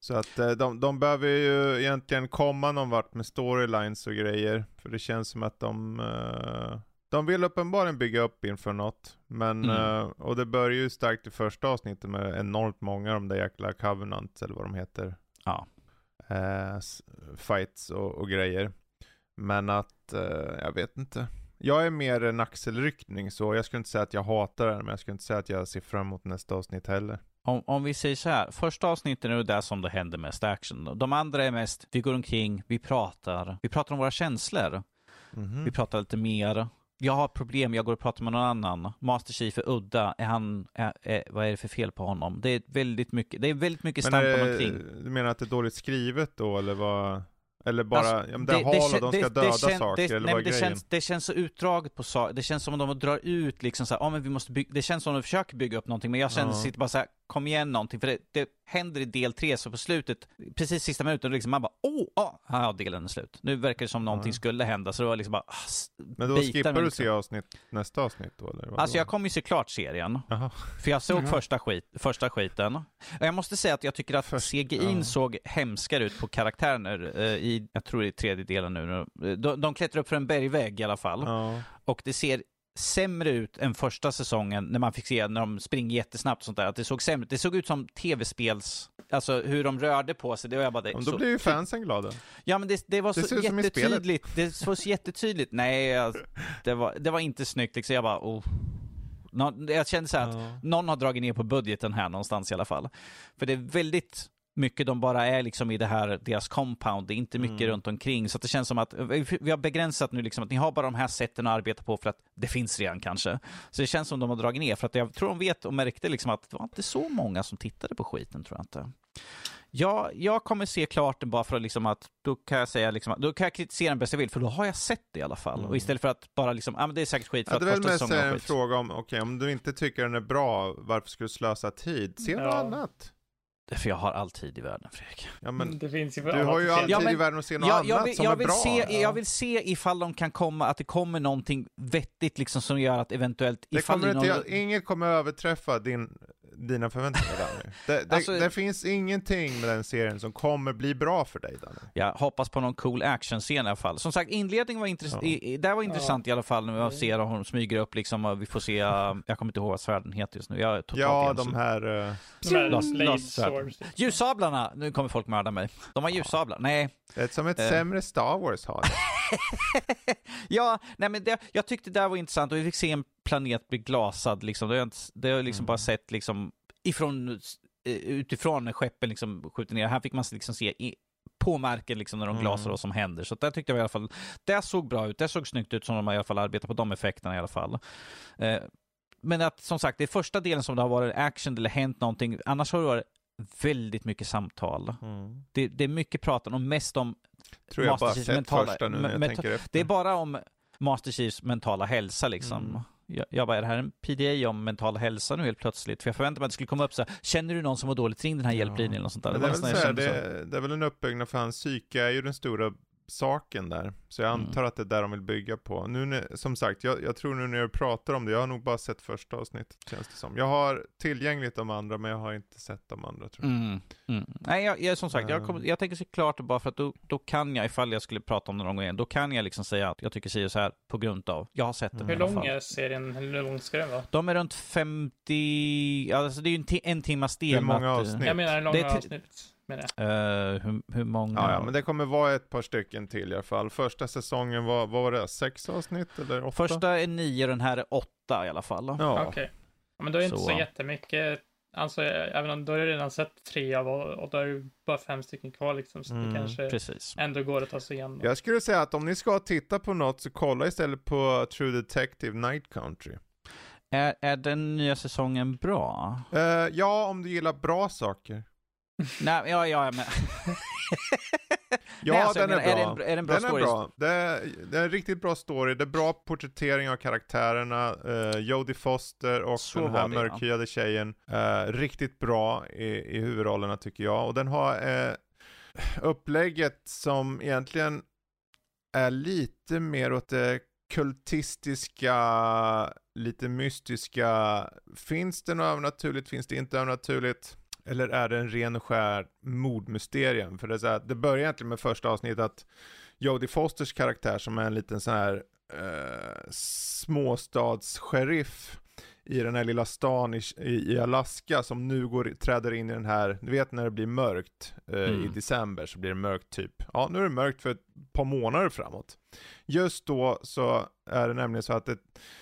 Så att eh, de, de behöver ju egentligen komma någon vart med storylines och grejer. För det känns som att de, eh, de vill uppenbarligen bygga upp inför något. Men, Mm. eh, och det börjar ju starkt i första avsnittet med enormt många av de där jäkla Covenant eller vad de heter. Ja. S- fights och, och grejer. Men att, eh, jag vet inte. Jag är mer en axelryckning så jag skulle inte säga att jag hatar den, men jag skulle inte säga att jag ser fram emot nästa avsnitt heller. Om, om vi säger så här, första avsnittet är där som det händer mest action. De andra är mest, vi går omkring, vi pratar, vi pratar om våra känslor. Mhm. Vi pratar lite mer. Jag har problem, jag går och pratar med någon annan. Master Chief är udda, är han, är, är, vad är det för fel på honom? Det är väldigt mycket, det är väldigt mycket stampande det, omkring. du menar att det är dåligt skrivet då, eller vad? Eller bara, Alltså, ja, men det, är Halo, kän- de ska det- döda det kän- saker, det, eller nej, vad är det känns, det känns så utdraget på saker. Det känns som om de drar ut liksom så här, ja men vi måste bygga, det känns som om de försöker bygga upp någonting, men jag känner, Ja. sitter bara så här, kom igen någonting, för det, det händer i del tre, så på slutet, precis sista minuten, liksom man bara åh, ja, delen är slut. Nu verkar det som någonting skulle hända, så det var liksom bara... ah, Men då skippar du liksom. se avsnitt, nästa avsnitt då eller? vadå? Alltså jag kommer ju se klart serien, Jaha. för jag såg första, skit, första skiten. Jag måste säga att jag tycker att Först- CGI ja. såg hemskare ut på karaktärerna eh, i, jag tror det är tredje delen nu. De, de klättrar upp för en bergvägg i alla fall. Ja. Och det ser sämre ut än första säsongen när man fick se när de springer jättesnabbt och sånt där. Att det såg sämre ut. Det såg ut som tv-spels, alltså hur de rörde på sig. Det var jag bara, det, Men då så- blir ju fansen glada. Ja men det, det var Det så jättetydligt. Det var så jättetydligt. Nej, det, var, det var inte snyggt liksom. Jag bara, oh. Nå, jag kände så här att Ja. någon har dragit ner på budgeten här någonstans i alla fall. För det är väldigt mycket de bara är liksom i det här, deras compound, det är inte mycket Mm. runt omkring. Så att det känns som att vi vi har begränsat nu liksom att ni har bara de här sätten att arbeta på för att det finns redan kanske. Så det känns som de har dragit ner för att jag tror de vet och märkte liksom att det var inte så många som tittade på skiten tror jag inte. Ja, jag kommer se klart den bara för att liksom att då kan jag säga liksom att, då kan jag kritisera den bäst jag vill för då har jag sett det i alla fall. Mm. Och istället för att bara liksom, ja men det är säkert skit för Ja, det är att väl första mest säsongen var en skit. fråga om, okej om du inte tycker den är bra, varför ska du slösa tid? Se något Ja. annat. För jag har all tid i världen Fredrik. Ja men det finns ju du har ju all tid Ja, men- i världen att se något Jag, annat jag, vill, som jag, är vill bra. se, Ja. jag vill se ifall de kan komma, att det kommer någonting vettigt liksom som gör att eventuellt Det kommer det är inte, någon... inget kommer överträffa din, dina förväntningar Danny. Det, det, Alltså- det finns ingenting med den serien som kommer bli bra för dig Danny. Jag hoppas på någon cool actionscen i alla fall. Som sagt, inledningen var intressant. Ja. I, det var intressant i alla fall när man Mm. ser hur de smyger upp liksom och vi får se, uh, jag kommer inte ihåg vad svärden heter just nu. Jag är totalt Ja, de här... De swords. Ljussablarna! Nu kommer folk mörda mig. De har ljussablar. Nej. det är som ett Eh. sämre Star Wars har det. ja, nej men det, jag tyckte det här var intressant och vi fick se en planet bli glasad liksom. Det har jag, inte, det har jag liksom Mm. bara sett liksom ifrån, eh, utifrån när skeppen liksom skjuter ner. Här fick man liksom se i, på marken liksom när de Mm. glasar vad som händer. Så där tyckte jag i alla fall, det såg bra ut. Det såg snyggt ut som de i alla fall arbetat på de effekterna i alla fall. Eh, men att som sagt, det är första delen som det har varit action eller hänt någonting. Annars har det varit väldigt mycket samtal. Mm. Det, det är mycket prat och mest om Tror jag bara sett mentala- första nu när jag tänker efter. det är bara om Master Chiefs mentala hälsa liksom. Mm. Jag, jag bara, är det här en PDA om mental hälsa nu helt plötsligt? För jag förväntade mig att det skulle komma upp så här, känner du någon som var dåligt, ring den här Ja. hjälplinjen eller något sånt där. Det det, är väl så här, det, det är väl en uppbyggnad för hans psyke är ju den stora saken där. Så jag Mm. antar att det är där de vill bygga på. Nu när, som sagt, jag, jag tror nu när jag pratar om det, jag har nog bara sett första avsnittet känns det som. Jag har tillgängligt de andra, men jag har inte sett de andra tror jag. Mm, mm. Nej, jag, jag, som sagt, jag, kommer, jag tänker se klart det bara för att då, då kan jag, ifall jag skulle prata om det någon gång igen, då kan jag liksom säga att jag tycker si så här på grund av, jag har sett det Mm. Hur lång är serien? Hur lång ska den vara? De är runt 50, alltså det är ju en, en timmas del. Hur många avsnitt? Jag menar hur Det långa är avsnitt. Menar jag. eh, hur, hur många? Ja, ja, men det kommer vara ett par stycken till i alla fall. Första säsongen var, vad var det, sex avsnitt eller åtta? Första är nio och den här är åtta i alla fall. Ja, Okej. Ja, men då är det inte Så. så jättemycket. Alltså, även om då har redan sett tre av och, då är det bara fem stycken kvar liksom. Så Mm, det kanske Precis. ändå går att ta sig igenom. Jag skulle säga att om ni ska titta på något så kolla istället på True Detective Night Country. Är, är den nya säsongen bra? Eh, ja, om du gillar bra saker. Nej, ja, ja, men... Ja, Nej, alltså, den är menar, bra. Är det en, är det en bra den story? är bra. Det är, det är en riktigt bra story. Det är bra porträttering av karaktärerna. Uh, Jodie Foster och Så den här det, ja. mörkhyade tjejen. Eh, riktigt bra i, i huvudrollerna tycker jag. Och den har eh, upplägget som egentligen är lite mer åt det kultistiska, lite mystiska. Finns det något övernaturligt? Finns det inte övernaturligt? Eller är det en ren och skär mordmysterium? För det, är så här, det börjar egentligen med första avsnittet att Jodie Fosters karaktär som är en liten sån här eh, småstadssheriff i den här lilla stan i, i, i Alaska som nu går, träder in i den här, du vet när det blir mörkt eh, i Mm. december så blir det mörkt typ, ja nu är det mörkt för par månader framåt. Just då så är det nämligen så att ett,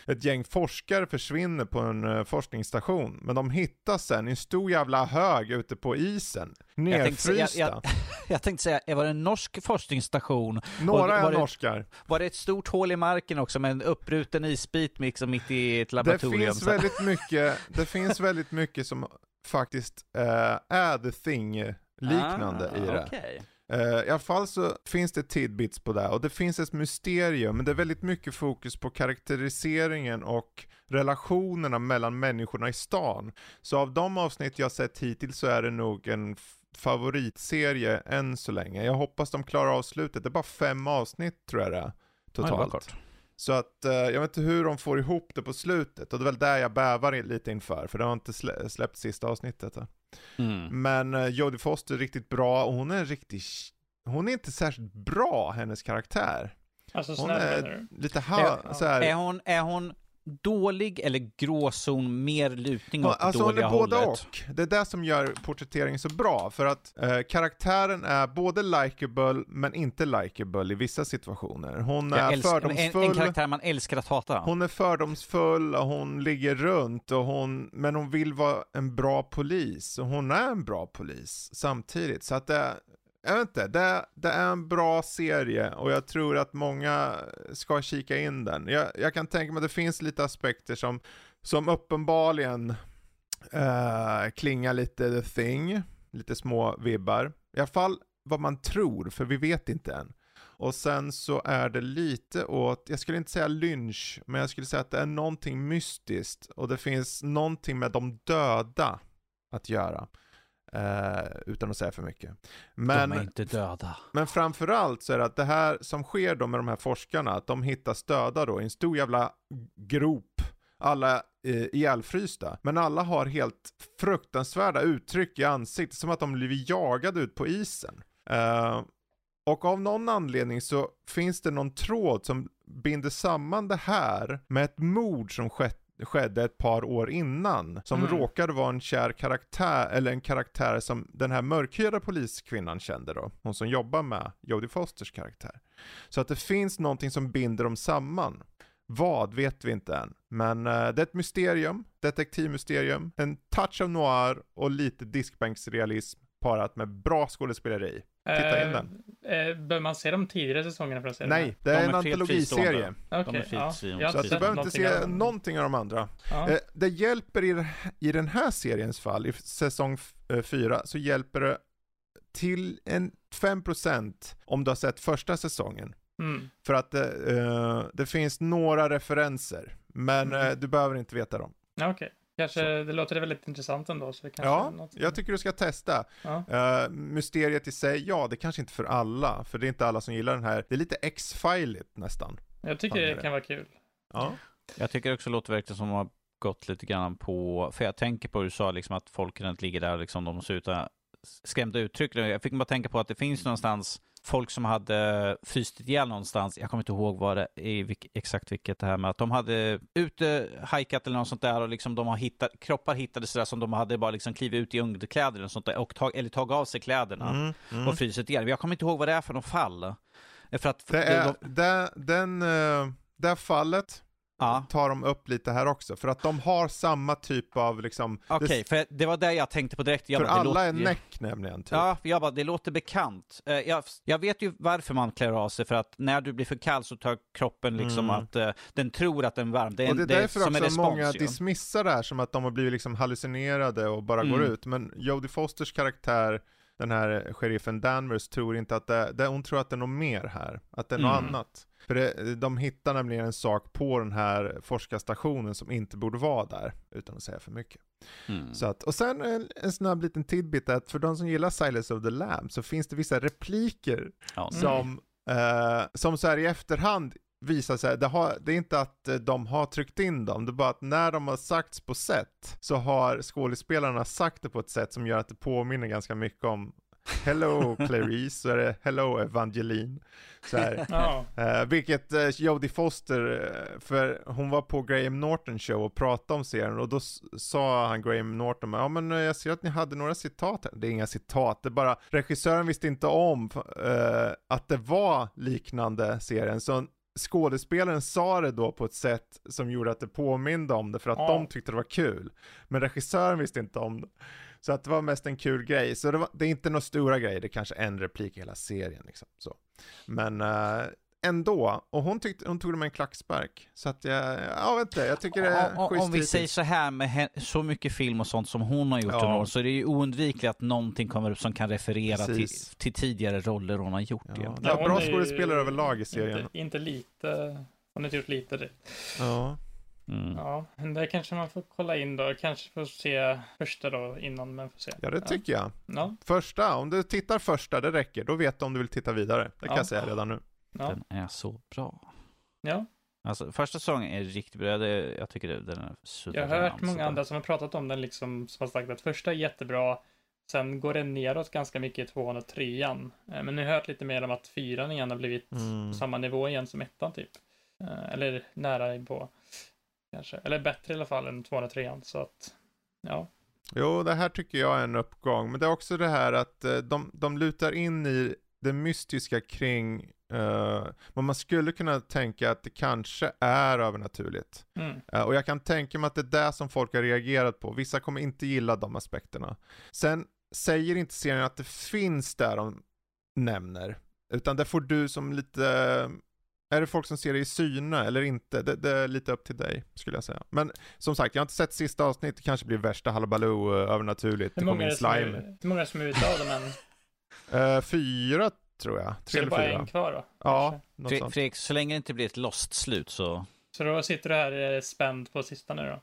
ett gäng forskare försvinner på en eh, forskningsstation, men de hittas sen i en stor jävla hög ute på isen, Jag tänkte säga- nerfrysta. jag- Jag tänkte säga, var det en norsk forskningsstation? Några var är det- norskar. Var det ett stort hål i marken också med en uppbruten isbit liksom mitt i ett Det laboratorium? finns, så här? väldigt mycket, det finns väldigt mycket som faktiskt eh, är The Thing-liknande Ah, i det. okej. Uh, I alla fall så finns det tidbits på det och det finns ett mysterium, men det är väldigt mycket fokus på karaktäriseringen och relationerna mellan människorna i stan. Så av de avsnitt jag sett hittills så är det nog en favoritserie än så länge. Jag hoppas de klarar av slutet. Det är bara fem avsnitt tror jag det är totalt. Ja, det så att uh, jag vet inte hur de får ihop det på slutet och det är väl där jag bävar lite inför, för det har inte slä släppt sista avsnittet. Mm. Men uh, Jodie Foster är riktigt bra och hon är riktigt, hon är inte särskilt bra, hennes karaktär. Alltså hon är lite ha, är, så här. Är hon, är hon dålig eller gråzon, mer lutning åt alltså, dåliga hållet? Alltså både och. Det är det som gör porträttering så bra, för att eh, karaktären är både likable men inte likable i vissa situationer. Hon är älsk- fördomsfull. En, en, karaktär man älskar att hata. Hon är fördomsfull och hon ligger runt, och hon, men hon vill vara en bra polis, och hon är en bra polis samtidigt. Så att det, jag vet inte, det, det, är en bra serie och jag tror att många ska kika in den. Jag, jag kan tänka mig att det finns lite aspekter som, som uppenbarligen uh, klingar lite the thing, lite små vibbar. I alla fall vad man tror, för vi vet inte än. Och sen så är det lite åt, jag skulle inte säga lynch, men jag skulle säga att det är någonting mystiskt och det finns någonting med de döda att göra. Uh, utan att säga för mycket. Men, de är inte döda. Men framförallt så är det att det här som sker då med de här forskarna, att de hittas döda då i en stor jävla grop. Alla uh, ihjälfrysta. Men alla har helt fruktansvärda uttryck i ansiktet, som att de blivit jagade ut på isen. Uh, och av någon anledning så finns det någon tråd som binder samman det här med ett mord som skett skedde ett par år innan. Som mm. råkade vara en kär karaktär, eller en karaktär som den här mörkhyade poliskvinnan kände då. Hon som jobbar med Jodie Fosters karaktär. Så att det finns någonting som binder dem samman. Vad vet vi inte än. Men uh, det är ett mysterium, detektivmysterium, en touch av noir och lite diskbänksrealism parat med bra skådespeleri. Titta in den. Eh, bör man se de tidigare säsongerna för att se det? Nej, det är, är en antologiserie. Okay, ja. Så att du behöver inte se av någonting av de andra. Ja. Eh, det hjälper i, i den här seriens fall, i säsong 4, så hjälper det till en 5% om du har sett första säsongen. Mm. För att det, uh, det finns några referenser, men mm. uh, du behöver inte veta dem. Okej. Okay. Kanske, så. det låter väldigt intressant ändå. Så kanske ja, något... jag tycker du ska testa. Ja. Uh, mysteriet i sig, ja, det kanske inte för alla, för det är inte alla som gillar den här. Det är lite X-filigt nästan. Jag tycker det, det kan vara kul. Ja. Jag tycker också låter verkligen som att har gått lite grann på, för jag tänker på hur du sa liksom att folket ligger där liksom, de ser ut att skrämda uttryck. Jag fick bara tänka på att det finns någonstans folk som hade fryst ihjäl någonstans. Jag kommer inte ihåg vad det är, exakt vilket det här med att de hade ute hajkat eller något sånt där och liksom de har hittat, kroppar hittades sådär som de hade bara liksom klivit ut i underkläder eller sånt där och tag, eller tagit av sig kläderna mm, mm. och frysit ihjäl. Jag kommer inte ihåg vad det är för något fall. För att, det är, de, det, den, uh, det fallet ja. tar de upp lite här också. För att de har samma typ av liksom... Okej, okay, för det var det jag tänkte på direkt. Jag för bara, alla låter, är näck nämligen. Typ. Ja, jag bara, det låter bekant. Eh, jag, jag, vet ju varför man klär av sig, för att när du blir för kall så tar kroppen liksom mm. att uh, den tror att den är varm. Det är, och det är därför det, också respons, många ju. dismissar det här som att de har blivit liksom hallucinerade och bara mm. går ut. Men Jodie Fosters karaktär den här sheriffen Danvers tror inte att det, det, hon tror att det är något mer här, att det är något mm. annat. För det, de hittar nämligen en sak på den här forskarstationen som inte borde vara där, utan att säga för mycket. Mm. Så att, och sen en, en snabb liten tidbit att för de som gillar Silence of the Lamb så finns det vissa repliker ja, som, eh, som så här i efterhand visar sig, det, har, det är inte att de har tryckt in dem, det är bara att när de har sagts på sätt så har skådespelarna sagt det på ett sätt som gör att det påminner ganska mycket om Hello Clarice, så är det Hello Evangeline. Så här. Oh. Uh, vilket uh, Jodie Foster, uh, för hon var på Graham Norton show och pratade om serien och då sa han Graham Norton, ja men jag ser att ni hade några citat här. Det är inga citat, det är bara regissören visste inte om att det var liknande serien. Så skådespelaren sa det då på ett sätt som gjorde att det påminde om det för att oh. de tyckte det var kul. Men regissören visste inte om det. Så att det var mest en kul grej. Så det, var, det är inte några stora grejer, det är kanske en replik i hela serien liksom. Så. Men uh, ändå. Och hon, tyckte, hon tog det med en klackspark. Så att jag, ja vet inte, jag tycker det är om, om vi hittills. säger så här med så mycket film och sånt som hon har gjort Ja. under så är det ju oundvikligt att någonting kommer upp som kan referera till, till tidigare roller hon har gjort. Ja, är hon bra skådespelare överlag i serien. Inte, inte lite. Hon har inte gjort lite det. Ja. Mm. Ja, men det kanske man får kolla in då. Kanske får se första då innan, men får se. ja, det tycker jag. Ja, Första, om du tittar första, det räcker. Då vet du om du vill titta vidare. Det kan Ja. jag säga redan nu. ja, Den är så bra. ja. Alltså, första säsongen är riktigt bra. Det, jag tycker det, den är Jag suverän. har hört många andra som har pratat om den liksom, som har sagt att första är jättebra. Sen går den neråt ganska mycket i tvåan och trean. Eh, Men nu har jag hört lite mer om att fyran igen har blivit Mm. på samma nivå igen som ettan typ. Eh, Eller nära på. Kanske. Eller bättre i alla fall än tvåan och trean. Så att, ja. Jo, det här tycker jag är en uppgång. Men det är också det här att eh, de, de lutar in i det mystiska kring eh, vad man skulle kunna tänka att det kanske är övernaturligt. Mm. Eh, och jag kan tänka mig att det är det som folk har reagerat på. Vissa kommer inte gilla de aspekterna. Sen säger inte serien att det finns där de nämner. Utan det får du som lite, är det folk som ser det i syne eller inte? Det, det är lite upp till dig, skulle jag säga. Men som sagt, jag har inte sett sista avsnittet, det kanske blir värsta halabaloo eh, övernaturligt. Hur Det många, är det är, slime. hur många är det som är ute av dem än? Eh, fyra, tror jag. Så Tre det eller bara fyra. en kvar då? Ja, Fre- sånt. Fredrik, så länge det inte blir ett lost-slut så... Så då sitter du här eh, spänd på sista nu då?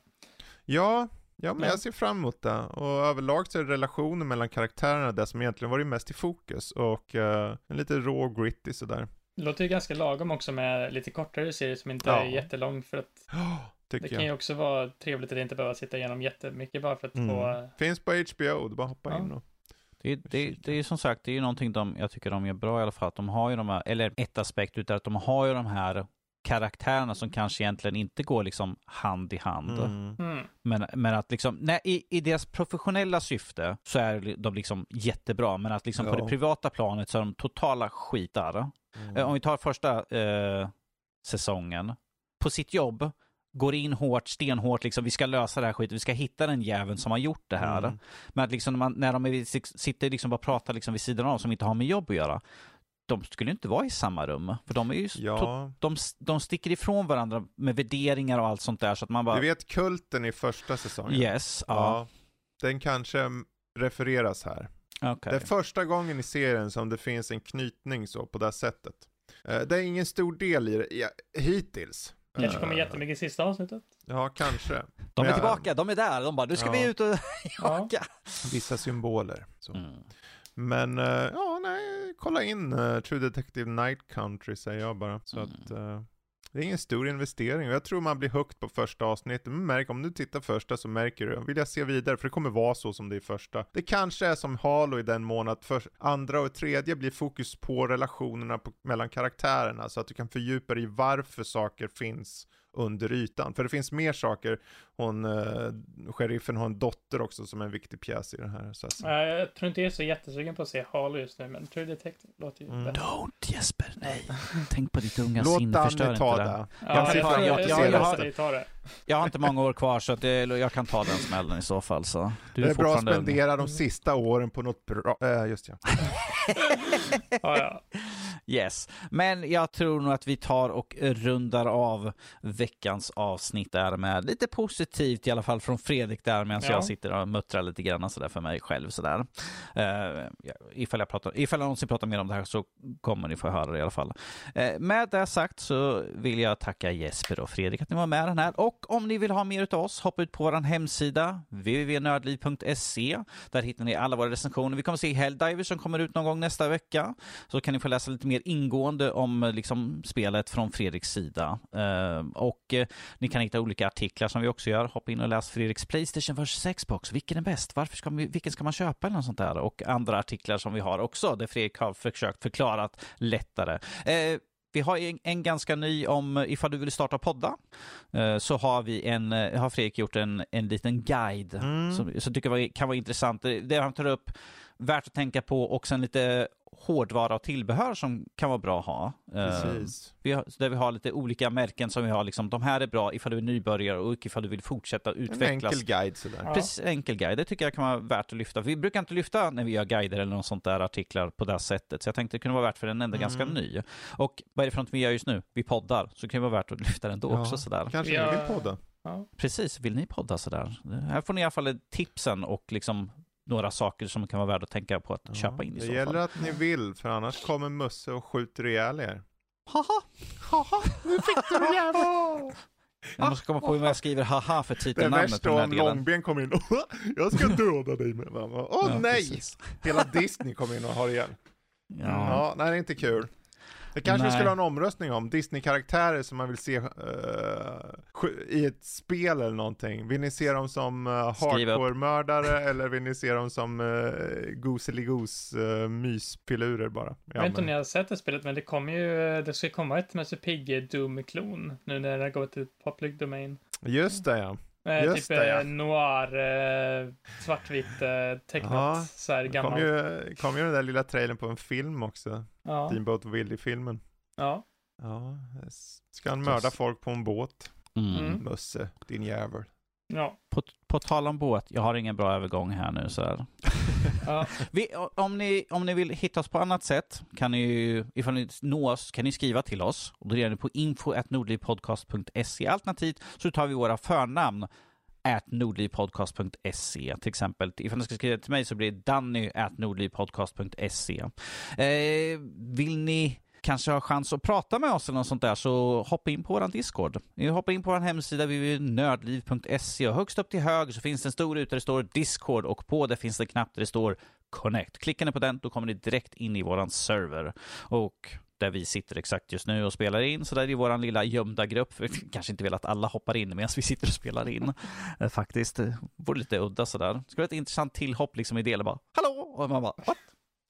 Ja, ja men Ja. jag ser fram emot det. Och överlag så är relationen mellan karaktärerna det som egentligen varit mest i fokus. Och uh, lite rå gritty sådär. Det låter ju ganska lagom också med lite kortare serier som inte Ja. är jättelång för att Oh, det kan jag. ju också vara trevligt att inte behöva sitta igenom jättemycket bara för att Mm. få... Finns på HBO, du bara hoppa Ja. in och... Det, det, det är ju som sagt, det är ju någonting de, jag tycker de gör bra i alla fall. Att de har ju de här, eller ett aspekt utav att de har ju de här karaktärerna som kanske egentligen inte går liksom hand i hand. Mm. Mm. Men, men att liksom, nej, i, i deras professionella syfte så är de liksom jättebra, men att liksom på Ja. det privata planet så är de totala skitar. Mm. Eh, Om vi tar första eh, säsongen, på sitt jobb, går in hårt, stenhårt, liksom, vi ska lösa det här skiten, vi ska hitta den jäveln som har gjort det här. Mm. Men att liksom, när, man, när de är, sitter liksom bara och pratar liksom vid sidan av, som inte har med jobb att göra, de skulle inte vara i samma rum. För de är ju, Ja, de, de sticker ifrån varandra med värderingar och allt sånt där, så att man bara... du vet kulten i första säsongen? Yes, ja. Ja. Den kanske refereras här. okej. Det är första gången i serien som det finns en knytning så, på det här sättet. Eh, Det är ingen stor del i det, ja, hittills. Kanske kommer Eh, jättemycket i sista avsnittet. Ja, kanske. De är tillbaka, de är där, de bara, nu ska Ja. vi ut och Ja. jaga. Vissa symboler. Så. Mm. Men, eh, ja, nej, kolla in eh, True Detective Night Country säger jag bara. Så Mm. att, eh, det är ingen stor investering och jag tror man blir hooked på första avsnittet. Men märk, om du tittar första så märker du, vill jag se vidare, för det kommer vara så som det är första. Det kanske är som Halo i den mån att för andra och tredje blir fokus på relationerna på, mellan karaktärerna, så att du kan fördjupa dig i varför saker finns under ytan. För det finns mer saker, hon, eh, sheriffen har en dotter också som är en viktig pjäs i det här. Så att, Nej, Jag tror inte jag är så jättesugen på att se Halo just nu, men True Detective låter ju Mm. bättre. Don't Jesper, nej. Tänk på ditt unga Låt sinne, förstör Danny inte ta det. det. Ja, Jag jag, kan ta- tror jag- jag, jag- jag, jag jag, har- jag tar det. Jag har inte många år kvar så att det, jag kan ta den smällen i så fall. Så. Du Det är bra att fortfarande ung. spendera de sista åren på något bra, äh, just ja. Ja, ja. Yes, men jag tror nog att vi tar och rundar av veckans avsnitt där med lite positivt i alla fall från Fredrik där medan Ja. jag sitter och muttrar lite grann sådär för mig själv sådär. Uh, ifall, jag pratar, ifall jag någonsin pratar mer om det här så kommer ni få höra det i alla fall. Eh, med det sagt så vill jag tacka Jesper och Fredrik att ni var med den här och och om ni vill ha mer av oss hoppa ut på vår hemsida www.nördliv.se där hittar ni alla våra recensioner. Vi kommer se Helldivers som kommer ut någon gång nästa vecka så kan ni få läsa lite mer ingående om liksom, spelet från Fredriks sida. Eh, och eh, ni kan hitta olika artiklar som vi också gör. Hoppa in och läs Fredriks Playstation vs Xbox. Vilken är bäst? Varför ska man, vilken ska man köpa? Eller något sånt där. Och andra artiklar som vi har också där Fredrik har försökt förklara lättare. Eh, vi har en, en ganska ny om eh, ifall du vill starta podda. Eh, så har vi en, eh, har Fredrik gjort en, en liten guide Mm. som, som jag tycker var, kan vara intressant. Det han tar upp värt att tänka på och sen lite hårdvara och tillbehör som kan vara bra att ha. Eh, Precis. vi har, där vi har lite olika märken som vi har, liksom, de här är bra ifall du är nybörjare och ifall du vill fortsätta En utvecklas. enkel guide sådär. Ja. Precis, enkel guide. Det tycker jag kan vara värt att lyfta. Vi brukar inte lyfta när vi gör guider eller något sånt där artiklar på det sättet. Så jag tänkte det kunde vara värt för den ändå ganska Mm. ny. Och vad är det för något vi gör just nu? Vi poddar. Så det kan det vara värt att lyfta den då Ja. också sådär. Kanske Ja. ni vill podda? Ja. Precis, vill ni podda sådär? Här får ni i alla fall tipsen och liksom några saker som kan vara värda att tänka på att köpa in i det så gäller fall. att ni vill, för annars kommer Musse och skjuter ihjäl er. Haha! Haha, nu fick du det jävlar! Jag måste komma på hur jag skriver haha för Det titelnamnet värst på den här delen. Långben kommer in och jag ska döda dig med mamma. Åh Ja, nej! precis. Hela Disney kommer in och har ihjäl. Ja. Ja, nej det är inte kul. Det kanske vi Nej. skulle ha en omröstning om, Disney-karaktärer som man vill se sk- i ett spel eller någonting. Vill ni se dem som uh, hardcore-mördare eller vill ni se dem som uh, goseligos uh, myspilurer bara? Jag vet inte om ni har sett det spelet, men det kommer ju, det ska komma ett Musse Pigge Doom-klon nu när det går till public domain. Just det ja. Eh, Just typ det, ja. eh, noir, eh, svartvitt, eh, tecknat, Ja, så här gammalt. kom ju, kom ju den där lilla trailern på en film också. Ja, Steamboat Willie-filmen. ja. Ja, ska han mörda folk på en båt? Mm. Mm. Musse, din jävel. Ja. På, på tal om båt, jag har ingen bra övergång här nu så här. ja. Vi, om, ni, om ni vill hitta oss på annat sätt, kan ni ju, ifall ni når oss, kan ni skriva till oss. Och då är det på info.nordlivpodcast.se. Alternativt så tar vi våra förnamn at nordlivpodcast.se till exempel. Ifall ni ska skriva till mig så blir det danny at nordlivpodcast.se. Eh, vill ni kanske har chans att prata med oss eller något sånt där så hoppa in på vår Discord. Hoppa in på vår hemsida www.nördliv.se och högst upp till höger så finns det en stor ruta där det står Discord och på det finns det en knapp där det står Connect. Klickar ni på den då kommer ni direkt in i våran server och där vi sitter exakt just nu och spelar in. Så där är vår lilla gömda grupp. För vi kanske inte vill att alla hoppar in medan vi sitter och spelar in. Eh, faktiskt. Det vore lite udda sådär. Det skulle vara ett intressant tillhopp liksom i det. Bara, Hallå! Och man bara, what?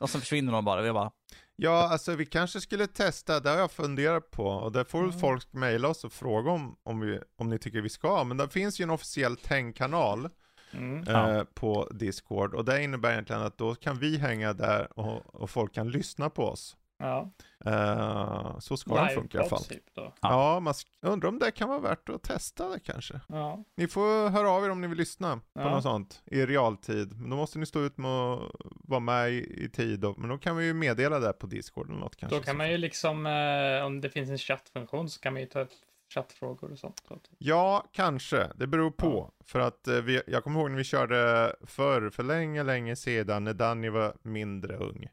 Och sen försvinner de bara. Vi bara, Ja, alltså vi kanske skulle testa, det har jag funderat på och där får väl folk mejla oss och fråga om, om, vi, om ni tycker vi ska. Men det finns ju en officiell hängkanal Mm. Ja. eh, på Discord och det innebär egentligen att då kan vi hänga där och, och folk kan lyssna på oss. Ja. Eh, så ska den funka i alla fall. Typ då. Ja, man undrar om det kan vara värt att testa det kanske. Ja. Ni får höra av er om ni vill lyssna på Ja. något sånt i realtid. Men då måste ni stå ut med att vara med i, i tid. Då. Men då kan vi ju meddela det på Discord eller något kanske. Då kan man ju liksom, eh, om det finns en chattfunktion så kan man ju ta upp chattfrågor och sånt. Ja, kanske. Det beror på. För att eh, vi, jag kommer ihåg när vi körde förr, för länge, länge sedan, när Danny var mindre ung.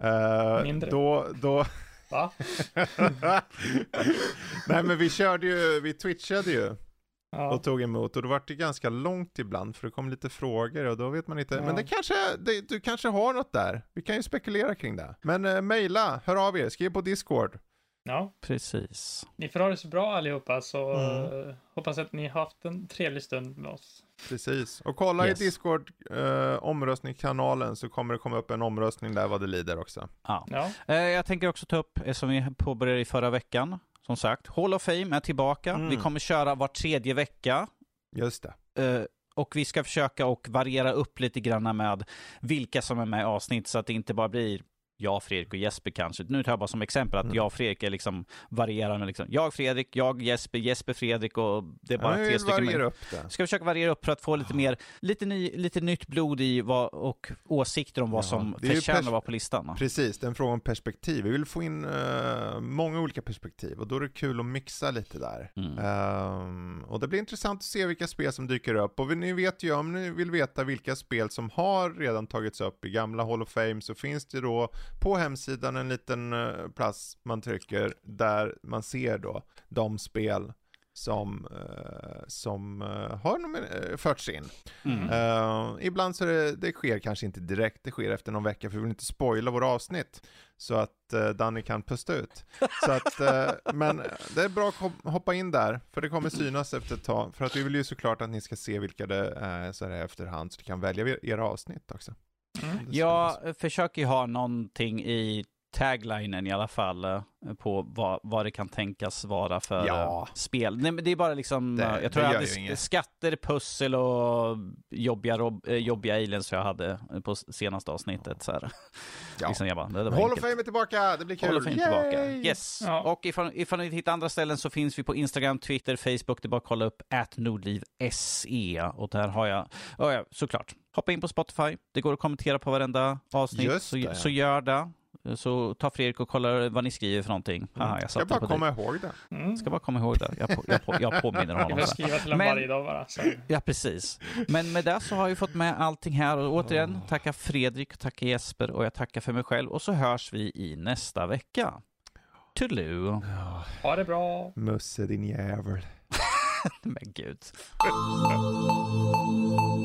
Eh, Mindre? Då, då... Va? Nej men vi körde ju, vi twitchade ju Ja. och tog emot och då var det ganska långt ibland för det kom lite frågor och då vet man inte. Ja. Men det kanske, det, du kanske har något där. Vi kan ju spekulera kring det. Men uh, mejla, hör av er, skriv på Discord. ja. precis. Ni får ha det så bra allihopa så Mm. eh, hoppas att ni har haft en trevlig stund med oss. Precis. Och kolla Yes. i Discord uh, omröstningskanalen så kommer det komma upp en omröstning där vad det lider också. Ja. Ja. Eh, Jag tänker också ta upp, eh, som vi påbörjade i förra veckan, som sagt, Hall of Fame är tillbaka. Mm. Vi kommer köra var tredje vecka. Just det. Eh, Och vi ska försöka och variera upp lite grann med vilka som är med i avsnitt så att det inte bara blir jag, Fredrik och Jesper kanske. Nu tar jag bara som exempel att Mm. jag och Fredrik är liksom varierande. Liksom. Jag, Fredrik, jag, Jesper, Jesper, Fredrik och det är bara ja, tre stycken. variera upp det. Ska försöka variera upp för att få lite mer, lite, ny, lite nytt blod i vad, och åsikter om vad Ja, som förtjänar att vara på listan. Precis, det är en fråga om perspektiv. Vi vill få in eh, många olika perspektiv och då är det kul att mixa lite där. Mm. Ehm, och det blir intressant att se vilka spel som dyker upp. Och ni vet ju, om ni vill veta vilka spel som har redan tagits upp i gamla Hall of Fame så finns det då på hemsidan en liten uh, plats man trycker där man ser då de spel som, eh, som eh, har eh, förts in. Mm. Eh, ibland så det, det sker kanske inte direkt, det sker efter någon vecka för vi vill inte spoila våra avsnitt. Så att uh, Danny kan pusta ut. Så att, eh, men det är bra att hop- hoppa in där, för det kommer synas efter ett tag. För att vi vill ju såklart att ni ska se vilka det är så här efterhand, så ni kan välja er- era avsnitt också. Mm. Jag försöker ju ha någonting i taglinen i alla fall eh, på vad, vad det kan tänkas vara för Ja. eh, spel. Nej, men det är bara liksom, Det- eh, jag det tror jag hade ju sk- inget. skatter, pussel och jobbiga, rob, jobbiga aliens jag hade på senaste avsnittet. Så här. Ja. Liksom jag bara, det, var Hall of. Fame är tillbaka, det blir kul. Hall of Fame tillbaka. Yay! Yes. Ja. Och ifall, ifall ni vill hitta andra ställen så finns vi på Instagram, Twitter, Facebook. Det är bara att kolla upp @nordliv.se och där har jag, oh ja, såklart, hoppa in på Spotify. Det går att kommentera på varenda avsnitt, Just så, så gör det. Så ta Fredrik och kolla vad ni skriver för någonting. Haha, jag Jag satte bara på komma dig. ihåg det. Mm. Ska bara komma ihåg det. Jag, på, jag, på, jag påminner Jag honom. så. skriva till honom varje dag bara. Så. Ja, precis. Men med det så har vi fått med allting här och återigen tacka Fredrik, tacka Jesper och jag tackar för mig själv och så hörs vi i nästa vecka. Toodaloo. Ha det bra. Musse din jävel. Men gud.